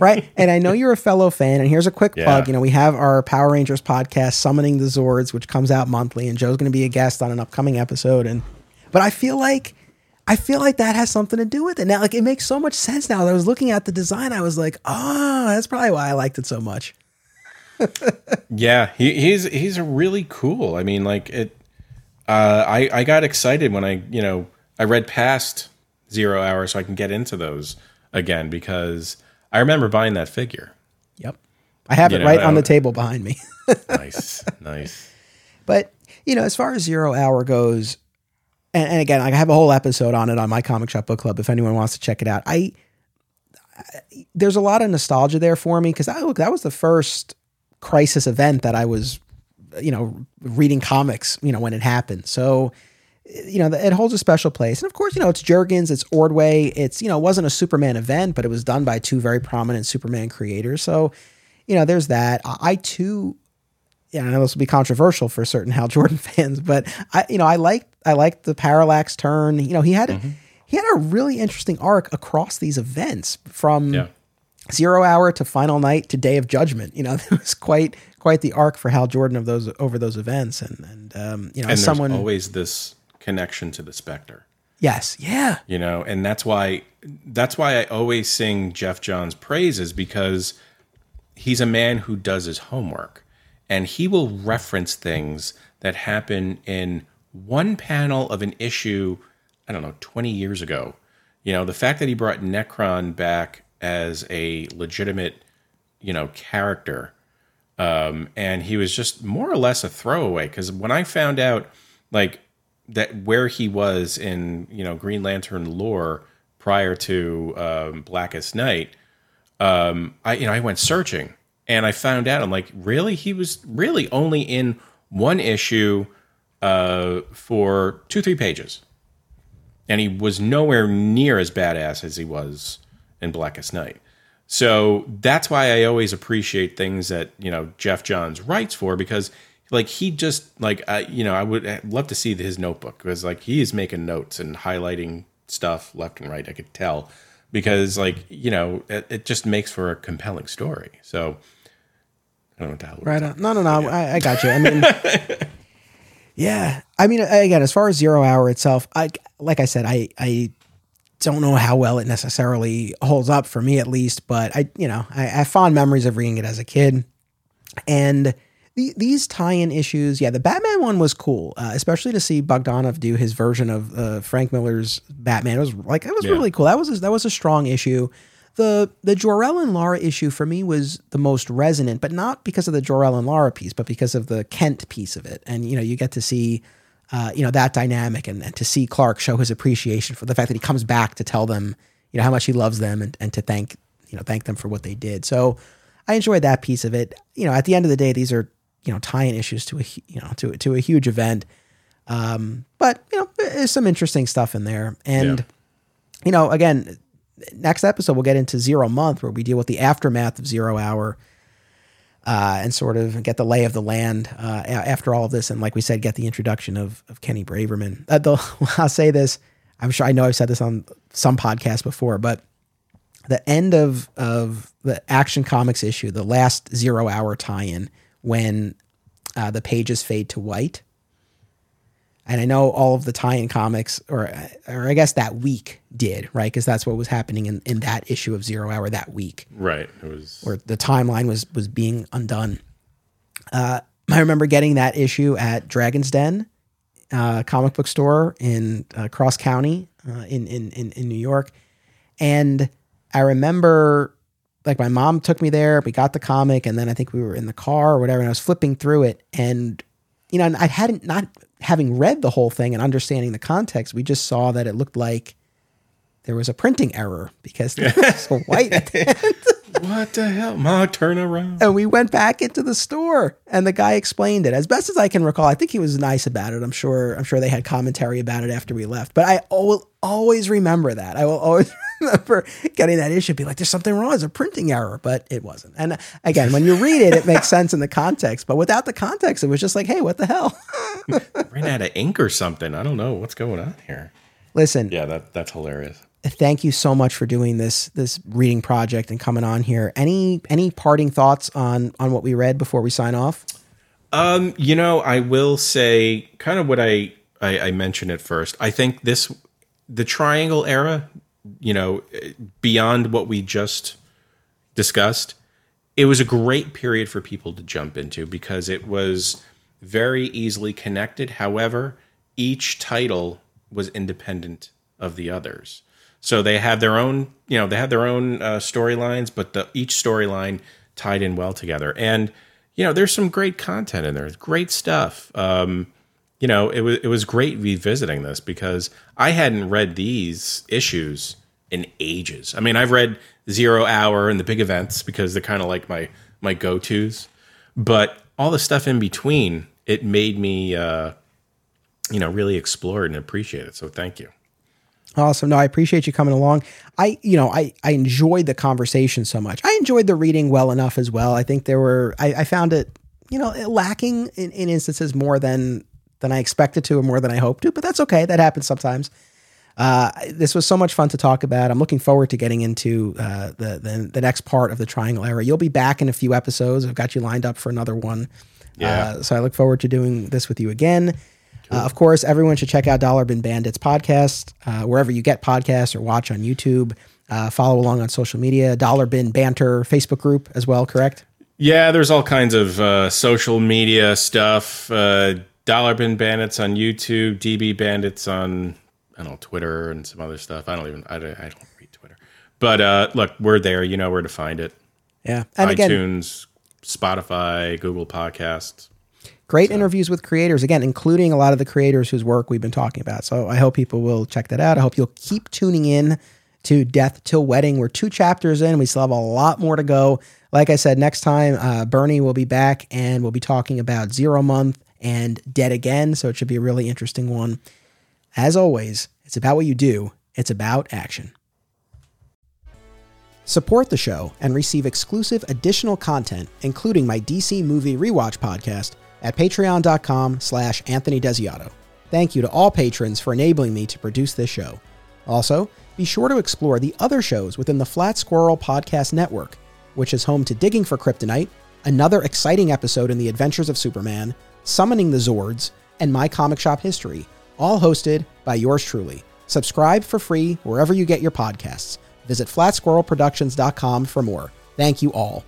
right. And I know you're a fellow fan. And here's a quick Yeah. plug. You know, we have our Power Rangers podcast, Summoning the Zords, which comes out monthly. And Joe's going to be a guest on an upcoming episode. And, but I feel like, I feel like that has something to do with it. Now, like, it makes so much sense now. I was looking at the design. I was like, oh, that's probably why I liked it so much. Yeah, he, he's he's really cool. I mean, like it. Uh, I I got excited when I you know I read past Zero Hour so I can get into those again because I remember buying that figure. Yep. I have You it know, right on the table behind me. Nice, nice. But you know, as far as Zero Hour goes, and, and again, I have a whole episode on it on my comic shop book club. If anyone wants to check it out, I, I there's a lot of nostalgia there for me because I look that was the first crisis event that I was, you know, reading comics. You know, when it happened, so. You know, it holds a special place. And of course, you know, it's Jurgens, it's Ordway. It's, you know, it wasn't a Superman event, but it was done by two very prominent Superman creators. So, you know, there's that. I, too yeah, I know this will be controversial for certain Hal Jordan fans, but I, you know, I like I like the parallax turn. You know, he had mm-hmm. he had a really interesting arc across these events from Yeah. Zero Hour to Final Night to Day of Judgment. You know, it was quite quite the arc for Hal Jordan of those over those events, and and um, you know, And someone, always this connection to the Spectre. yes, yeah, you know and that's why that's why i always sing Geoff Johns' praises because he's a man who does his homework and he will reference things that happen in one panel of an issue i don't know 20 years ago you know the fact that he brought Nekron back as a legitimate you know character. Um, and he was just more or less a throwaway because when I found out like that where he was in you know Green Lantern lore prior to um, Blackest Night, um, I you know I went searching and I found out I'm like really? He was really only in one issue uh, for two three pages, and he was nowhere near as badass as he was in Blackest Night. So that's why I always appreciate things that you know Geoff Johns writes for because like he just like I you know I would love to see his notebook because like he is making notes and highlighting stuff left and right. I could tell because like you know it, it just makes for a compelling story. So I don't know what the hell. right on. No, no, no, I, I got you. I mean, yeah, I mean, again, as far as Zero Hour itself, I like I said, I I don't know how well it necessarily holds up for me at least, but I, you know, I, I have fond memories of reading it as a kid. And the, these tie-in issues, yeah, the Batman one was cool, uh, especially to see Bogdanove do his version of uh, Frank Miller's Batman. It was like it was Yeah. really cool. That was a, that was a strong issue. The the Jor-El and Lara issue for me was the most resonant, but not because of the Jor-El and Lara piece, but because of the Kent piece of it. And you know, you get to see uh, you know that dynamic and, and to see Clark show his appreciation for the fact that he comes back to tell them you know how much he loves them and, and to thank you know thank them for what they did. So I enjoyed that piece of it. You know, at the end of the day, these are you know tie-in issues to a you know to to a huge event. Um, but you know, there's some interesting stuff in there, and Yeah. you know, again, next episode we'll get into Zero Month where we deal with the aftermath of Zero Hour. Uh, and sort of get the lay of the land uh, after all of this, and like we said, get the introduction of of Kenny Braverman. Uh, the, I'll say this: I'm sure I know I've said this on some podcast before, but the end of of the Action Comics issue, the last zero hour tie-in, when uh, the pages fade to white. And I know all of the tie-in comics, or or I guess that week did right because that's what was happening in, in that issue of Zero Hour that week, Right. It was. where the timeline was was being undone. Uh, I remember getting that issue at Dragon's Den, uh, comic book store in uh, Cross County uh, in, in in in New York, and I remember like my mom took me there. We got the comic, and then I think we were in the car or whatever, and I was flipping through it, and you know, and I hadn't not having read the whole thing and understanding the context. We just saw that it looked like there was a printing error because it was white at the end. what the hell? Ma, turn around. And we went back into the store and the guy explained it as best as I can recall. I think he was nice about it. I'm sure I'm sure they had commentary about it after we left. But I will always remember that. I will always remember getting that issue be like there's something wrong, it's a printing error, but it wasn't. And uh, again, when you read it it makes sense in the context, but without the context it was just like, "Hey, what the hell?" Ran out of ink or something. I don't know what's going on here. Listen, Yeah, that that's hilarious. Thank you so much for doing this this reading project and coming on here. Any any parting thoughts on on what we read before we sign off? Um, you know, I will say kind of what I, I I mentioned at first. I think this the triangle era, you know, beyond what we just discussed, it was a great period for people to jump into because it was very easily connected. However, each title was independent of the others. So they had their own, you know, they had their own uh, storylines, but the, each storyline tied in well together. And you know, there's some great content in there. Great stuff. Um, you know, it was it was great revisiting this because I hadn't read these issues in ages. I mean, I've read Zero Hour and the big events because they're kind of like my my go tos, but all the stuff in between, it made me, uh, you know, really explore it and appreciate it. So thank you. Awesome. No, I appreciate you coming along. I, you know, I, I enjoyed the conversation so much. I enjoyed the reading well enough as well. I think there were, I, I found it, you know, lacking in, in instances more than, than I expected to or more than I hoped to, but that's okay. That happens sometimes. Uh, this was so much fun to talk about. I'm looking forward to getting into uh, the, the the next part of the Triangle Era. You'll be back in a few episodes. I've got you lined up for another one. Yeah. Uh, so I look forward to doing this with you again. Uh, of course, everyone should check out Dollar Bin Bandits podcast uh, wherever you get podcasts or watch on YouTube. Uh, follow along on social media, Dollar Bin Banter Facebook group as well. Correct? Yeah, there's all kinds of uh, social media stuff. Uh, Dollar Bin Bandits on YouTube, DB Bandits on I don't know Twitter and some other stuff. I don't even I don't, I don't read Twitter, but uh, look, we're there. You know where to find it. Yeah. And again, iTunes, Spotify, Google Podcasts. Great interviews with creators again including a lot of the creators whose work we've been talking about. So i hope people will check that out. I hope you'll keep tuning in to death till wedding. We're two chapters in. We still have a lot more to go. Like i said next time uh, bernie will be back and we'll be talking about zero month and dead again. So it should be a really interesting one. As always it's about what you do. It's about action. Support the show and receive exclusive additional content, including my DC movie rewatch podcast at patreon.com slash Anthony Desiato. Thank you to all patrons for enabling me to produce this show. Also, be sure to explore the other shows within the Flat Squirrel Podcast Network, which is home to Digging for Kryptonite, another exciting episode in the Adventures of Superman, Summoning the Zords, and My Comic Shop History, all hosted by yours truly. Subscribe for free wherever you get your podcasts. Visit flatsquirrelproductions.com for more. Thank you all.